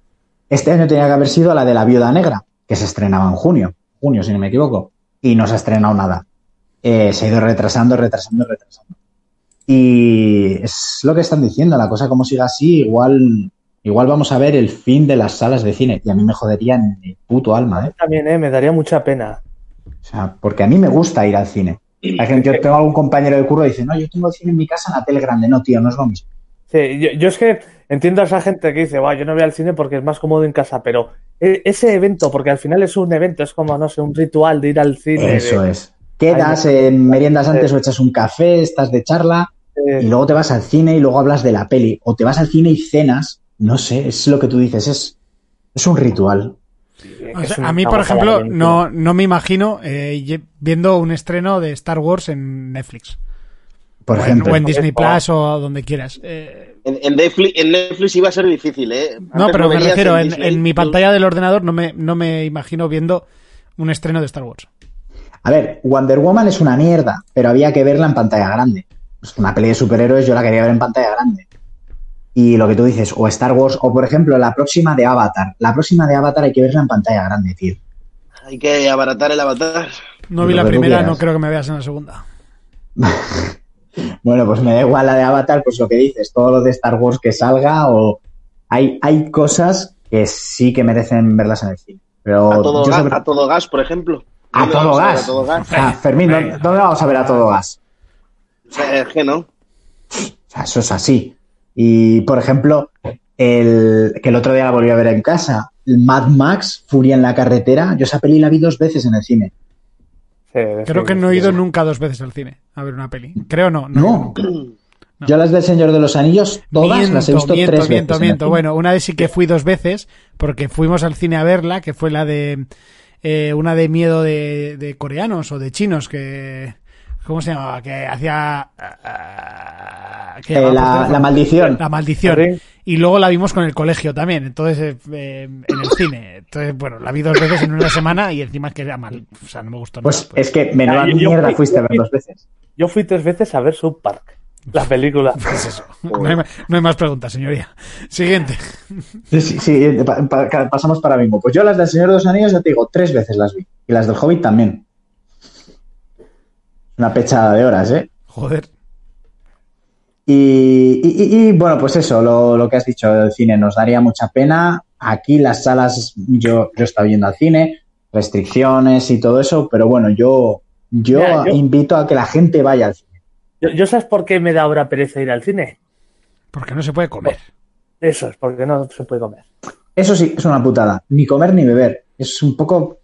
Este año tenía que haber sido la de la Viuda Negra, que se estrenaba en junio, junio si no me equivoco, y no se ha estrenado nada. Eh, se ha ido retrasando, retrasando, retrasando. Y es lo que están diciendo, la cosa como siga así, igual, igual vamos a ver el fin de las salas de cine. Y a mí me jodería en mi puto alma, ¿eh? También, eh, me daría mucha pena. O sea, porque a mí me gusta ir al cine. Hay gente, yo tengo algún compañero de curro que dice, no, yo tengo el cine en mi casa en la tele grande. No, tío, no es lo mismo. Sí, yo, yo es que entiendo a esa gente que dice, "Buah, yo no voy al cine porque es más cómodo en casa, pero e- ese evento, porque al final es un evento, es como, no sé, un ritual de ir al cine. Eso de- es. Quedas, eh, meriendas antes o echas un café, estás de charla y luego te vas al cine y luego hablas de la peli. O te vas al cine y cenas. No sé, es lo que tú dices, es, es un ritual. O sea, a mí, por ejemplo, no, no me imagino eh, viendo un estreno de Star Wars en Netflix. Por o, en, ejemplo. o en Disney Plus o donde quieras. Eh, En, en Netflix, en Netflix iba a ser difícil, ¿eh? no, Antes pero me refiero, en, Disney en mi pantalla del ordenador no me, no me imagino viendo un estreno de Star Wars. A ver, Wonder Woman es una mierda, pero había que verla en pantalla grande. Es una peli de superhéroes, yo la quería ver en pantalla grande. Y lo que tú dices, o Star Wars, o por ejemplo, la próxima de Avatar. La próxima de Avatar hay que verla en pantalla grande, tío. Hay que abaratar el avatar. No vi la primera, no creo que me veas en la segunda. Bueno, pues me da igual la de Avatar, pues lo que dices, todo lo de Star Wars que salga, o hay, hay cosas que sí que merecen verlas en el cine. Pero A todo, yo ga- sobre- a todo gas, por ejemplo. a ¿Dónde todo gas. A todo gas. Ah, Fermín, ¿dónde, dónde vamos a ver a todo gas? O sea, es que no. O sea, eso es así. Y, por ejemplo, el, que el otro día la volví a ver en casa, el Mad Max, Furia en la carretera, yo esa peli la vi dos veces en el cine. Sí, Creo que no he ido nunca dos veces al cine a ver una peli. Creo no. No. No. Yo las del Señor de los Anillos, todas las he visto miento, tres miento, veces. miento. Bueno, una vez sí que fui dos veces porque fuimos al cine a verla, que fue la de eh, una de miedo de, de coreanos o de chinos que ¿cómo se llamaba? Que hacía ah, que Eh, la, maldición. La maldición. Sí. Y luego la vimos con el colegio también, entonces eh, eh, en el cine. Entonces, bueno, la vi dos veces en una semana y encima que era mal. O sea, no me gustó Pues nada. pues. es que menuda Ah, mierda fui- fuiste a ver dos veces. Yo fui tres veces a ver South Park, la película. Es eso. No hay, ma- no hay más preguntas, señoría. Siguiente. Sí, sí, sí, pa- pa- pasamos para mismo. Pues yo las del Señor de los Anillos, ya te digo, tres veces las vi. Y las del Hobbit también. Una pechada de horas, ¿eh? Joder. Y, y- y- y, bueno, pues eso, lo, lo que has dicho del cine nos daría mucha pena. Aquí las salas, yo, yo estaba yendo al cine, restricciones y todo eso, pero bueno, yo, yo, Mira, yo- invito a que la gente vaya al cine. Yo, yo sabes por qué me da ahora pereza ir al cine. Porque no se puede comer. Eso es, porque no se puede comer. Eso sí, es una putada. Ni comer ni beber. Es un poco...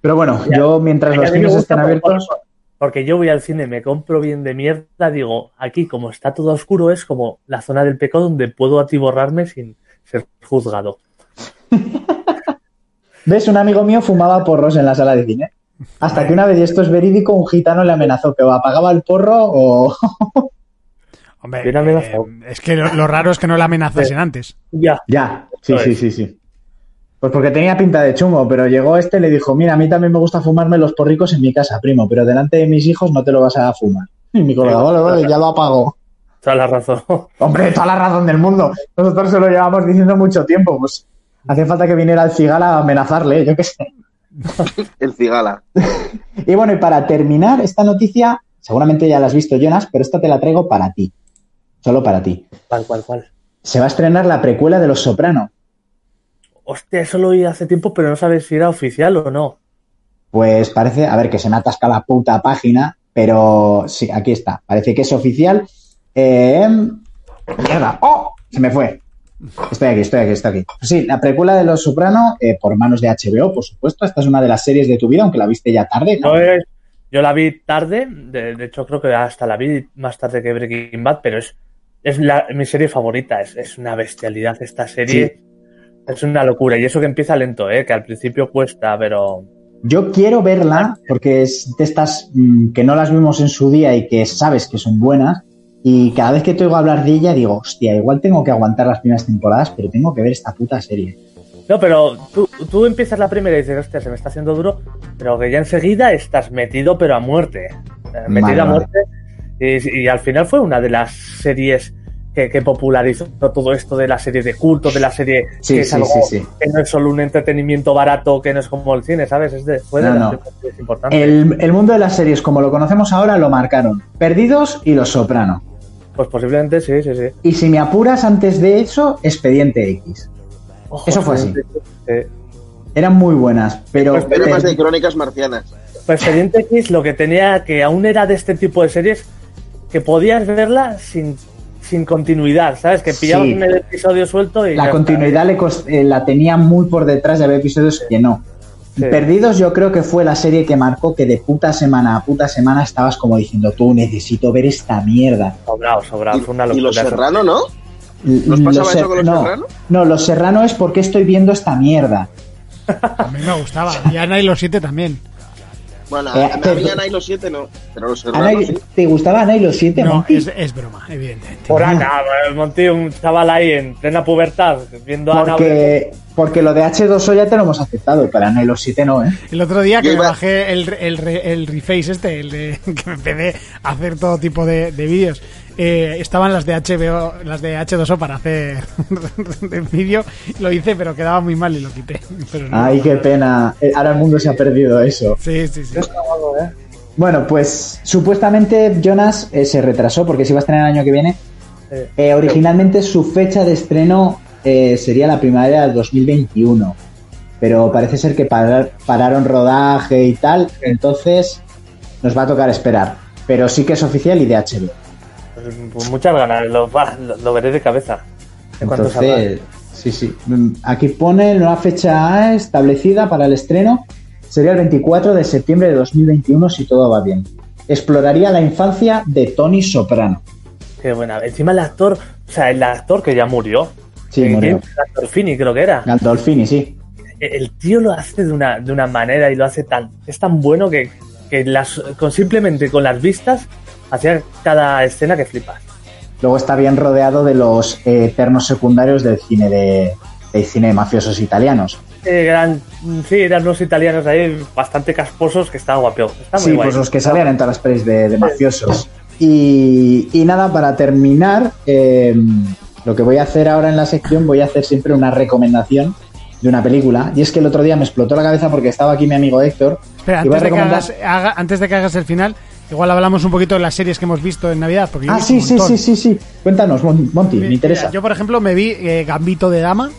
Pero bueno, Ya. yo mientras los cines estén abiertos... por- Porque yo voy al cine, me compro bien de mierda, digo, aquí como está todo oscuro es como la zona del pecado donde puedo atiborrarme sin ser juzgado. ¿Ves? Un amigo mío fumaba porros en la sala de cine. Hasta que una vez, y esto es verídico, un gitano le amenazó que o apagaba el porro o... Hombre, eh, es que lo, lo raro es que no la amenazasen antes. Ya, ya, sí, sí, sí, sí. Pues porque tenía pinta de chungo, pero llegó este y le dijo, mira, a mí también me gusta fumarme los porricos en mi casa, primo, pero delante de mis hijos no te lo vas a fumar. Y mi colega, vale, vale, ya lo apago. Toda la razón. Hombre, toda la razón del mundo. Nosotros se lo llevamos diciendo mucho tiempo, pues hace falta que viniera el cigala a amenazarle, yo qué sé. El cigala. Y bueno, y para terminar esta noticia, seguramente ya la has visto, Jonas, pero esta te la traigo para ti. Solo para ti. Cual, cual, cual. Se va a estrenar la precuela de Los Soprano. Hostia, eso lo oí hace tiempo, pero no sabes si era oficial o no. Pues parece, a ver, que se me atasca la puta página, pero sí, aquí está. Parece que es oficial. Eh, mierda. ¡Oh! Se me fue. Estoy aquí, estoy aquí, estoy aquí. Sí, la precuela de Los Soprano, eh, por manos de HBO, por supuesto. Esta es una de las series de tu vida, aunque la viste ya tarde. ¿no? Yo, yo la vi tarde, de, de hecho creo que hasta la vi más tarde que Breaking Bad, pero es, es la, mi serie favorita, es, es una bestialidad esta serie. Es una locura, y eso que empieza lento, ¿eh? que al principio cuesta, pero Yo quiero verla porque es de estas mm, que no las vimos en su día y que sabes que son buenas. Y cada vez que te oigo hablar de ella, digo, hostia, igual tengo que aguantar las primeras temporadas, pero tengo que ver esta puta serie. No, pero tú, tú empiezas la primera y dices, hostia, se me está haciendo duro, pero que ya enseguida estás metido, pero a muerte. Eh, Metido Vale, a vale. muerte. Y, y al final fue una de las series que, que popularizó todo esto de la serie de culto, de la serie Sí, que es sí, algo sí, que no es solo un entretenimiento barato, que no es como el cine, ¿sabes? Es de, fue de No, las no. El, el mundo de las series, como lo conocemos ahora, lo marcaron Perdidos y Los Soprano. Pues posiblemente sí, sí, sí. Y si me apuras antes de eso, Expediente X. Ojo, Eso fue así. sí. Eran muy buenas, pero... Pues, Pero más de crónicas marcianas. Pues Expediente X lo que tenía que aún era de este tipo de series que podías verla sin, sin continuidad, ¿sabes? Que pillabas Sí. un episodio suelto y la continuidad le eh, la tenía muy por detrás de haber episodios que no. Sí. Perdidos yo creo que fue la serie que marcó que de puta semana a puta semana estabas como diciendo, tú necesito ver esta mierda. Sobrado, sobrado, Y, fue una y locura. los eso. Serrano, ¿no? ¿Nos pasaba eso con Los Serrano? No, Los Serrano es porque estoy viendo esta mierda. A mí me gustaba. Y Ana y los siete también. Bueno, Eh, a, a te- mí Ana y los siete no. Pero los Serrano sí. ¿Te gustaba Ana y los siete, No, Monty? es, es broma, evidentemente. Por Ana, el Monty, un chaval ahí en plena pubertad, viendo a Ana. Porque, porque lo de H2O ya te lo hemos aceptado, pero Ana y los siete no, ¿eh? El otro día que me iba- bajé el, el, re- el reface este, el de, que me empecé a hacer todo tipo de, de vídeos, eh, estaban las de HBO, las de H2O para hacer el vídeo. Lo hice, pero quedaba muy mal y lo quité. Pero no. Ay, qué pena. Eh, Ahora el mundo se ha perdido eso. Sí, sí, sí. Bueno, pues supuestamente Jonas eh, se retrasó porque se iba a estrenar el año que viene. Eh, Eh, originalmente su fecha de estreno eh, sería la primavera del 2021, pero parece ser que parar- pararon rodaje y tal, entonces nos va a tocar esperar. Pero sí que es oficial y de HBO. Pues, muchas ganas, lo, va, lo, lo veré de cabeza. En. Entonces, sí, sí. Mm, Aquí pone nueva fecha establecida para el estreno. Sería el 24 de septiembre de 2021 si todo va bien. Exploraría la infancia de Tony Soprano. Qué buena. Encima el actor, o sea, el actor que ya murió. Sí, murió. Gandolfini, creo que era. Gandolfini, sí. el tío lo hace de una, de una manera y lo hace tan es tan bueno que, que las con simplemente con las vistas hacía cada escena que flipas Luego está bien rodeado de los eh, eternos secundarios del cine de, del cine de mafiosos italianos. Eh, eran sí eran unos italianos ahí bastante casposos que estaban guapio está muy Sí, guay pues los que salían en todas las pelis de, de mafiosos. Y, y nada, para terminar, eh, lo que voy a hacer ahora en la sección, voy a hacer siempre una recomendación de una película. Y es que el otro día me explotó la cabeza porque estaba aquí mi amigo Héctor. Espera, y voy a antes de, que recomendar- hagas, haga- antes de que hagas el final, igual hablamos un poquito de las series que hemos visto en Navidad. Porque Ah, sí, sí, sí, sí, sí. Cuéntanos, Mon- Monty, me interesa. Yo, por ejemplo, me vi eh, Gambito de Dama.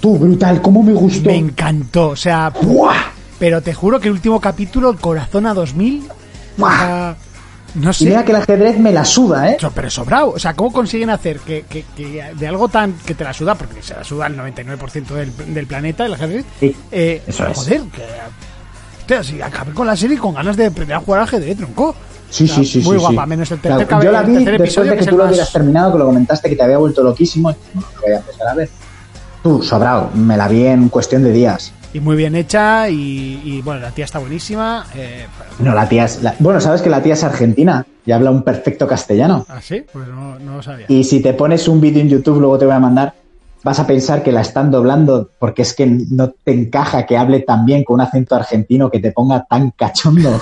Tú, brutal, cómo me gustó. Me encantó, o sea, ¡Buah! pero te juro que el último capítulo, el corazón a 2000, Buah. o sea, no Y sé. mira que el ajedrez me la suda, ¿eh? Pero sobrado, o sea, ¿cómo consiguen hacer que, que- que de algo tan que te la suda, porque se la suda el 99% del, del planeta, el ajedrez? Sí, eh, eso es. joder, que. Hostia, si acabé con la serie con ganas de aprender a jugar al ajedrez, tronco. Sí, sí, sí. Muy sí, guapa, sí. menos el Claro, tercer, Yo la vi después de que es tú lo más- hubieras terminado, que lo comentaste que te había vuelto loquísimo. y no, lo voy a empezar a ver. Tú, sobrado, me la vi en cuestión de días. Y muy bien hecha, y, y, bueno, la tía está buenísima. Eh, No, la tía es. la- Bueno, sabes que la tía es argentina y habla un perfecto castellano. ¿Ah, sí? Pues no, no lo sabía. Y si te pones un vídeo en YouTube, luego te voy a mandar, vas a pensar que la están doblando porque es que no te encaja que hable tan bien con un acento argentino que te ponga tan cachondo.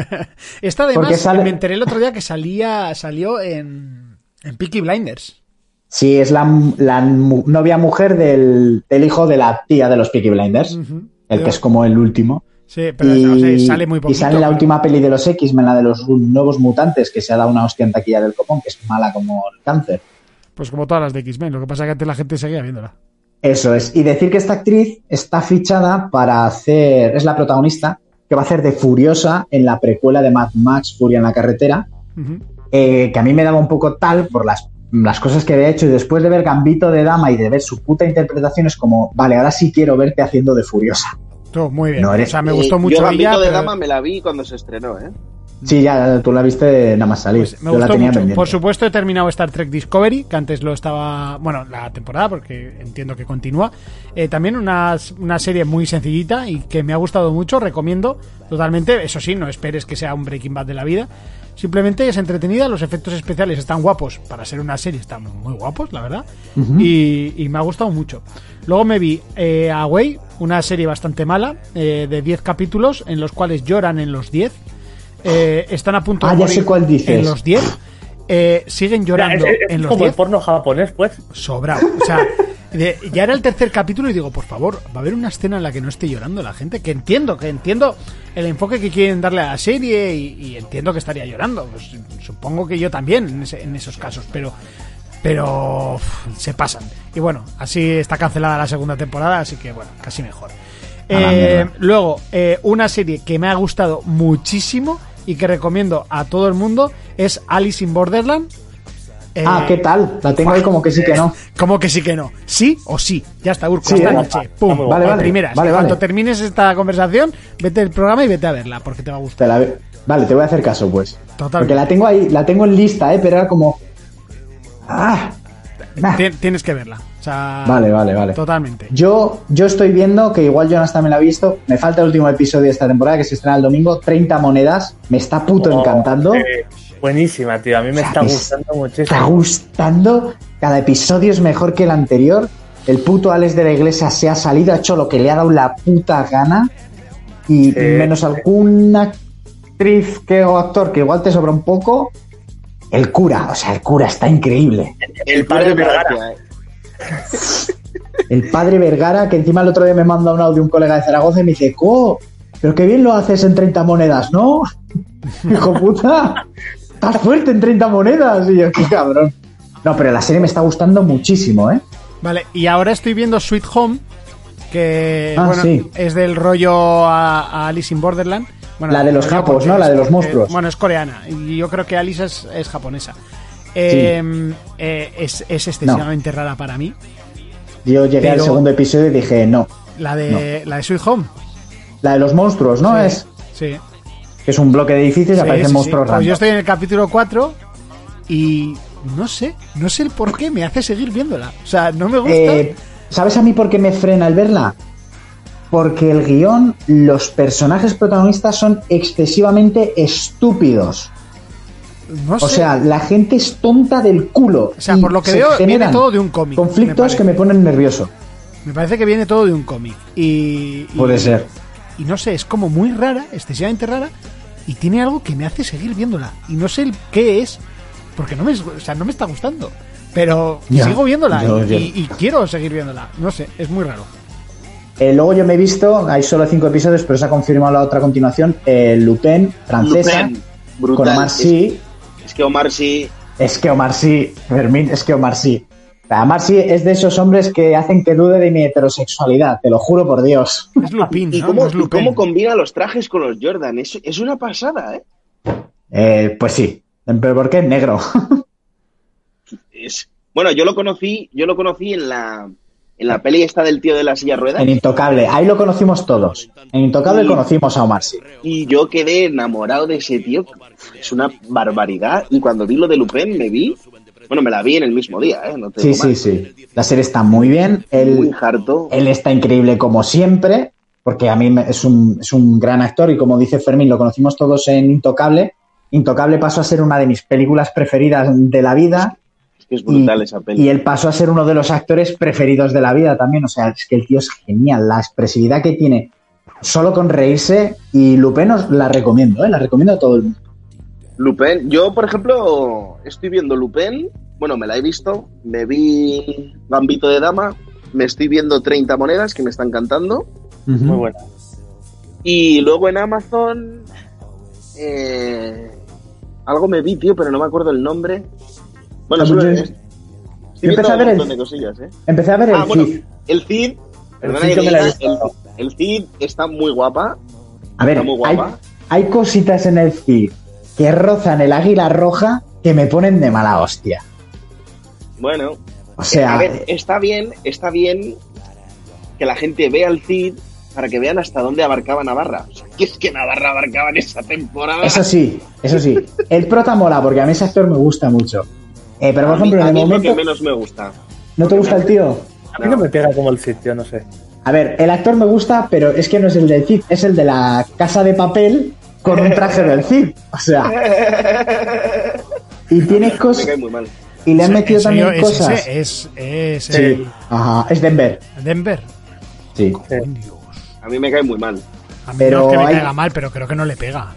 Esta además sale- me enteré el otro día que salía salió en, en Peaky Blinders. Sí, es la, la novia mujer del, del hijo de la tía de los Peaky Blinders, el que es como el último. Sí, pero y, sale muy y poquito. sale en la última peli de los X-Men, la de los nuevos mutantes, que se ha dado una hostia en taquilla del copón, que es mala como el cáncer. Pues como todas las de X-Men, lo que pasa es que antes la gente seguía viéndola. Eso es. Y decir que esta actriz está fichada para hacer, es la protagonista, que va a hacer de Furiosa en la precuela de Mad Max, Furia en la carretera, eh, que a mí me daba un poco tal por las, las cosas que había hecho y después de ver Gambito de Dama y de ver su puta interpretación es como, vale, ahora sí quiero verte haciendo de Furiosa. Todo muy bien. No eres- o sea, me Eh, gustó mucho Yo Gambito ella. de pero- Dama me la vi cuando se estrenó, ¿eh? Sí, ya tú la viste nada más salir. Pues me Yo la gustó tenía mucho. pendiente. Por supuesto, he terminado Star Trek Discovery, que antes lo estaba. Bueno, la temporada, porque entiendo que continúa. Eh, también una, una serie muy sencillita y que me ha gustado mucho. Recomiendo totalmente. Eso sí, no esperes que sea un Breaking Bad de la vida. Simplemente es entretenida, los efectos especiales están guapos. Para ser una serie, están muy guapos, la verdad. y, y me ha gustado mucho. Luego me vi eh, Away, una serie bastante mala, eh, de 10 capítulos, en los cuales lloran en los 10. Eh, están a punto Ah, de ya sé morir cuál dices. en los 10. Eh, siguen llorando Es- es en los como el 10. porno japonés, pues. Sobrado. O sea, de- ya era el tercer capítulo y digo, por favor, va a haber una escena en la que no esté llorando la gente. Que entiendo, que entiendo el enfoque que quieren darle a la serie y, y entiendo que estaría llorando. Pues, supongo que yo también en, ese- en esos casos, pero. Pero uf, se pasan. Y bueno, así está cancelada la segunda temporada, así que bueno, casi mejor. Eh, luego, eh, una serie que me ha gustado muchísimo y que recomiendo a todo el mundo es Alice in Borderland. Eh, Ah, ¿qué tal? La tengo ahí como que sí que no. ¿Cómo que sí que no? ¿Sí o sí? Ya está, Urco, Sí, esta eh. noche. Pum, Vale, vale, vale, primeras. vale, vale. termines esta conversación, vete al programa y vete a verla, porque te va a Te gustar. la ve- Vale, te voy a hacer caso, pues. Total. Porque la tengo ahí, la tengo en lista, ¿eh? Pero era como... Ah, nah. Tien- Tienes que verla. O sea, Vale, vale, vale. Totalmente. Yo, yo estoy viendo, que igual Jonas también la ha visto, me falta el último episodio de esta temporada que se estrena el domingo, 30 monedas, me está puto Oh, encantando. eh, buenísima, tío. A mí me sea, está es- gustando Me está muchísimo. gustando, cada episodio es mejor que el anterior. El puto Alex de la Iglesia se ha salido, ha hecho lo que le ha dado la puta gana. Y Sí. menos alguna actriz que, o actor que igual te sobra un poco. El cura, o sea, el cura está increíble. El padre cura de Vergara. El padre Vergara, que encima el otro día me manda un audio un colega de Zaragoza y me dice, ¡Co! Pero qué bien lo haces en 30 monedas, ¿no? Hijo puta, estás fuerte en 30 monedas. Y yo, qué cabrón. No, pero la serie me está gustando muchísimo, ¿eh? Vale, y ahora estoy viendo Sweet Home, que Ah, bueno, sí. es del rollo a, a Alice in Borderland. Bueno, La de los japos, ¿no? La de los monstruos. Bueno, es coreana, y yo creo que Alice es, es japonesa. Eh, eh, es, es excesivamente rara para mí. Yo llegué al segundo episodio y dije, no. La de, la de Sweet Home. La de los monstruos, ¿no? Sí, Es Sí. es un bloque de edificios y Sí, aparecen monstruos Pues random. yo estoy en el capítulo 4 y no sé, no sé el por qué me hace seguir viéndola. O sea, no me gusta. Eh, ¿Sabes a mí por qué me frena al verla? Porque el guion, los personajes protagonistas son excesivamente estúpidos. No sé. O sea, la gente es tonta del culo. O sea, por lo que veo, viene todo de un cómic, Conflictos que me ponen nervioso. me parece que viene todo de un cómic. Y, y- Puede ser. Y no sé, es como muy rara, excesivamente rara, y tiene algo que me hace seguir viéndola. Y no sé el qué es, porque no me, o sea, no me está gustando. Pero Ya, sigo viéndola yo- y, yo- y- y quiero seguir viéndola. No sé, es muy raro. Eh, luego yo me he visto, hay solo cinco episodios, pero se ha confirmado la otra continuación, eh, Lupin, francesa, Lupin, brutal. con Omar Sy. Es, que Omar sí. Es que Omar sí, Fermín, es que Omar sí. A Marcy es de esos hombres que hacen que dude de mi heterosexualidad, te lo juro por Dios. Es Lupin, ¿Y ¿no? cómo, No es y Lupin. cómo combina los trajes con los Jordan? Es, es una pasada, ¿eh? Eh, pues sí, pero ¿por qué es negro? Es- Bueno, yo lo conocí, yo lo conocí en la, en la peli esta del tío de la silla de ruedas En Intocable, ahí lo conocimos todos. En Intocable conocimos a Omar y yo quedé enamorado de ese tío. Es una barbaridad. Y cuando vi lo de Lupin, me vi. Bueno, me la vi en el mismo día, ¿eh? No Sí, sí, sí. La serie está muy bien. Muy Él, harto. él está increíble como siempre, porque a mí es un, es un gran actor y como dice Fermín, lo conocimos todos en Intocable. Intocable pasó a ser una de mis películas preferidas de la vida Es que es y, brutal esa peli. y él pasó a ser uno de los actores preferidos de la vida también. O sea, es que el tío es genial. La expresividad que tiene solo con reírse y Lupin os la recomiendo, ¿eh? la recomiendo a todo el mundo. Lupin, yo por ejemplo estoy viendo Lupin, bueno, me la he visto, me vi Gambito de Dama, me estoy viendo 30 monedas que me están cantando Muy buena. y luego en Amazon eh, algo me vi, tío, pero no me acuerdo el nombre. Bueno, solo yo- es- yo estoy viendo empecé a ver el- montón de cosillas, ¿eh? Empecé a ver el Ah, bueno, Cid. el Cid, perdona Cid que yo me la el, el Cid está muy guapa, A ver, hay, cositas en el Cid que rozan el águila roja que me ponen de mala hostia. bueno, O sea, a ver, está bien, está bien que la gente vea el Cid para que vean hasta dónde abarcaba Navarra. O sea, que es que Navarra abarcaba en esa temporada. eso sí, eso sí. El prota mola porque a mí ese actor me gusta mucho. Eh, pero por a mí, ejemplo, en el es lo momento... que menos me gusta. ¿No te gusta el tío? A mí no me pega como el sitio, no sé. A ver, el actor me gusta, pero es que no es el del Cid, es el de la casa de papel con un traje del Cid. O sea, y tiene Me cosas... cae muy mal. Y le han ¿En metido también ¿Es cosas... ese? Es, es Sí, el- ajá, es Denver. Denver. Sí. Sí. A mí me cae muy mal. A mí Pero no es que me hay- caiga mal, pero creo que no le pega.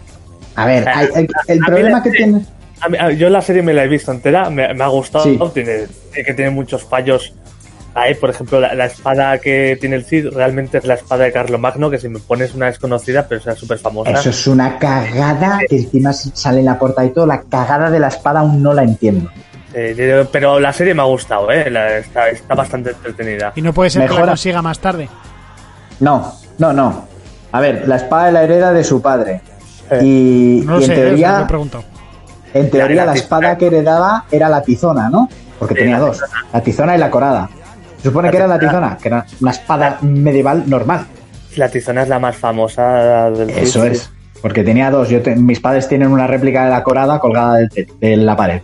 A ver, hay- el problema que tiene... A mí- a- yo la serie me la he visto entera, me, me ha gustado, Sí. tiene, que tiene muchos fallos. Ahí, por ejemplo, la, la espada que tiene el Cid realmente es la espada de Carlomagno, que si me pones una desconocida, pero sea súper famosa. Eso es una cagada que encima sale en la portada y todo. La cagada de la espada aún no la entiendo. Eh, pero la serie me ha gustado, ¿eh? La- está, está bastante entretenida. Y no puede ser que Mejora. la consiga más tarde. No, no, no. A ver, la espada la hereda de su padre. Eh, Y, No lo y en sé, es lo que teoría, me pregunto. En teoría La- espada que heredaba era la tizona, ¿no? Porque Sí, tenía la dos. La tizona y la corada. Se supone La que era la tizona. que era una espada medieval normal. La tizona es la más famosa del Eso sí. es. Porque tenía dos. Yo te- mis padres tienen una réplica de la corada colgada de, de la pared.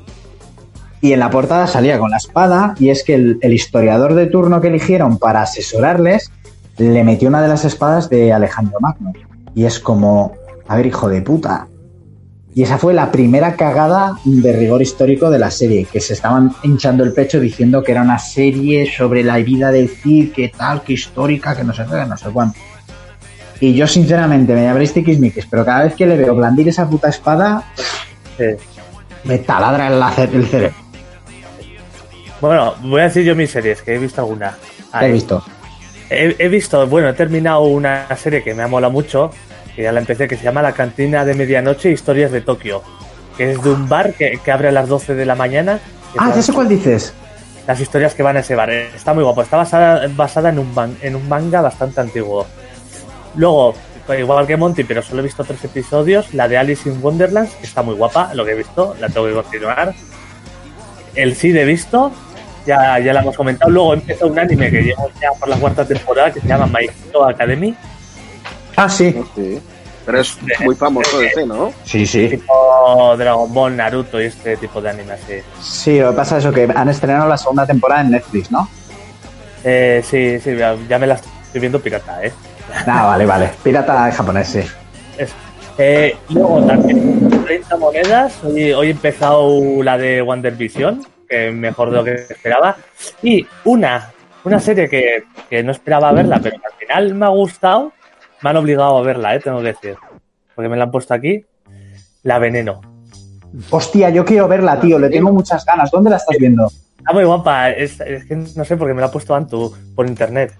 Y en la portada salía con la espada y es que el, el historiador de turno que eligieron para asesorarles le metió una de las espadas de Alejandro Magno. Y es como, a ver, hijo de puta. Y esa fue la primera cagada de rigor histórico de la serie, que se estaban hinchando el pecho diciendo que era una serie sobre la vida del Cid, que tal, que histórica, que no sé qué, que no sé cuánto. Y yo, sinceramente, me llaméis tiquismiquis, pero cada vez que le veo blandir esa puta espada, Sí. me taladra el, el cerebro. Bueno, voy a decir yo mis series, que he visto alguna. ¿Qué he visto? He, he visto, bueno, he terminado una serie que me ha molado mucho, que ya la empecé, que se llama La Cantina de Medianoche Historias de Tokio, que es de un bar que, que abre a las 12 de la mañana. Ah, ya sé cuál dices. Las historias que van a ese bar. Está muy guapo. Está basada, basada en, un man- en un manga bastante antiguo. Luego, pues igual que Monty, pero solo he visto tres episodios, la de Alice in Wonderland, que está muy guapa, lo que he visto, la tengo que continuar. El Cid he visto, ya, ya la hemos comentado. Luego empieza un anime que llega ya por la cuarta temporada que se llama My Hero Academy, Ah, sí. Sé. Pero es muy famoso ese, ¿no? Sí, sí. tipo Dragon Ball, Naruto y este tipo de anime así. Sí, lo que pasa es eso, que han estrenado la segunda temporada en Netflix, ¿no? Eh, sí, sí, ya, me la estoy viendo pirata, ¿eh? Ah, vale, vale. Pirata japonés, sí. Eso. Eh, luego también 30 monedas. Hoy, hoy he empezado la de Wonder Vision, que mejor de lo que esperaba. Y una, una serie que, que no esperaba verla, pero que al final me ha gustado. Me han obligado a verla, eh, tengo que decir. Porque me la han puesto aquí. La Veneno. Hostia, yo quiero verla, tío. Le tengo muchas ganas. ¿Dónde la estás viendo? Está muy guapa. Es, es que no sé por qué me la ha puesto Antu por internet.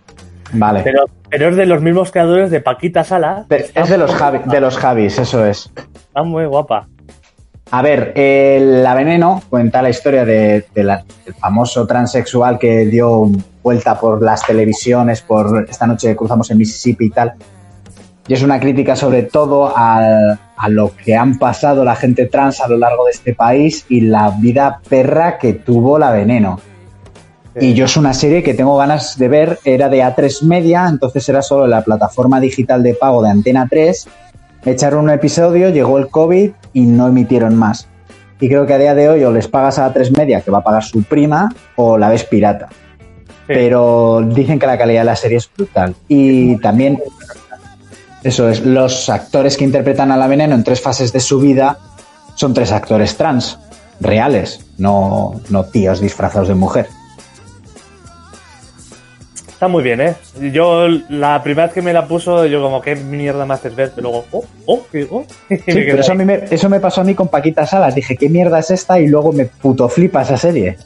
Vale. Pero, pero es de los mismos creadores de Paquita Sala. De- es de los, Javi- de los Javis, eso es. Está muy guapa. A ver, la veneno cuenta la historia de, del famoso transexual que dio vuelta por las televisiones, por esta noche cruzamos en Mississippi y tal. Y es una crítica sobre todo a, a lo que han pasado la gente trans a lo largo de este país y la vida perra que tuvo la veneno. Y yo es una serie que tengo ganas de ver, era de A3 Media, entonces era solo la plataforma digital de pago de Antena 3 echaron un episodio, llegó el COVID y no emitieron más. Y creo que a día de hoy o les pagas a tres media, que va a pagar su prima, o la ves pirata. Pero dicen que la calidad de la serie es brutal. Y también, eso es, los actores que interpretan a la veneno en tres fases de su vida son tres actores trans, reales, no, no tíos disfrazados de mujer. Está muy bien, ¿eh? Yo la primera vez que me la puso, yo como, ¿qué mierda me haces ver? Pero luego, oh, oh, oh. Sí, pero eso, me, eso me pasó a mí con Paquita Salas. Dije, ¿qué mierda es esta? Y luego me puto flipa esa serie.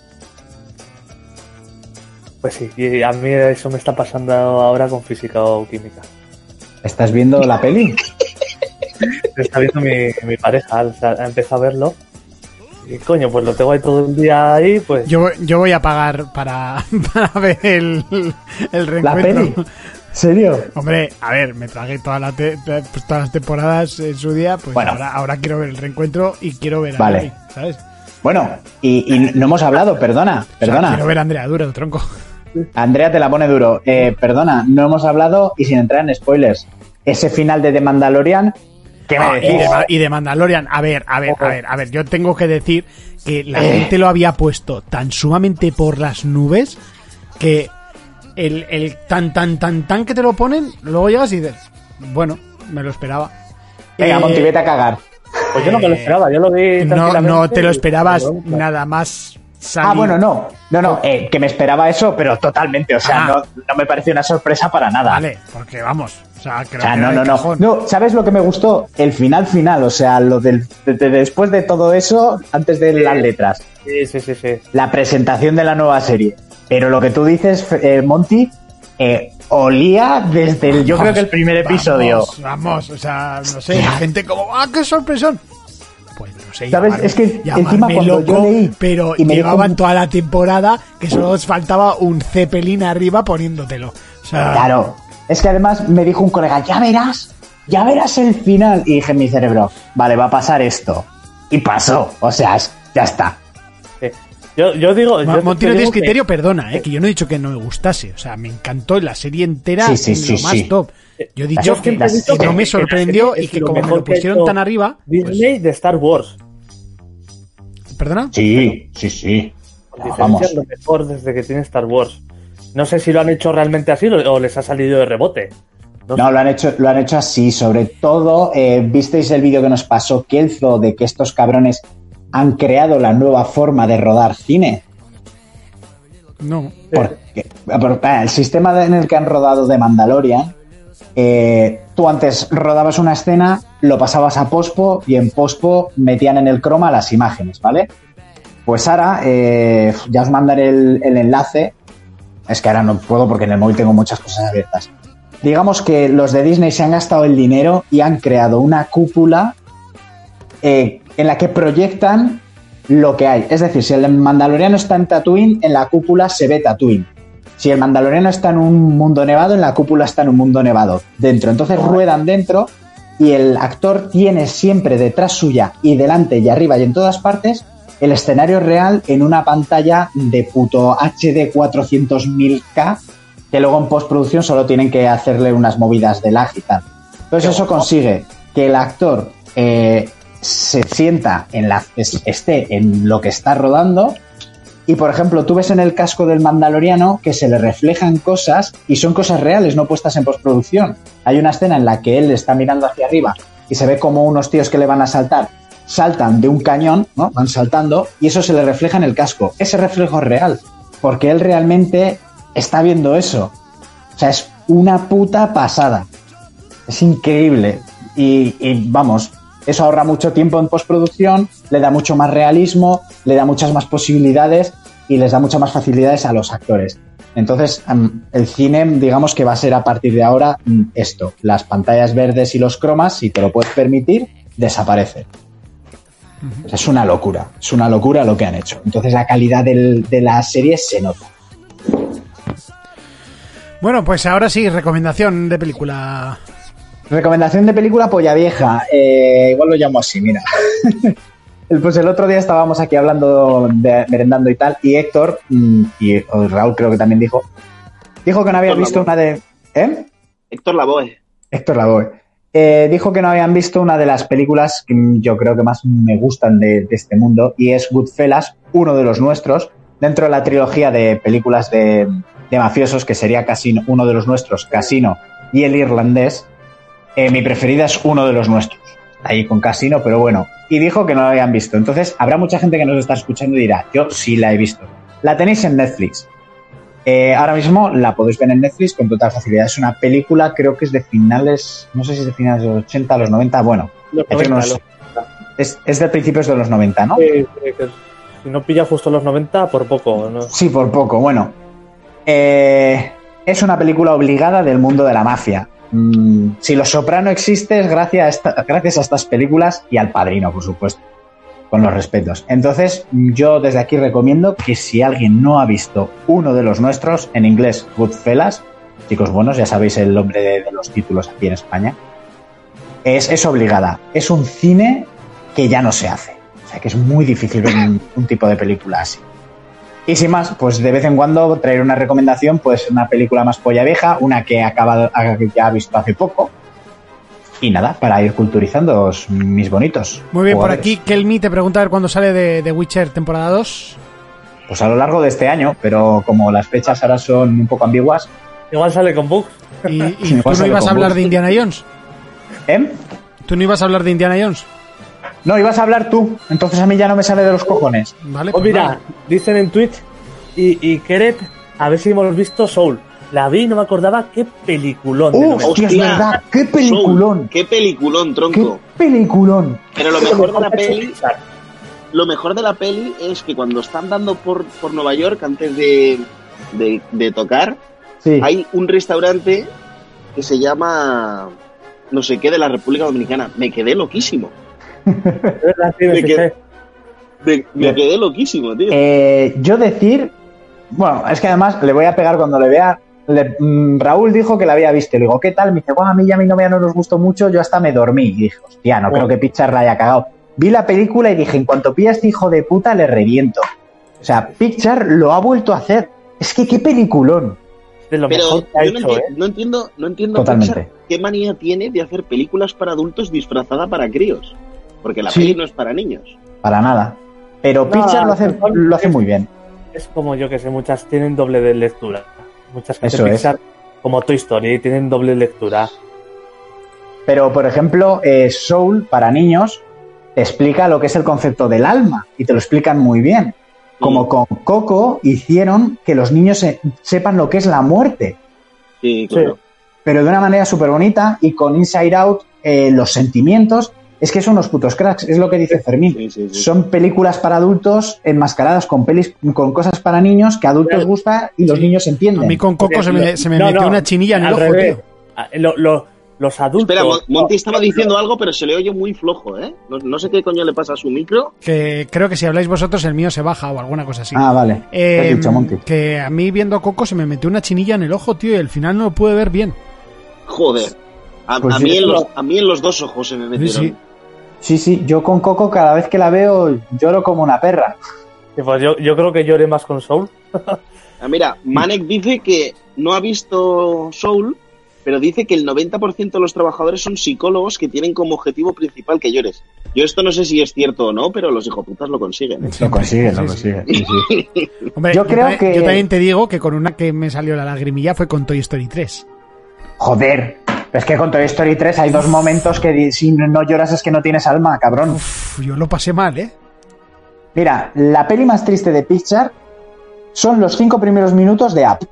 Pues sí, y a mí eso me está pasando ahora con física o química. ¿Estás viendo la peli? está viendo mi, mi pareja, ha empezado a verlo y coño, pues lo tengo ahí todo el día ahí, pues. Yo, yo voy a pagar para, para ver el, el reencuentro. ¿La peli? ¿Serio? Hombre, a ver, me tragué todas las temporadas en su día, pues ahora, ahora, quiero ver el reencuentro y quiero ver a vale. ¿sabes? Bueno, y, no hemos hablado, perdona, perdona. quiero ver a Andrea Duro, tronco. Andrea te la pone duro. Eh, perdona, no hemos hablado y sin entrar en spoilers. Ese final de The Mandalorian Ah, y, de, Mandalorian, a ver, a ver, a ver, a ver, yo tengo que decir que la gente lo había puesto tan sumamente por las nubes que el, el tan, tan, tan, tan que te lo ponen, luego llegas y dices, bueno, me lo esperaba. Venga, eh, a cagar. Pues yo no me lo esperaba, yo lo vi No, no te lo esperabas nada más Ah, bueno, no. No, no, eh, que me esperaba eso, pero totalmente. O sea, ah. no, me pareció una sorpresa para nada. Vale, porque vamos. O sea, creo no, no, no. No, ¿sabes lo que me gustó? El final final. O sea, lo del después de todo eso, antes de las letras. Sí, sí, sí, sí. La presentación de la nueva serie. Pero lo que tú dices, eh, Monty, eh, olía desde el, yo creo que el primer episodio. Vamos, o sea, no sé, gente como, ¡ah, qué sorpresón! Pues no sé, ¿Sabes? es que encima cuando yo leí pero y llevaban toda la temporada que solo os faltaba un Zeppelin arriba poniéndotelo. claro, es que además me dijo un colega, ya verás, ya verás el final. Y dije en mi cerebro, vale, va a pasar esto. Y pasó, o sea, ya está. Yo, yo digo. Yo no tienes criterio, perdona, eh, que yo no he dicho que no me gustase. O sea, me encantó la serie entera, sí, sí, lo más top. Yo he dicho que, no me sorprendió y que como me lo pusieron tan arriba. Pues Disney de Star Wars. ¿Perdona? Sí, sí, sí. Vamos. lo mejor desde que tiene Star Wars. No sé si lo han hecho realmente así o les ha salido de rebote. No, lo, han hecho, lo han hecho así. Sobre todo, eh, ¿visteis el vídeo que nos pasó Kelzo de que estos cabrones han creado la nueva forma de rodar cine? No. Porque, el sistema en el que han rodado de Mandalorian eh, tú antes rodabas una escena, lo pasabas a Pospo y en Pospo metían en el croma las imágenes, ¿vale? Pues ahora eh, ya os mandaré el, enlace. Es que ahora no puedo porque en el móvil tengo muchas cosas abiertas. Digamos que los de Disney se han gastado el dinero y han creado una cúpula eh, en la que proyectan lo que hay. Es decir, si el Mandaloriano está en Tatooine, en la cúpula se ve Tatooine. Si el Mandaloriano está en un mundo nevado, en la cúpula está en un mundo nevado dentro. Entonces ruedan dentro y el actor tiene siempre detrás suya y delante y arriba y en todas partes el escenario real en una pantalla de puto HD 400.000K que luego en postproducción solo tienen que hacerle unas movidas de lag y tal. Entonces eso consigue que el actor eh, se sienta en la esté en lo que está rodando y por ejemplo, tú ves en el casco del Mandaloriano que se le reflejan cosas y son cosas reales, no puestas en postproducción. Hay una escena en la que él está mirando hacia arriba y se ve como unos tíos que le van a saltar saltan de un cañón, ¿no? Van saltando y eso se le refleja en el casco. Ese reflejo es real, porque él realmente está viendo eso. O sea, es una puta pasada. Es increíble. Y, y vamos, eso ahorra mucho tiempo en postproducción, le da mucho más realismo, le da muchas más posibilidades y les da muchas más facilidades a los actores. Entonces, el cine, digamos que va a ser a partir de ahora mm, esto. Las pantallas verdes y los cromas, si te lo puedes permitir, desaparecen. Es una locura, es una locura lo que han hecho. Entonces la calidad del- de la serie se nota. Bueno, pues ahora sí, recomendación de película. Recomendación de película Polla Vieja. Eh, igual lo llamo así, mira. Pues el otro día estábamos aquí hablando, de, merendando y tal, y Héctor, mm, y Raúl creo que también dijo, dijo que no había Héctor visto Lavoe. una de... ¿Eh? Héctor Lavoe. Héctor Lavoe. Eh, dijo que no habían visto una de las películas que yo creo que más me gustan de, de este mundo, y es Goodfellas, uno de los nuestros, dentro de la trilogía de películas de, de mafiosos, que sería Casino, uno de los nuestros, Casino y el irlandés. Eh, mi preferida es uno de los nuestros, ahí con Casino, pero bueno. Y dijo que no la habían visto. Entonces, habrá mucha gente que nos está escuchando y dirá, yo sí la he visto. La tenéis en Netflix. Eh, ahora mismo la podéis ver en Netflix con total facilidad. Es una película, creo que es de finales, no sé si es de finales de los 80, los 90, bueno, Los ya tengo 90, unos- es, es de principios de los 90, ¿no? que si no pilla justo los 90, por poco. ¿no? Sí, por poco. Bueno, eh, es una película obligada del mundo de la mafia. Mm, si Los Soprano existe es gracias a, gracias a estas películas y al padrino, por supuesto, con los respetos. Entonces, yo desde aquí recomiendo que si alguien no ha visto uno de los nuestros, en inglés Goodfellas, chicos buenos, ya sabéis el nombre de, los títulos aquí en España, es, es obligada. Es un cine que ya no se hace. O sea, que es muy difícil ver un tipo de película así. Y sin más, pues de vez en cuando traer una recomendación, pues una película más polla vieja, una que he acabado, que ya he visto hace poco. Y nada, para ir culturizando mis bonitos. Muy bien, por aquí Kelmi te pregunta a ver cuándo sale de, de Witcher temporada 2. Pues a lo largo de este año, pero como las fechas ahora son un poco ambiguas. Igual sale con bugs. Y, y Sí, tú no ibas a hablar vos. de Indiana Jones. ¿Eh? Tú no ibas a hablar de Indiana Jones. No, ibas a hablar tú, entonces a mí ya no me sale de los cojones. Vale, Pues pues mira, dicen en Twitch y, y Keret, a ver si hemos visto Soul. La vi y no me acordaba qué peliculón. de ¡Uh, novela. hostia, es verdad! ¡Qué Soul. peliculón! Qué peliculón, ¡Qué tronco. peliculón! Pero lo mejor de la peli, lo mejor de la peli es que cuando están dando por, por Nueva York antes de, de, de tocar, Sí. hay un restaurante que se llama no sé qué de la República Dominicana. Me quedé loquísimo. Verdad, me quedé loquísimo, tío. Eh, yo decir, bueno, es que además le voy a pegar cuando le vea. le- mm, Raúl dijo que la había visto. Le digo, ¿qué tal? Me dice, bueno, a mí y a mi novia no nos gustó mucho. Yo hasta me dormí. Y dije, hostia, no Bueno. creo que Pixar la haya cagado. Vi la película y dije, en cuanto pilla a este hijo de puta, le reviento. O sea, Pixar lo ha vuelto a hacer. Es que qué peliculón. De lo Pero mejor que ha yo no, ¿eh? no entiendo, no entiendo Totalmente. Pixar qué manía tiene de hacer películas para adultos disfrazada para críos. Porque la Sí. peli no es para niños. Para nada. Pero No, Pixar lo hace, lo hace muy bien. Es como yo que sé, muchas tienen doble de lectura. Muchas que hacen es. Pixar, como Toy Story, tienen doble lectura. Pero, por ejemplo, eh, Soul, para niños, explica lo que es el concepto del alma. Y te lo explican muy bien. Como con Coco hicieron que los niños se- sepan lo que es la muerte. Sí, claro. pero de una manera súper bonita y con Inside Out eh, los sentimientos. Es que son unos putos cracks, es lo que dice Fermín. Sí, sí, sí. Son películas para adultos enmascaradas con pelis con cosas para niños que a adultos Claro. gusta y los niños A entienden. mí con Coco se me, se me No, metió no, una chinilla en el ojo, revés. tío. Lo- lo- los adultos. Espera, Mon- Monty no, estaba no, diciendo algo, pero se le oye muy flojo, ¿eh? No, no sé qué coño le pasa a su micro. Que creo que si habláis vosotros el mío se baja o alguna cosa así. Ah, vale. ¿Qué Eh, has dicho, Monty? que a mí viendo Coco se me metió una chinilla en el ojo, tío, y al final no lo pude ver bien. Joder. A, Pues a sí, mí en los, lo- a mí en los dos ojos se me metieron. sí. Sí, sí, yo con Coco cada vez que la veo lloro como una perra. Sí, pues yo, yo creo que lloré más con Soul. Ah, mira, Manek dice que no ha visto Soul, pero dice que el 90% de los trabajadores son psicólogos que tienen como objetivo principal que llores. Yo esto no sé si es cierto o no, pero los hijoputas lo consiguen. ¿eh? Lo consigue, lo Sí, sí. consigue. sí, sí. Hombre, Yo creo ta- que- Yo también te digo que con una que me salió la lagrimilla fue con Toy Story 3. Joder, es que con Toy Story 3 hay dos momentos que si no lloras es que no tienes alma, cabrón. Uf, yo lo pasé mal, ¿eh? Mira, la peli más triste de Pixar son los cinco primeros minutos de Up.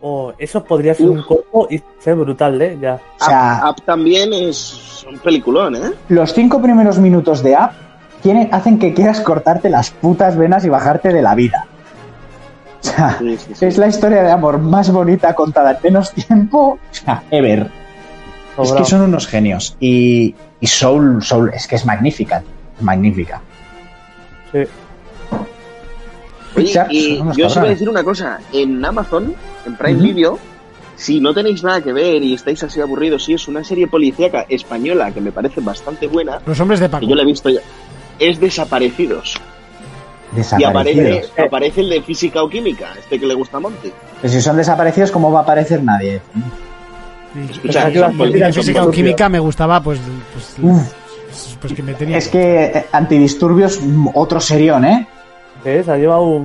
Oh, eso podría ser un corto y ser brutal, ¿eh? Ya. O sea, Up, Up también es un peliculón, ¿eh? los cinco primeros minutos de Up tienen- hacen que quieras cortarte las putas venas y bajarte de la vida. O sea, Sí, sí, sí. es la historia de amor más bonita contada en menos tiempo, o sea, ever. Es que son unos genios. Y, y Soul, Soul, es que es magnífica, es magnífica. Sí. Oye, y yo os iba a decir una cosa. En Amazon, en Prime. Video, si no tenéis nada que ver y estáis así aburridos, sí, es una serie policíaca española que me parece bastante buena, Los hombres de Paco. que yo la he visto ya. Es Desaparecidos. Y aparece, Desaparecidos. aparece el de física o química, este que le gusta a Monty. Pues si son desaparecidos, ¿cómo va a aparecer nadie? Escucha, Pensaba que ibas a son decir En policías, física o química me gustaba, pues, pues, Uf. pues que me tenía. Es que eh, antidisturbios, mm, otro serión, ¿eh? ¿Ves? Ha llevado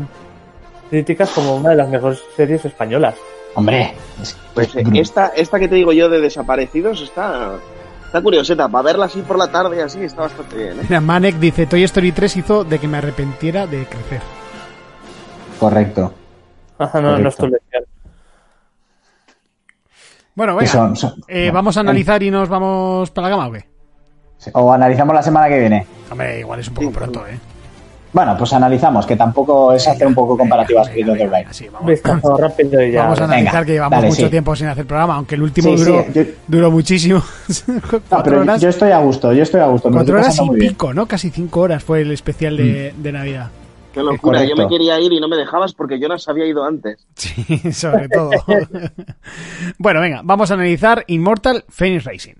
críticas como una de las mejores series españolas. Hombre, es, Pues es eh, brutal. esta, esta que te digo yo de Desaparecidos está, está curioseta. Para verla así por la tarde así está bastante bien. ¿eh? Mira, Manek dice, Toy Story 3 hizo de que me arrepentiera de crecer. correcto. Ajá, no, no es tu Correcto. lección. Bueno, venga, son- son- eh, bueno, ¿vamos a analizar y nos vamos para la gama o qué? O analizamos la semana que viene. Hombre, igual es un poco Sí, pronto, ¿eh? Bueno, pues analizamos, que tampoco es hacer un poco comparativas sí, Un vamos, vistazo rápido y ya. vamos a venga, analizar que llevamos dale, mucho sí. tiempo sin hacer programa, aunque el último Sí, duró, sí, yo- duró muchísimo. No, cuatro pero horas, yo estoy a gusto, yo estoy a gusto. cuatro horas y. Mm. pico, ¿no? Casi cinco horas fue el especial de, de Navidad. Qué locura, yo me quería ir y no me dejabas porque yo no había ido antes. Sí, sobre todo. bueno, venga, vamos a analizar Immortal Phoenix Racing.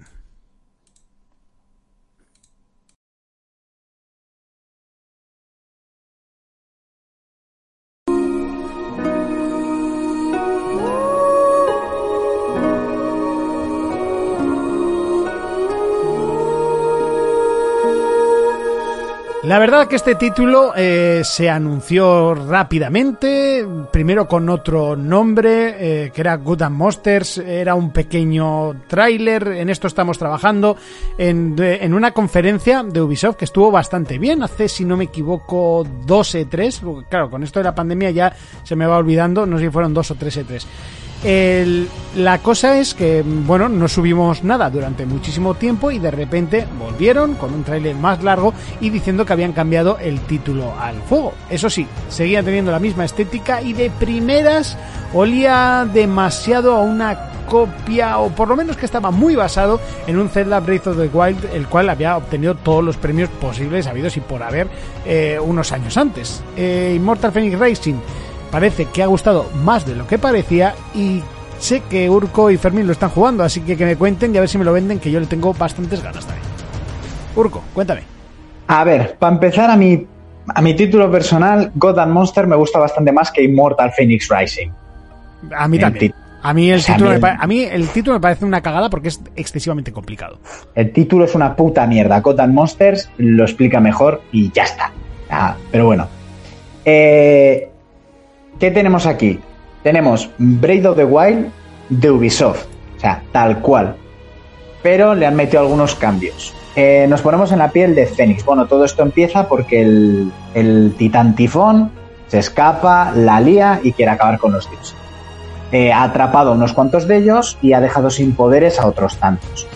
La verdad que este título eh, se anunció rápidamente, primero con otro nombre, eh, que era Good and Monsters, era un pequeño tráiler, en esto estamos trabajando, en, de- en una conferencia de Ubisoft que estuvo bastante bien, hace, si no me equivoco, dos E3, porque, claro, con esto de la pandemia ya se me va olvidando, no sé si fueron dos o tres E3. La cosa es que, bueno, no subimos nada durante muchísimo tiempo y de repente volvieron con un tráiler más largo y diciendo que habían cambiado el título al fuego. Eso sí, seguía teniendo la misma estética y de primeras olía demasiado a una copia o por lo menos que estaba muy basado en un Zelda Breath of the Wild el cual había obtenido todos los premios posibles habidos y por haber eh, unos años antes. Eh, Immortal Phoenix Racing parece que ha gustado más de lo que parecía y sé que Urco y Fermín lo están jugando, así que que me cuenten y a ver si me lo venden, que yo le tengo bastantes ganas también. Urco, cuéntame. A ver, para empezar a mi, a mi título personal, God and Monster me gusta bastante más que Immortal Phoenix Rising. A mí también. mí el título mí a mí el título me parece una cagada porque es excesivamente complicado. El título es una puta mierda. God and Monsters lo explica mejor y ya está. Ah, pero bueno. Eh, ¿Qué tenemos aquí? Tenemos Breath of the Wild de Ubisoft. O sea, tal cual. Pero le han metido algunos cambios. Eh, nos ponemos en la piel de Fénix. Bueno, todo esto empieza porque el, el titán tifón se escapa, la lía y quiere acabar con los dioses. Eh, ha atrapado a unos cuantos de ellos y ha dejado sin poderes a otros tantos.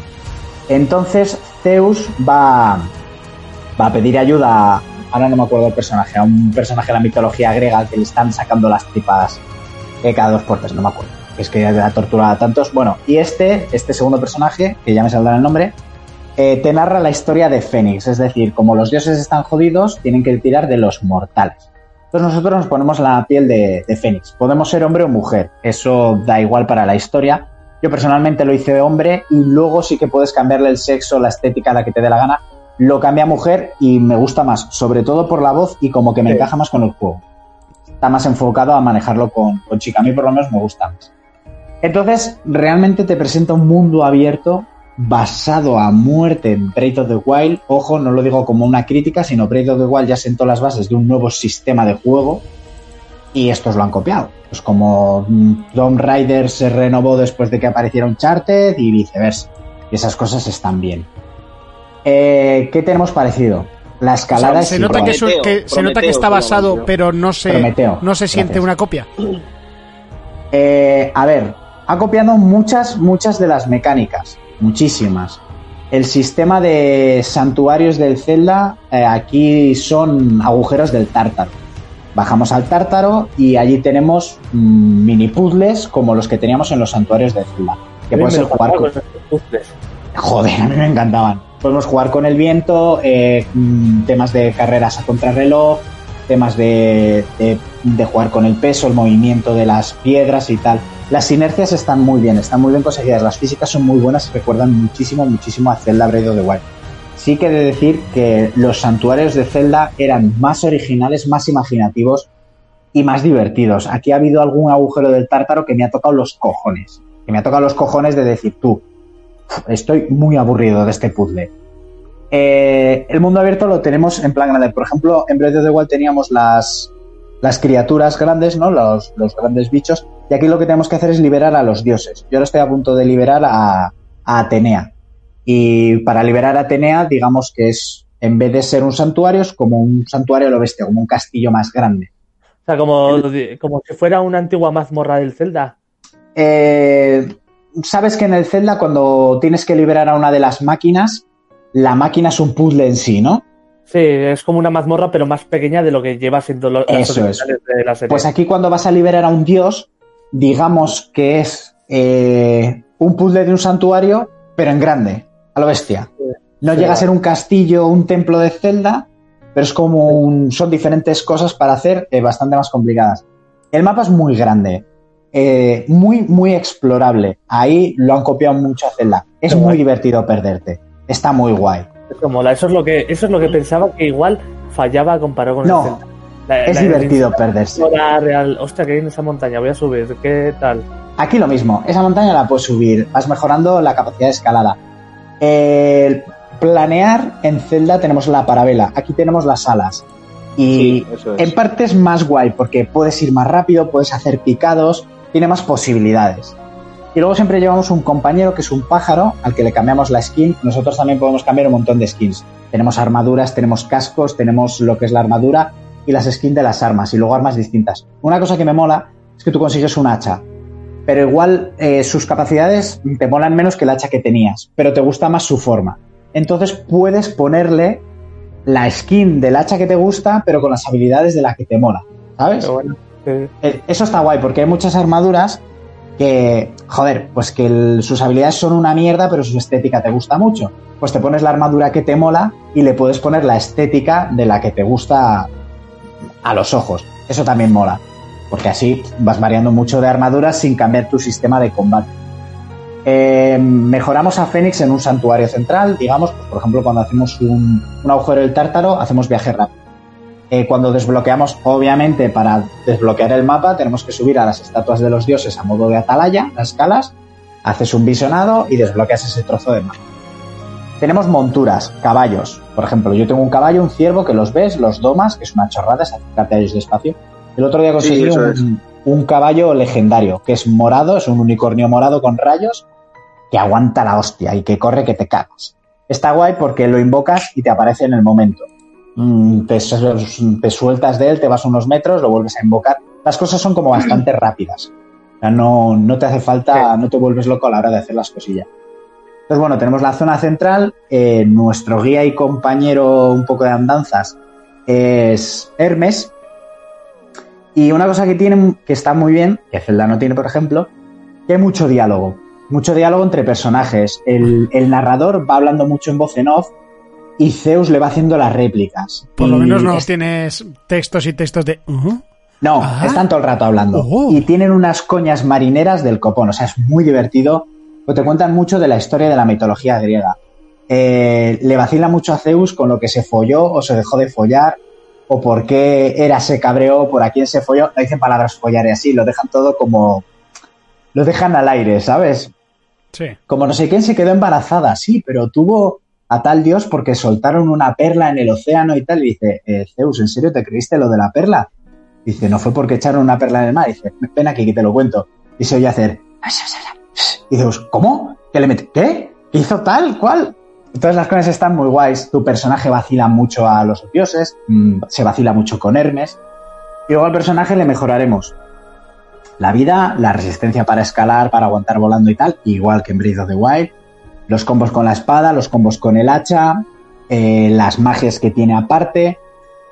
Entonces Zeus va, va a pedir ayuda, ahora no me acuerdo del personaje, a un personaje de la mitología griega que le están sacando las tripas eh, cada dos tres, no me acuerdo. Es que ha torturado a tantos. Bueno, y este, este segundo personaje, que ya me saldrá el nombre, eh, te narra la historia de Fénix, es decir, como los dioses están jodidos, tienen que tirar de los mortales. Entonces nosotros nos ponemos la piel de, de Fénix. Podemos ser hombre o mujer, eso da igual para la historia. Yo personalmente lo hice de hombre y luego sí que puedes cambiarle el sexo, la estética, la que te dé la gana. Lo cambia a mujer y me gusta más, sobre todo por la voz y como que me Sí. encaja más con el juego. Está más enfocado a manejarlo con, con chica. A mí por lo menos me gusta más. Entonces, realmente te presenta un mundo abierto basado a muerte en Breath of the Wild. Ojo, no lo digo como una crítica, sino Breath of the Wild ya sentó las bases de un nuevo sistema de juego y estos lo han copiado. Pues como mm, Tomb Raider se renovó después de que apareciera Uncharted y viceversa. Y esas cosas están bien. Eh, ¿Qué tenemos parecido? La escalada O sea, es se nota que, Prometeo, que- se nota que está basado, pero no se, Prometeo, no se siente gracias. una copia. Eh, a ver, ha copiado muchas, muchas de las mecánicas, muchísimas. El sistema de santuarios del Zelda eh, aquí son agujeros del tártaro. Bajamos al tártaro y allí tenemos mm, mini puzzles como los que teníamos en los santuarios de Zelda. Que puedes jugar con... puzzles. Joder, a mí me encantaban. Podemos jugar con el viento, eh, mm, temas de carreras a contrarreloj, temas de, jugar con el peso, el movimiento de las piedras y tal. Las inercias están muy bien, están muy bien conseguidas. Las físicas son muy buenas y recuerdan muchísimo, muchísimo a Zelda Breath of the Wild. Sí que he de decir que los santuarios de Zelda eran más originales, más imaginativos y más divertidos. Aquí ha habido algún agujero del tártaro que me ha tocado los cojones. Que me ha tocado los cojones de decir, tú, estoy muy aburrido de este puzzle. Eh, el mundo abierto lo tenemos en plan grande. Por ejemplo, en Breath of the Wild teníamos las, las criaturas grandes, ¿no? Los, los, grandes bichos. Y aquí lo que tenemos que hacer es liberar a los dioses. Yo ahora estoy a punto de liberar a, a Atenea. Y para liberar a Atenea, digamos que es, en vez de ser un santuario, es como un santuario lo bestia, como un castillo más grande. O sea, como, como si fuera una antigua mazmorra del Zelda. Eh, Sabes que en el Zelda, cuando tienes que liberar a una de las máquinas, la máquina es un puzzle en sí, ¿no? Sí, es como una mazmorra, pero más pequeña de lo que lleva siendo lo, Eso es. de la serie. Pues aquí cuando vas a liberar a un dios, digamos que es eh, un puzzle de un santuario, pero en grande, a lo bestia. No sí, llega a ser un castillo o un templo de Zelda, pero es como un, son diferentes cosas para hacer eh, bastante más complicadas. El mapa es muy grande, eh, muy, muy explorable. Ahí lo han copiado mucho a Zelda. Es muy guay. divertido perderte. Está muy guay. Eso mola, eso es lo que, eso es lo que pensaba que igual fallaba comparado con no, el Zelda. La, es la, divertido perderse. Real. Hostia, que hay en esa montaña, voy a subir, ¿qué tal? Aquí lo mismo, esa montaña la puedes subir, vas mejorando la capacidad de escalada. El planear en Zelda tenemos la parabela, aquí tenemos las alas. Y sí, es. en parte es más guay porque puedes ir más rápido, puedes hacer picados, tiene más posibilidades. Y luego siempre llevamos un compañero que es un pájaro al que le cambiamos la skin. Nosotros también podemos cambiar un montón de skins. Tenemos armaduras, tenemos cascos, tenemos lo que es la armadura y las skins de las armas y luego armas distintas. Una cosa que me mola es que tú consigues un hacha, pero igual eh, sus capacidades te molan menos que el hacha que tenías, pero te gusta más su forma. Entonces puedes ponerle la skin del hacha que te gusta, pero con las habilidades de la que te mola, ¿sabes? Sí. Eso está guay porque hay muchas armaduras que, joder, pues que sus habilidades son una mierda, pero su estética te gusta mucho. Pues te pones la armadura que te mola y le puedes poner la estética de la que te gusta a los ojos. Eso también mola, porque así vas variando mucho de armaduras sin cambiar tu sistema de combate. Eh, mejoramos a Fénix en un santuario central, digamos, pues por ejemplo, cuando hacemos un, un agujero del tártaro, hacemos viaje rápido. Eh, cuando desbloqueamos, obviamente, para desbloquear el mapa, tenemos que subir a las estatuas de los dioses a modo de atalaya, las escalas, haces un visionado y desbloqueas ese trozo de mapa. Tenemos monturas, caballos. Por ejemplo, yo tengo un caballo, un ciervo, que los ves, los domas, que es una chorrada, es acercarte a ellos despacio. El otro día conseguí sí, un, un, caballo legendario, que es morado, es un unicornio morado con rayos, que aguanta la hostia y que corre que te cagas. Está guay porque lo invocas y te aparece en el momento te, te, sueltas de él, te vas unos metros, lo vuelves a invocar. Las cosas son como bastante rápidas. No, no te hace falta, no te vuelves loco a la hora de hacer las cosillas. Entonces, bueno, tenemos la zona central. Eh, nuestro guía y compañero un poco de andanzas es Hermes. Y una cosa que tiene, que está muy bien, que Zelda no tiene, por ejemplo, que hay mucho diálogo. Mucho diálogo entre personajes. El, el narrador va hablando mucho en voz en off y Zeus le va haciendo las réplicas. Por lo menos no es... tienes textos y textos de... Uh -huh. No, ah. están todo el rato hablando. Uh -huh. Y tienen unas coñas marineras del copón. O sea, es muy divertido. Pues te cuentan mucho de la historia de la mitología griega. Eh, le vacila mucho a Zeus con lo que se folló o se dejó de follar. O por qué era, se cabreó, por a quién se folló. No dicen palabras follar y así. Lo dejan todo como... Lo dejan al aire, ¿sabes? Sí. Como no sé quién se quedó embarazada, sí, pero tuvo a tal dios porque soltaron una perla en el océano y tal. Y dice, eh, Zeus, ¿en serio te creíste lo de la perla? Dice, no fue porque echaron una perla en el mar. Dice, ven aquí que te lo cuento. Y se oye hacer. Y Zeus, ¿cómo? ¿Qué le mete? ¿Qué? ¿Qué hizo tal? ¿Cuál? Entonces las cosas están muy guays. Tu personaje vacila mucho a los dioses, mmm, se vacila mucho con Hermes. Y luego al personaje le mejoraremos la vida, la resistencia para escalar, para aguantar volando y tal, igual que en Breath of the Wild los combos con la espada, los combos con el hacha, eh, las magias que tiene aparte.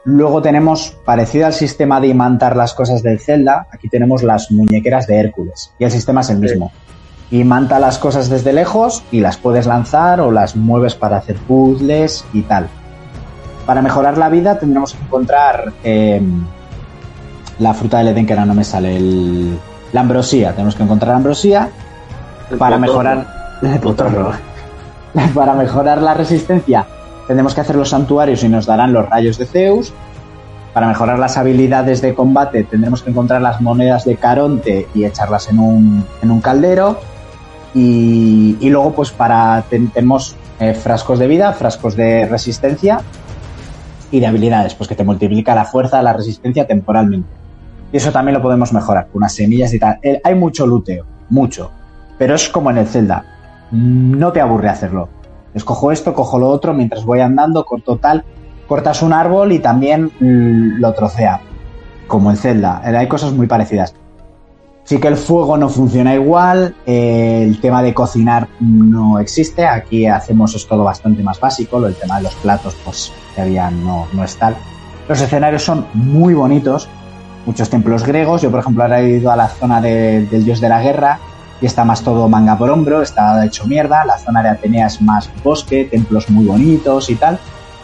Luego tenemos, parecido al sistema de imantar las cosas del Zelda, aquí tenemos las muñequeras de Hércules. Y el sistema es el mismo. y manta las cosas desde lejos y las puedes lanzar o las mueves para hacer puzzles y tal. Para mejorar la vida tendremos que encontrar eh, la fruta del Edén que ahora no me sale, el, la ambrosía. Tenemos que encontrar la ambrosía El para mejorar el potorro. para mejorar la resistencia tendremos que hacer los santuarios y nos darán los rayos de Zeus. Para mejorar las habilidades de combate tendremos que encontrar las monedas de Caronte y echarlas en un, en un caldero. Y, y luego pues para ten- tenemos eh, frascos de vida, frascos de resistencia y de habilidades, pues que te multiplica la fuerza, la resistencia temporalmente. Y eso también lo podemos mejorar unas semillas y tal. Eh, hay mucho luteo, mucho. Pero es como en el Zelda. No te aburre hacerlo. Escojo esto, cojo lo otro, mientras voy andando, corto tal. Cortas un árbol y también mm, lo trocea. Como en Zelda. Eh, Hay cosas muy parecidas. Sí que el fuego no funciona igual, el tema de cocinar no existe, aquí hacemos es todo bastante más básico, el tema de los platos pues todavía no, no es tal. Los escenarios son muy bonitos, muchos templos griegos, yo por ejemplo ahora he ido a la zona de- del dios de la guerra y está más todo manga por hombro, está hecho mierda, la zona de Atenea es más bosque, templos muy bonitos y tal.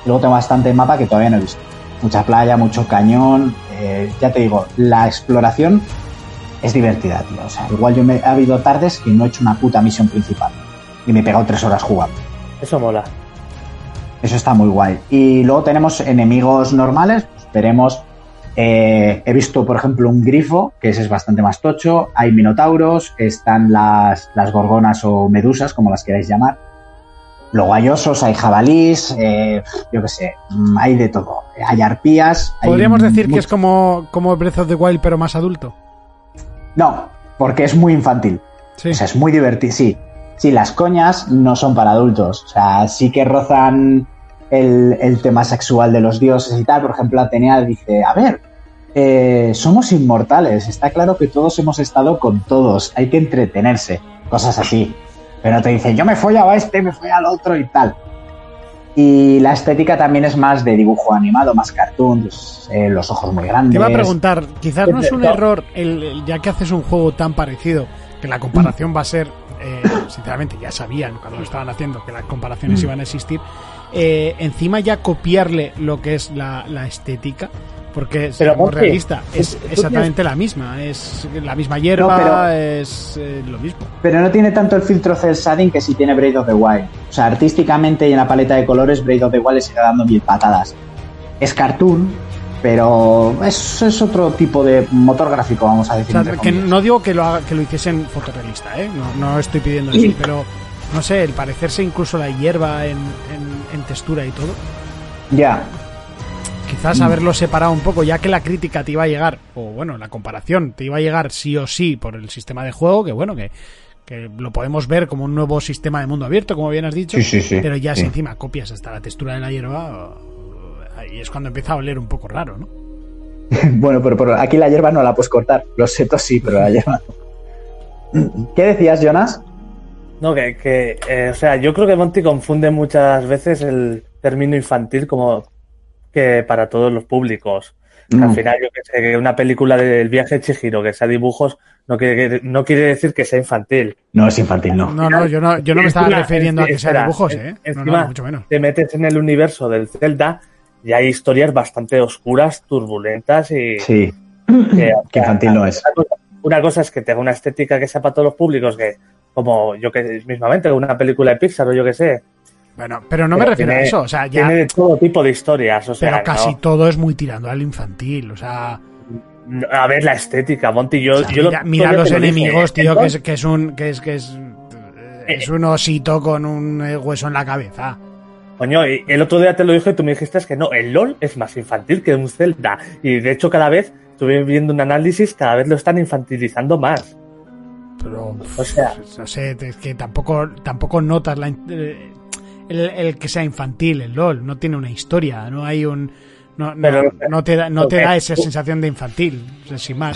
Luego tengo bastante mapa que todavía no he visto. Mucha playa, mucho cañón, eh, ya te digo, la exploración es divertida, tío. O sea, igual yo me ha habido tardes que no he hecho una puta misión principal. Y me he pegado tres horas jugando. Eso mola. Eso está muy guay. Y luego tenemos enemigos normales. Pues veremos. Eh, he visto, por ejemplo, un grifo, que ese es bastante más tocho. Hay minotauros, están las, las gorgonas o medusas, como las queráis llamar. Luego hay osos, hay jabalís, eh, yo qué sé, mm, hay de todo. Hay arpías. hay Podríamos decir que es como, como Breath of the Wild, pero más adulto. No, porque es muy infantil. Sí. O sea, es muy divertido. Sí, sí, las coñas no son para adultos. O sea, sí que rozan el, el tema sexual de los dioses y tal. Por ejemplo, Atenea dice, a ver, eh, somos inmortales. Está claro que todos hemos estado con todos. Hay que entretenerse. Cosas así. Pero te dice, yo me follaba a este, me follaba al otro y tal. Y la estética también es más de dibujo animado, más cartoon, pues, eh, los ojos muy grandes. Te iba a preguntar, quizás no es un error el, el- ya que haces un juego tan parecido, que la comparación va a ser, eh, sinceramente, ya sabían cuando lo estaban haciendo que las comparaciones Mm. iban a existir, eh, encima ya copiarle lo que es la, la estética, porque Pero, seamos Monty, realista, es exactamente la misma, es la misma hierba, No, pero- es eh, lo mismo. Pero no tiene tanto el filtro cel shading que si tiene Braid of the Wild. O sea, artísticamente y en la paleta de colores, Braid of the Wild le sigue dando mil patadas. Es cartoon, pero es, es otro tipo de motor gráfico, vamos a O decir. sea, que no digo que lo, haga- que lo hiciesen fotorrealista, ¿eh? no, no estoy pidiendo eso, pero no sé, el parecerse incluso la hierba en, en- en textura y todo, Ya, quizás Mm. haberlo separado un poco, ya que la crítica te iba a llegar, o bueno, la comparación te iba a llegar sí o sí por el sistema de juego, que bueno, que, que lo podemos ver como un nuevo sistema de mundo abierto, como bien has dicho, Sí, sí, sí, pero ya si encima copias hasta la textura de la hierba, ahí es cuando empieza a oler un poco raro, ¿no? bueno, pero, pero aquí la hierba no la puedes cortar. Los setos sí, pero la hierba no. ¿Qué decías, Jonas? No, que, que eh, o sea, yo creo que Monty confunde muchas veces el término infantil como que para todos los públicos. Que Mm. Al final, yo que sé, que una película del viaje de Chihiro que sea dibujos no quiere, no quiere decir que sea infantil. No, es infantil, no. No, no, yo no, yo no me estaba refiriendo a que espera, dibujos, ¿eh? No, encima no, mucho menos. Te metes en el universo del Zelda y hay historias bastante oscuras, turbulentas y Sí, que, que infantil no es. Una cosa, una cosa es que tenga una estética que sea para todos los públicos, que como yo que mismamente una película de Pixar o yo que sé, Bueno, pero no me refiero a eso, o sea, ya tiene todo tipo de historias, o sea, pero casi no- todo es muy tirando al infantil, o sea, a ver la estética, Monty, yo, o sea, yo mira, lo- mira yo los dije, enemigos, tío, que es, que es un que es que es eh, es un osito con un eh, hueso en la cabeza. Coño, el otro día te lo dije y tú me dijiste que no, el LOL es más infantil que un Zelda. Y de hecho cada vez, estuve viendo un análisis, cada vez lo están infantilizando más. Pero O sea- no sé, es que tampoco tampoco notas la eh, el, el que sea infantil, el LOL, no tiene una historia, no hay un no, no, te da, no te da esa sensación de infantil, sin más.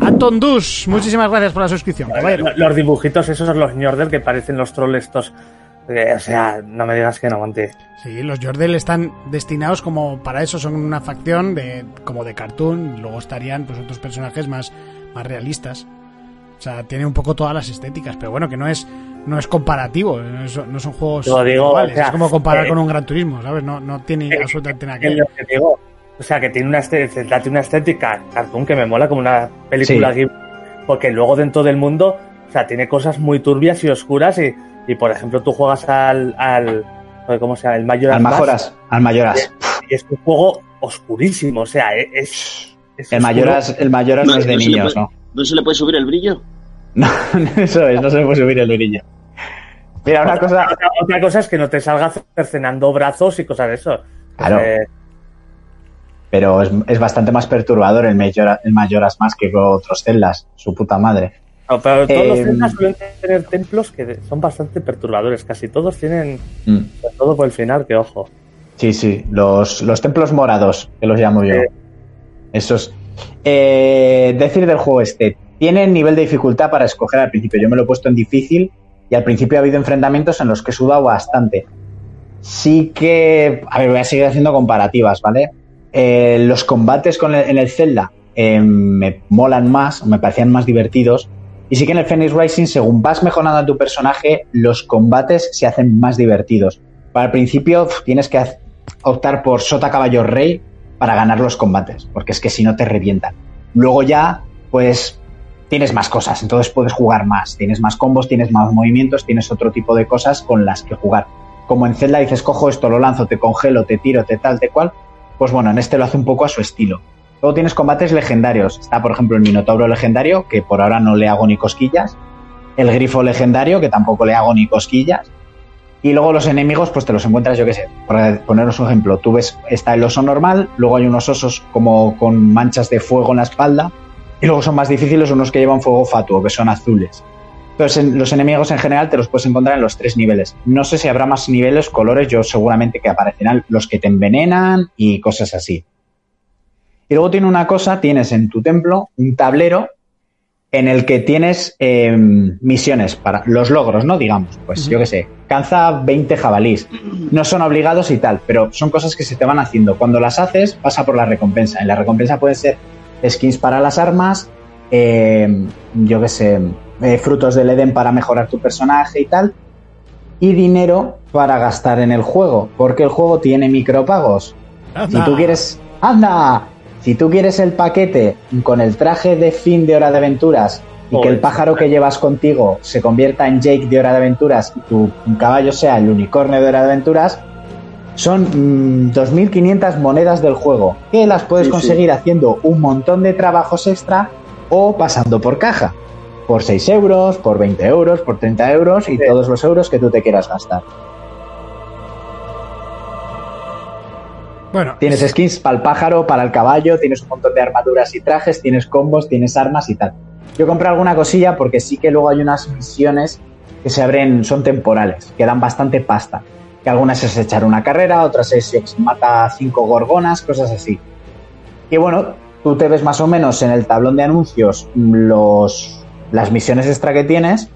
Anton Dus, muchísimas gracias por la suscripción. caballero. Lo- Los dibujitos esos son los ñorder que parecen los trolls estos. Eh, o sea, no me digas que no, Monty. Sí, los Jordel están destinados como para eso, son una facción de como de cartoon, luego estarían pues otros personajes más, más realistas. O sea, tiene un poco todas las estéticas, pero bueno, que no es no es comparativo, no, es- no son juegos Lo digo, iguales. o sea, es como comparar eh, con un Gran Turismo, ¿sabes? No, no tiene eh, absolutamente nada que Es ver. lo que digo. O sea, que tiene una, estética, tiene una estética cartoon que me mola como una película Sí. Ghibli, porque luego dentro del mundo, o sea, tiene cosas muy turbias y oscuras y, y por ejemplo, tú juegas al, al ¿cómo se llama? El Mayor Al Majoras, al Mayoras. y es un juego oscurísimo, o sea, e-, es... es El. Mayoras, el Mayoras no, es de niños, ¿no? ¿No se le puede subir el brillo? No, eso es, no se le puede subir el brillo. Mira, una cosa. Otra, otra cosa es que no te salga cercenando brazos y cosas de eso. Claro. Eh, Pero es, es bastante más perturbador el, Majora- el Mayoras más que con otros celdas. Su puta madre. no, pero todos los Eh, Zeldas suelen tener templos que son bastante perturbadores. Casi todos tienen, Mm. sobre todo por el final, que ojo. Sí, sí, los, los templos morados, que los llamo yo. Sí. Esos. Eh, decir del juego este, tiene nivel de dificultad para escoger al principio. Yo me lo he puesto en difícil y al principio ha habido enfrentamientos en los que he sudado bastante. Sí que, a ver, voy a seguir haciendo comparativas, ¿vale? Eh, los combates en el Zelda eh, me molan más, me parecían más divertidos. Y sí que en el Phoenix Rising, según vas mejorando a tu personaje, los combates se hacen más divertidos. Para el principio tienes que optar por Sota Caballo Rey para ganar los combates, porque es que si no te revientan. Luego ya, pues tienes más cosas, entonces puedes jugar más, tienes más combos, tienes más movimientos, tienes otro tipo de cosas con las que jugar. Como en Zelda dices, cojo esto, lo lanzo, te congelo, te tiro, te tal, te cual, pues bueno, en este lo hace un poco a su estilo. Luego tienes combates legendarios. Está, por ejemplo, el Minotauro legendario, que por ahora no le hago ni cosquillas. El Grifo legendario, que tampoco le hago ni cosquillas. Y luego los enemigos, pues te los encuentras, yo qué sé. Por poneros un ejemplo, tú ves, está el oso normal, luego hay unos osos como con manchas de fuego en la espalda, y luego son más difíciles unos que llevan fuego fatuo, que son azules. Entonces, en- los enemigos en general te los puedes encontrar en los tres niveles. No sé si habrá más niveles, colores, yo seguramente que aparecerán los que te envenenan y cosas así. Y luego tiene una cosa, tienes en tu templo un tablero en el que tienes eh, misiones para los logros, ¿no? Digamos, pues yo qué sé, canza 20 jabalís. No son obligados y tal, pero son cosas que se te van haciendo. Cuando las haces, pasa por la recompensa. Y la recompensa pueden ser skins para las armas, eh, yo qué sé, eh, frutos del Edén para mejorar tu personaje y tal. Y dinero para gastar en el juego, porque el juego tiene micropagos. Si tú quieres. ¡Anda! Si tú quieres el paquete con el traje de fin de Hora de Aventuras y que el pájaro que llevas contigo se convierta en Jake de Hora de Aventuras y tu caballo sea el unicornio de Hora de Aventuras, son mm, 2.500 monedas del juego que las puedes Sí, sí. conseguir haciendo un montón de trabajos extra o pasando por caja. Por 6 euros, por 20 euros, por 30 euros y Sí. todos los euros que tú te quieras gastar. Bueno, Tienes skins para el pájaro, para el caballo, tienes un montón de armaduras y trajes, tienes combos, tienes armas y tal. Yo compré alguna cosilla porque sí que luego hay unas misiones que se abren, son temporales, que dan bastante pasta. Que algunas es echar una carrera, otras es mata cinco gorgonas, cosas así. Y bueno, tú te ves más o menos en el tablón de anuncios los, las misiones extra que tienes.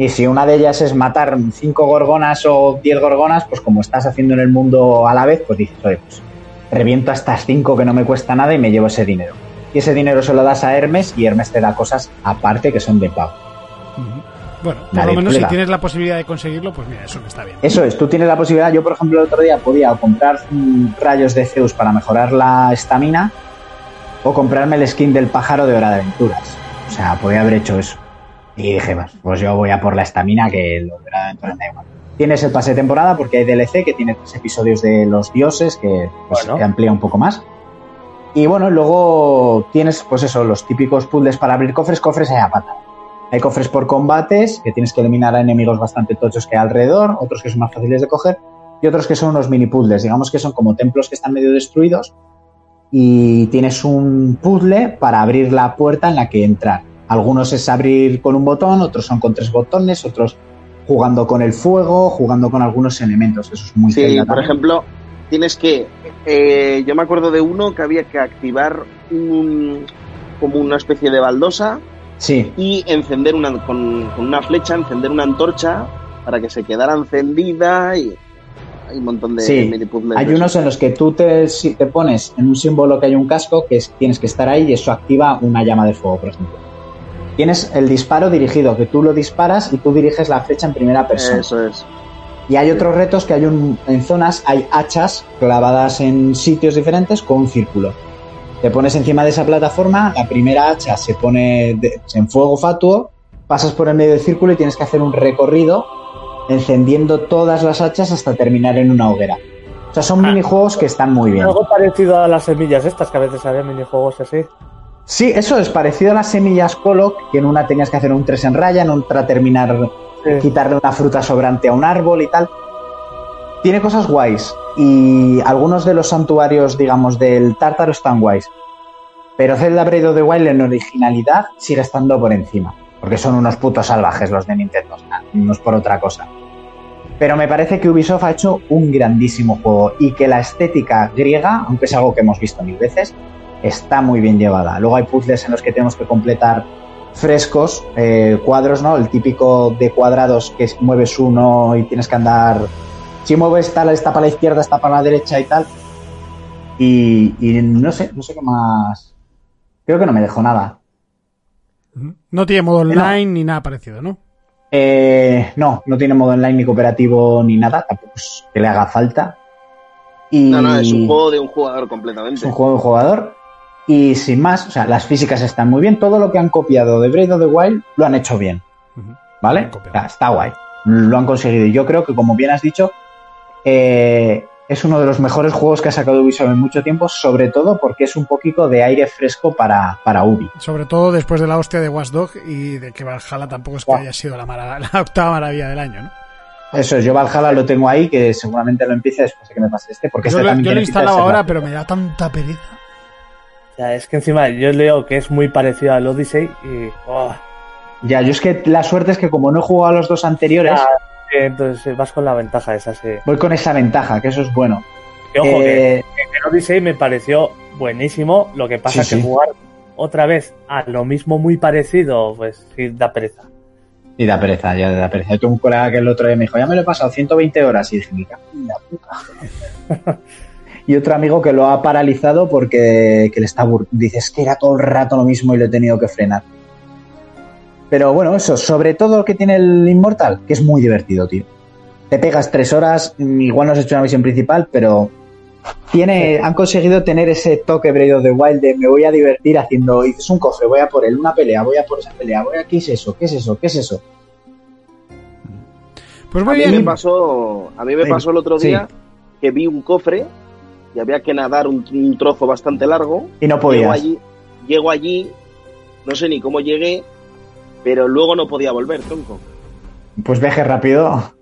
Y si una de ellas es matar cinco gorgonas o diez gorgonas, pues como estás haciendo en el mundo a la vez, pues dices, oye, pues reviento a estas cinco que no me cuesta nada y me llevo ese dinero. Y ese dinero se lo das a Hermes y Hermes te da cosas aparte que son de pago. Bueno, por Nadie lo menos si tienes la posibilidad de conseguirlo, pues mira, eso me está bien. Eso es, tú tienes la posibilidad, yo por ejemplo el otro día podía comprar rayos de Zeus para mejorar la estamina o comprarme el skin del pájaro de Hora de Aventuras. O sea, podía haber hecho eso. Y dije, "Pues, pues yo voy a por la estamina que lo de Hora de igual. Tienes el pase de temporada porque hay DLC que tiene tres episodios de los dioses que, pues, Bueno. que amplía un poco más. Y bueno, luego tienes, pues eso, los típicos puzzles para abrir cofres, cofres hay a pata. Hay cofres por combates, que tienes que eliminar a enemigos bastante tochos que hay alrededor, otros que son más fáciles de coger, y otros que son unos mini puzzles, digamos que son como templos que están medio destruidos, y tienes un puzzle para abrir la puerta en la que entrar. Algunos es abrir con un botón, otros son con tres botones, otros jugando con el fuego, jugando con algunos elementos. Eso es muy Sí, por también. ejemplo, tienes que. eh, yo me acuerdo de uno que había que activar un, como una especie de baldosa Sí, y encender una con, con una flecha, encender una antorcha para que se quedara encendida y hay un montón de Sí. Hay unos en los que tú te, si te pones en un símbolo que hay un casco, que es, tienes que estar ahí y eso activa una llama de fuego, por ejemplo. Tienes el disparo dirigido, que tú lo disparas y tú diriges la flecha en primera persona. Eso es. Y hay otros retos que hay un, en zonas, hay hachas clavadas en sitios diferentes con un círculo. Te pones encima de esa plataforma, la primera hacha se pone de- en fuego fatuo, pasas por el medio del círculo y tienes que hacer un recorrido encendiendo todas las hachas hasta terminar en una hoguera. O sea, son minijuegos que están muy bien. Algo parecido a las semillas estas, que a veces había minijuegos así. Sí, eso es parecido a las semillas Coloc, que en una tenías que hacer un 3 en raya, en otra terminar, Sí. quitarle una fruta sobrante a un árbol y tal. Tiene cosas guays y algunos de los santuarios, digamos, del Tártaro están guays. Pero Zelda Breath of the Wild en originalidad sigue estando por encima. Porque son unos putos salvajes los de Nintendo, no es por otra cosa. Pero me parece que Ubisoft ha hecho un grandísimo juego y que la estética griega, aunque es algo que hemos visto mil veces, está muy bien llevada. Luego hay puzzles en los que tenemos que completar frescos, eh, cuadros, ¿no? El típico de cuadrados que mueves uno y tienes que andar. Si mueves tal, está para la izquierda, está para la derecha y tal. Y, y no sé, no sé qué más. Creo que no me dejó nada. No tiene modo online ni nada parecido, ¿no? Eh, no, no tiene modo online ni cooperativo ni nada, tampoco es que le haga falta. Y No, no, es un juego de un jugador completamente. es un juego de jugador. Y sin más, o sea, las físicas están muy bien. Todo lo que han copiado de Breath of the Wild lo han hecho bien. ¿Vale? O sea, está guay. Lo han conseguido. Y yo creo que, como bien has dicho, eh, es uno de los mejores juegos que ha sacado Ubisoft en mucho tiempo, sobre todo porque es un poquito de aire fresco para, para Ubi. Sobre todo después de la hostia de Watch Dog y de que Valhalla tampoco es que haya sido la, mara- la octava maravilla del año, ¿no? Eso es, yo Valhalla lo tengo ahí, que seguramente lo empiece después de que me pase este, porque Yo este lo, también yo lo he instalado ahora, pero me da tanta pereza. Es que encima yo leo que es muy parecido al Odyssey y. oh, Ya, yo es que la suerte es que como no he jugado a los dos anteriores, ya, eh, entonces eh, vas con la ventaja esa, sí. voy con esa ventaja, que eso es bueno. Que, ojo, que Eh, que el Odyssey me pareció buenísimo. Lo que pasa Sí, que sí. jugar otra vez a lo mismo muy parecido, pues sí da pereza. Y da pereza, ya da pereza. Yo tengo un colega que el otro día me dijo, ya me lo he pasado 120 horas. Y dije, "Me cago en la puta". Y otro amigo que lo ha paralizado porque que le está bur- dices que era todo el rato lo mismo y lo he tenido que frenar. Pero bueno, eso, sobre todo lo que tiene el Immortal, que es muy divertido, tío. Te pegas tres horas, mm, igual no has hecho una misión principal, pero tiene, han conseguido tener ese toque Breath of the Wild de me voy a divertir haciendo, dices un cofre, voy a por él, una pelea, voy a por esa pelea, voy a, ¿qué es eso? ¿Qué es eso? ¿Qué es eso? Pues A muy mí me bien. pasó, a mí me pasó el otro Sí. día que vi un cofre y había que nadar un, un trozo bastante largo. Y no Llego podías. allí, llego allí, no sé ni cómo llegué, pero luego no podía volver, tronco. Pues viaje rápido.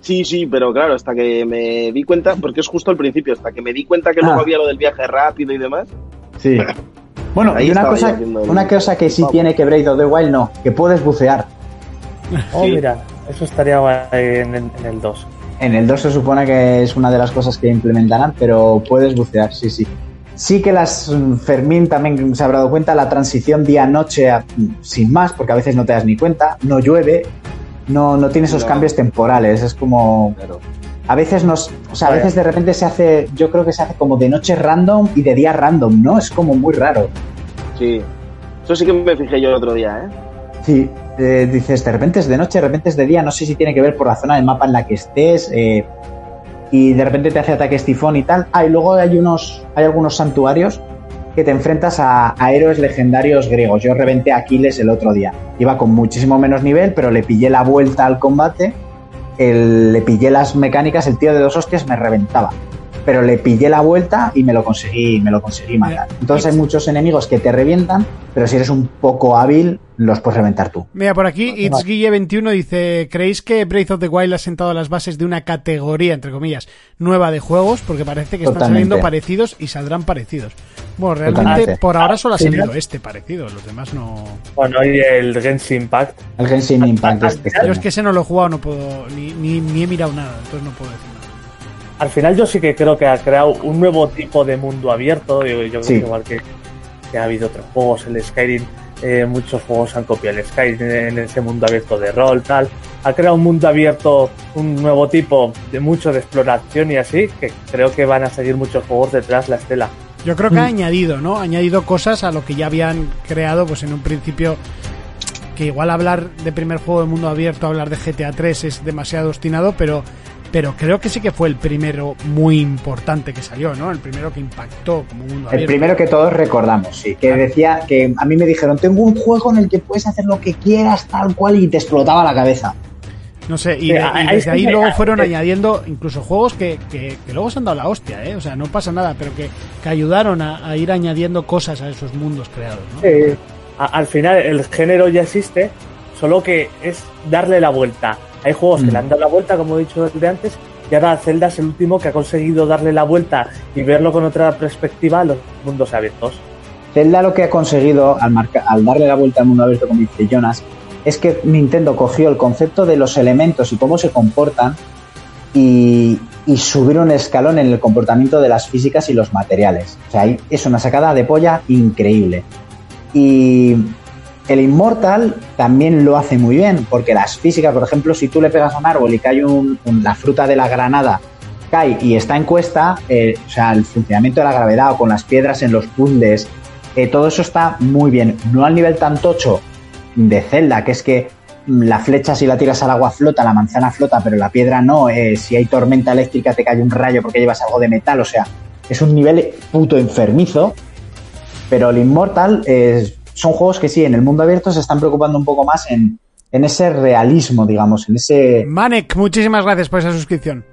Sí, sí, pero claro, hasta que me di cuenta, porque es justo al principio, hasta que me di cuenta que luego Ah. había lo del viaje rápido y demás. Sí. Bueno, Ahí y una cosa, una cosa que sí Vamos. tiene que Breath of the Wild no, que puedes bucear. Oh, Sí. mira, eso estaría en, el- en el 2. En el 2 se supone que es una de las cosas que implementarán, pero puedes bucear, sí, sí. Sí que las Fermín también se habrá dado cuenta, la transición día-noche a- sin más, porque a veces no te das ni cuenta, no llueve, no, no tiene esos cambios temporales, es como... A veces nos... O sea, a veces de repente se hace, yo creo que se hace como de noche random y de día random, ¿no? Es como muy raro. Sí. Eso sí que me fijé yo el otro día, ¿eh? Sí, eh, dices, de repente es de noche, de repente es de día, no sé si tiene que ver por la zona del mapa en la que estés, eh, y de repente te hace ataques tifón y tal. Ah, y luego hay unos, hay algunos santuarios que te enfrentas a, héroes legendarios griegos. Yo reventé a Aquiles el otro día. Iba con muchísimo menos nivel, pero le pillé la vuelta al combate, el- le pillé las mecánicas, el tío de dos hostias me reventaba. Pero le pillé la vuelta y me lo conseguí, me lo conseguí matar. Entonces hay muchos enemigos que te revientan, pero si eres un poco hábil, los puedes reventar tú. Mira, por aquí, It's Guille 21 dice: ¿Creéis que Breath of the Wild ha sentado las bases de una categoría, entre comillas, nueva de juegos? Porque parece que están Totalmente. saliendo parecidos y saldrán parecidos. Bueno, realmente Totalmente. por ahora solo ha salido este parecido, los demás no. Bueno, y el Genshin Impact. El Genshin Impact este Yo es que ese no lo he jugado, no puedo, ni, ni, ni he mirado nada, entonces no puedo decir. Al final yo sí que creo que ha creado un nuevo tipo de mundo abierto. Yo, yo creo que igual que, que ha habido otros juegos, el Skyrim, eh, muchos juegos han copiado el Skyrim en ese mundo abierto de rol, tal. Ha creado un mundo abierto, un nuevo tipo de mucho de exploración y así, que creo que van a seguir muchos juegos detrás la estela. Yo creo que ha añadido, ¿no? Ha añadido cosas a lo que ya habían creado, pues en un principio. que igual hablar de primer juego de mundo abierto, hablar de GTA 3 es demasiado obstinado, pero pero creo que sí que fue el primero muy importante que salió, ¿no? El primero que impactó como mundo abierto. El primero que todos recordamos, sí. Que decía que a mí me dijeron, tengo un juego en el que puedes hacer lo que quieras, tal cual, y te explotaba la cabeza. No sé, y, de, y desde ahí luego fueron añadiendo incluso juegos que, que, que, luego se han dado la hostia, ¿eh? O sea, no pasa nada, pero que, que ayudaron a, a, ir añadiendo cosas a esos mundos creados, ¿no? Sí. al final el género ya existe, solo que es darle la vuelta. Hay juegos mm. que le han dado la vuelta, como he dicho de antes, y ahora Zelda es el último que ha conseguido darle la vuelta y verlo con otra perspectiva a los mundos abiertos. Zelda lo que ha conseguido al, marca, al darle la vuelta al mundo abierto, como dice Jonas, es que Nintendo cogió el concepto de los elementos y cómo se comportan y, y subir un escalón en el comportamiento de las físicas y los materiales. O sea, es una sacada de polla increíble. Y el Immortal también lo hace muy bien, porque las físicas, por ejemplo, si tú le pegas a un árbol y cae un, la fruta de la granada, cae y está en cuesta, eh, o sea, el funcionamiento de la gravedad o con las piedras en los puzzles, eh, todo eso está muy bien. No al nivel tan tocho de Zelda, que es que la flecha si la tiras al agua flota, la manzana flota, pero la piedra no, eh, si hay tormenta eléctrica te cae un rayo porque llevas algo de metal, o sea, es un nivel puto enfermizo, pero el Immortal es son juegos que sí, en el mundo abierto se están preocupando un poco más en, en ese realismo, digamos, en ese... Manek, muchísimas gracias por esa suscripción.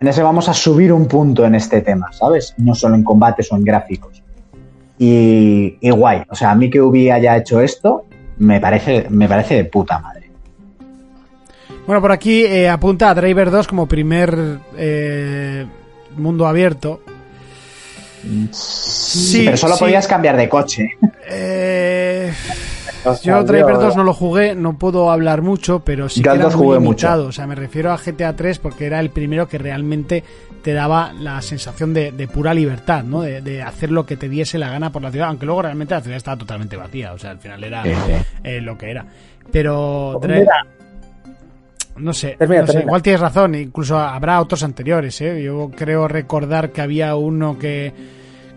En ese vamos a subir un punto en este tema, ¿sabes? No solo en combates o en gráficos. Y, y guay, o sea, a mí que Ubi haya hecho esto, me parece, me parece de puta madre. Bueno, por aquí eh, apunta a Driver 2 como primer eh, mundo abierto. Sí, pero solo sí. podías cambiar de coche. Eh, yo Driver 2 no lo jugué, no puedo hablar mucho, pero sí que era muy limitado. Mucho. O sea, me refiero a GTA 3 porque era el primero que realmente te daba la sensación de, de pura libertad, ¿no? De, de, hacer lo que te diese la gana por la ciudad, aunque luego realmente la ciudad estaba totalmente vacía, o sea, al final era sí, sí. Eh, lo que era. Pero... Driver, no sé, termina, no sé igual tienes razón, incluso habrá otros anteriores, ¿eh? Yo creo recordar que había uno que,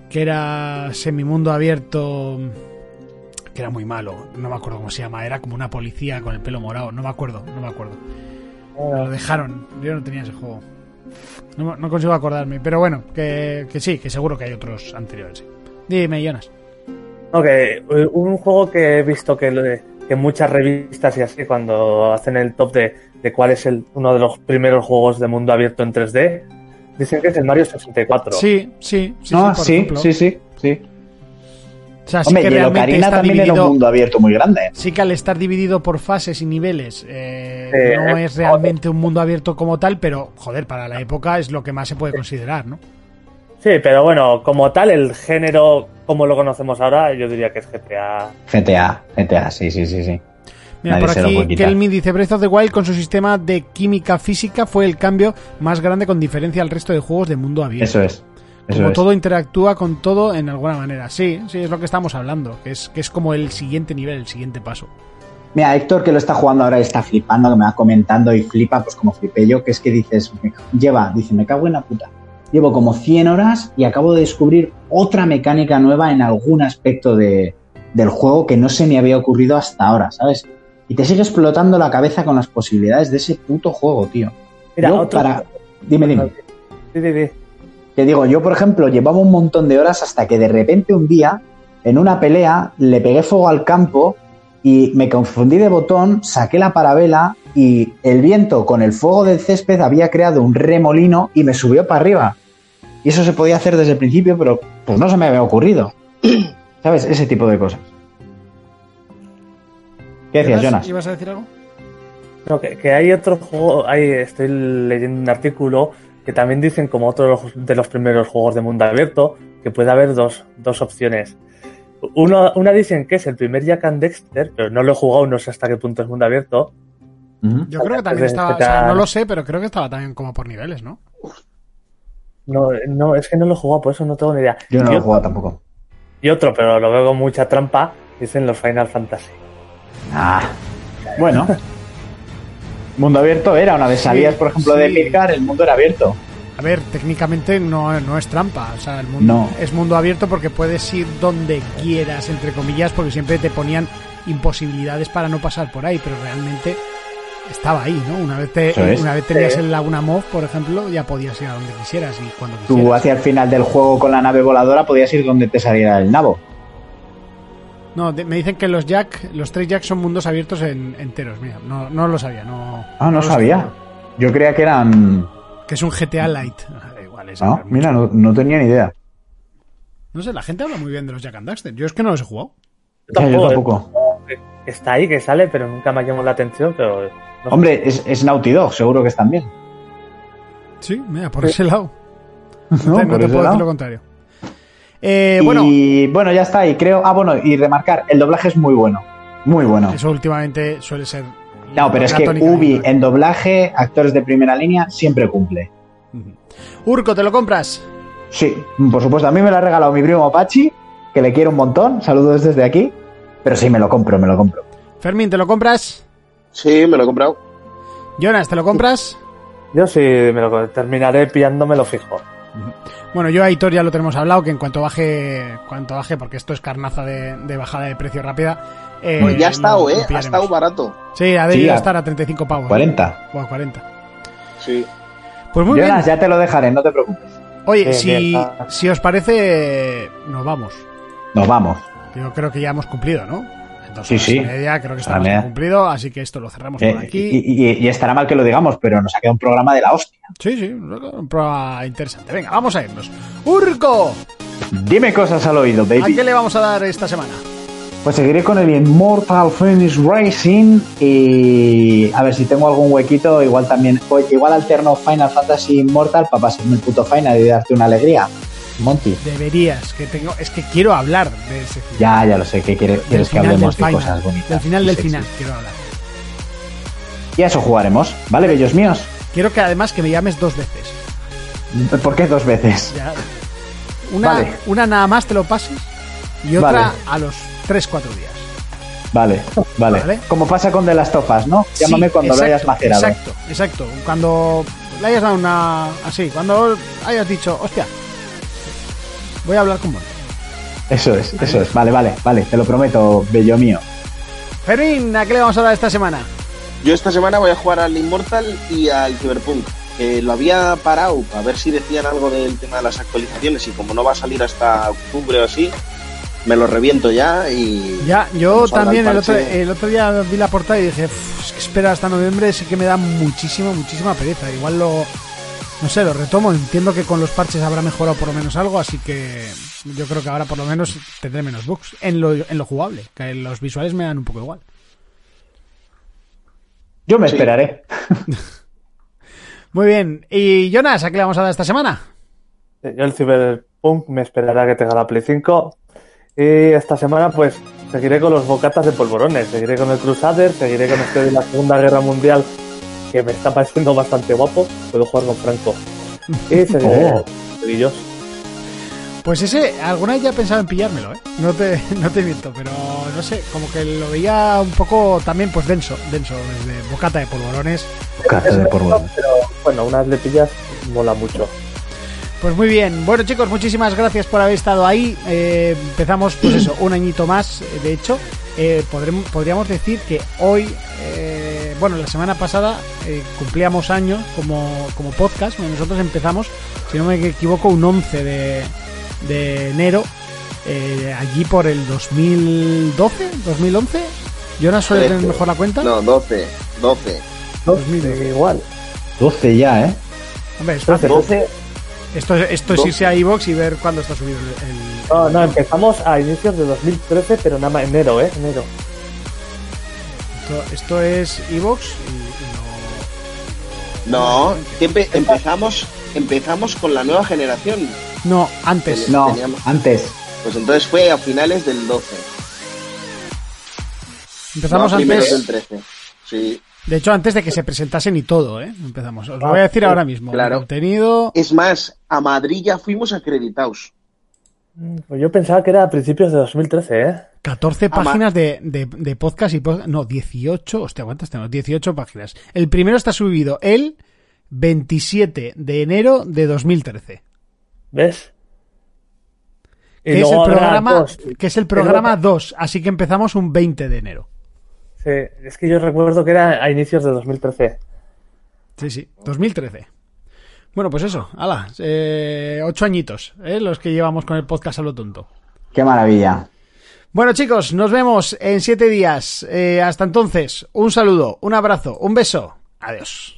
que era semimundo abierto, que era muy malo, no me acuerdo cómo se llama, era como una policía con el pelo morado, no me acuerdo, no me acuerdo. Lo dejaron, yo no tenía ese juego. No, no consigo acordarme, pero bueno, que, que, sí, que seguro que hay otros anteriores. Dime, Jonas. Ok, un juego que he visto que, que muchas revistas y así, cuando hacen el top de de cuál es el, uno de los primeros juegos de mundo abierto en 3D, dicen que es el Mario 64. Sí, sí, sí, no, sí, sí, sí, sí, sí, O sea, sí Hombre, que y el Ocarina también dividido, era un mundo abierto muy grande. Sí que al estar dividido por fases y niveles eh, eh, no es realmente un mundo abierto como tal, pero joder, para la época es lo que más se puede considerar, ¿no? Sí, pero bueno, como tal, el género como lo conocemos ahora, yo diría que es GTA. GTA, GTA, sí, sí, sí, sí. Mira, por aquí Kelmin dice Breath of the Wild con su sistema de química física fue el cambio más grande con diferencia al resto de juegos de mundo abierto. Eso es. Eso como es. todo interactúa con todo en alguna manera. Sí, sí, es lo que estamos hablando, que es, que es como el siguiente nivel, el siguiente paso. Mira, Héctor, que lo está jugando ahora, está flipando, que me va comentando y flipa, pues como flipé yo, que es que dices, lleva, dice, me cago en la puta. Llevo como 100 horas y acabo de descubrir otra mecánica nueva en algún aspecto de, del juego que no se me había ocurrido hasta ahora, ¿sabes? Y te sigue explotando la cabeza con las posibilidades de ese puto juego, tío. Mira, yo otro... para... Dime, dime. Sí, sí, sí. Te digo, yo, por ejemplo, llevaba un montón de horas hasta que de repente un día, en una pelea, le pegué fuego al campo y me confundí de botón, saqué la parabela y el viento con el fuego del césped había creado un remolino y me subió para arriba. Y eso se podía hacer desde el principio, pero pues no se me había ocurrido. ¿Sabes? Ese tipo de cosas. ¿Qué decías, Jonas? ¿Ibas a decir algo? No, que, que, hay otro juego, hay, estoy leyendo un artículo que también dicen como otro de los primeros juegos de mundo abierto que puede haber dos, dos opciones. Uno, una dicen que es el primer Jack and Dexter, pero no lo he jugado, no sé hasta qué punto es mundo abierto. Uh -huh. Yo creo que también estaba, o sea, no lo sé, pero creo que estaba también como por niveles, ¿no? No, no, es que no lo he jugado, por eso no tengo ni idea. Yo no y lo he jugado tampoco. Y otro, pero lo veo con mucha trampa, dicen los Final Fantasy. Ah, bueno. mundo abierto era, una vez salías, por ejemplo, de Midgar, el mundo era abierto. A ver, técnicamente no, no es trampa, o sea, el mundo no. es mundo abierto porque puedes ir donde quieras, entre comillas, porque siempre te ponían imposibilidades para no pasar por ahí, pero realmente estaba ahí, ¿no? Una vez, te, es. una vez tenías el Laguna Mov, por ejemplo, ya podías ir a donde quisieras y cuando Tú quisieras. hacia el final del juego con la nave voladora podías ir donde te saliera el nabo. No, de- me dicen que los Jack, los tres Jack son mundos abiertos en, enteros, mira, no, no lo sabía, no... Ah, no sabía. Yo creía que eran... Que es un GTA Lite. Ah, da igual, es No, mira, no, no tenía ni idea. No sé, la gente habla muy bien de los Jack and Daxter. Yo es que no los he jugado. Ya, yo tampoco. eh. Está ahí, que sale, pero nunca me ha llamado la atención. Pero. Hombre, es, es Naughty Dog, seguro que están bien. Sí, mira, por ese lado. No, No te, no por te ese puedo lado. decir lo contrario. Eh, bueno, Y bueno, ya está. Y creo. Ah, bueno, y remarcar, el doblaje es muy bueno. Muy bueno. eso últimamente suele ser. No, pero es que Ubi en doblaje, actores de primera línea, siempre cumple. Urco, ¿te lo compras? Sí, por supuesto. A mí me lo ha regalado mi primo Pachi, que le quiero un montón. Saludos desde aquí. Pero sí, me lo compro, me lo compro. Fermín, ¿te lo compras? Sí, me lo he comprado. Jonas, ¿te lo compras? Yo sí me lo terminaré pillándome lo fijo. Bueno, yo a Hitor ya lo tenemos hablado, que en cuanto baje, cuanto baje, porque esto es carnaza de, de bajada de precio rápida. eh, Pues ya ha estado, ¿eh? Ha estado barato. Sí, ha Sí, debido a- estar a 35 pavos. 40. O a 40. Sí. Pues muy Jonas, bien. ya te lo dejaré, no te preocupes. Oye, Bien, si, bien. Si os parece, nos vamos. Nos vamos. Yo creo que ya hemos cumplido, ¿no? Dos Sí, horas sí. y media creo que que media. cumplido, así que esto lo cerramos Eh, por aquí. y, y- y estará mal que lo digamos, pero nos ha quedado un programa de la hostia. Sí, sí, un programa interesante. Venga, vamos a irnos. Urco, Dime cosas al oído, ¿a baby. qué le vamos a dar esta semana? Pues seguiré con el Immortal Phoenix Racing y a ver si tengo algún huequito, igual también, o igual alterno Final Fantasy Immortal para pasarme el puto Final y darte una alegría. Monty. Deberías, que tengo, es que quiero hablar de ese final. Ya, ya lo sé, que quiere- quieres que hablemos de final, cosas bonitas. Del final del final, quiero hablar. Y a eso jugaremos, ¿vale, bellos míos? Quiero que además que me llames dos veces. ¿Por qué dos veces? Ya. Una, Vale. una nada más te lo pases y otra Vale. a los 3-4 días. Vale, vale, Vale. Como pasa con de las tofas, ¿no? Llámame Sí, cuando exacto, lo hayas macerado. Exacto, exacto. Cuando le hayas dado una. Así, cuando hayas dicho, hostia, voy a hablar con vos. Eso es, eso es. Vale, vale, vale, te lo prometo, bello mío. Fermín, ¿a qué le vamos a dar esta semana? Yo esta semana voy a jugar al Immortal y al Cyberpunk. Que lo había parado para ver si decían algo del tema de las actualizaciones y como no va a salir hasta octubre o así, me lo reviento ya y... Ya, yo a también el otro, parche. el otro día vi la portada y dije, "Uf, es que espera hasta noviembre, sí que me da muchísima, muchísima pereza. Igual lo, no sé, lo retomo. Entiendo que con los parches habrá mejorado por lo menos algo, así que yo creo que ahora por lo menos tendré menos bugs en lo, en lo jugable, que los visuales me dan un poco igual. Yo me Sí. esperaré. Muy bien, y Jonas, ¿a qué le vamos a dar esta semana? Eh, Yo el Cyberpunk me esperará que tenga la Play 5. Y esta semana, pues, seguiré con los bocatas de polvorones. Seguiré con el Crusader, seguiré con este de la Segunda Guerra Mundial, que me está pareciendo bastante guapo. Puedo jugar con Franco. Seguiré Oh. Pues ese, alguna vez ya he pensado en pillármelo, ¿eh? No te, no te miento, pero no sé, como que lo veía un poco también, pues denso, denso, desde bocata de polvorones. Carta de bueno. Pero bueno, una vez le pillas, mola mucho. Pues muy bien. Bueno, chicos, muchísimas gracias por haber estado ahí. Eh, empezamos, pues eso, un añito más. eh, De hecho, eh, podremos, podríamos decir que hoy, eh, bueno, la semana pasada eh, cumplíamos años como, como podcast. Nosotros empezamos, si no me equivoco, un 11 de, de enero, eh, allí por el 2012, 2011. Jonas suele tener mejor la cuenta. No, 12, 12. 2012. igual. 12 ya, ¿eh? Hombre, es fácil. 12, Esto, esto es irse a iVoox y ver cuándo está subido el- el, No, no, empezamos a inicios de 2013, pero nada más enero, ¿eh? Enero. Esto, esto es Evox y, y no, siempre empezamos, empezamos con la nueva generación. no... No, antes. No, Teníamos- antes. Pues entonces fue a finales del 12. Empezamos no, a primeros antes... del 13. Sí. De hecho, antes de que se presentasen y todo, ¿eh? Empezamos. Os lo voy a decir ahora mismo. claro. Contenido... Es más, a Madrid ya fuimos acreditados. Pues yo pensaba que era a principios de 2013, ¿eh? 14 Ama- páginas de, de, de podcast y podcast. No, 18. Hostia, ¿cuántas tenemos? 18 páginas. El primero está subido el 27 de enero de 2013. ¿Ves? Que es, el programa, dos. que es el programa 2, así que empezamos un 20 de enero. Sí, es que yo recuerdo que era a inicios de 2013. Sí, sí, 2013. Bueno, pues eso, ala, eh, ocho añitos, ¿eh? los que llevamos con el podcast a lo tonto. Qué maravilla. Bueno, chicos, nos vemos en siete días. Eh, hasta entonces, un saludo, un abrazo, un beso. Adiós.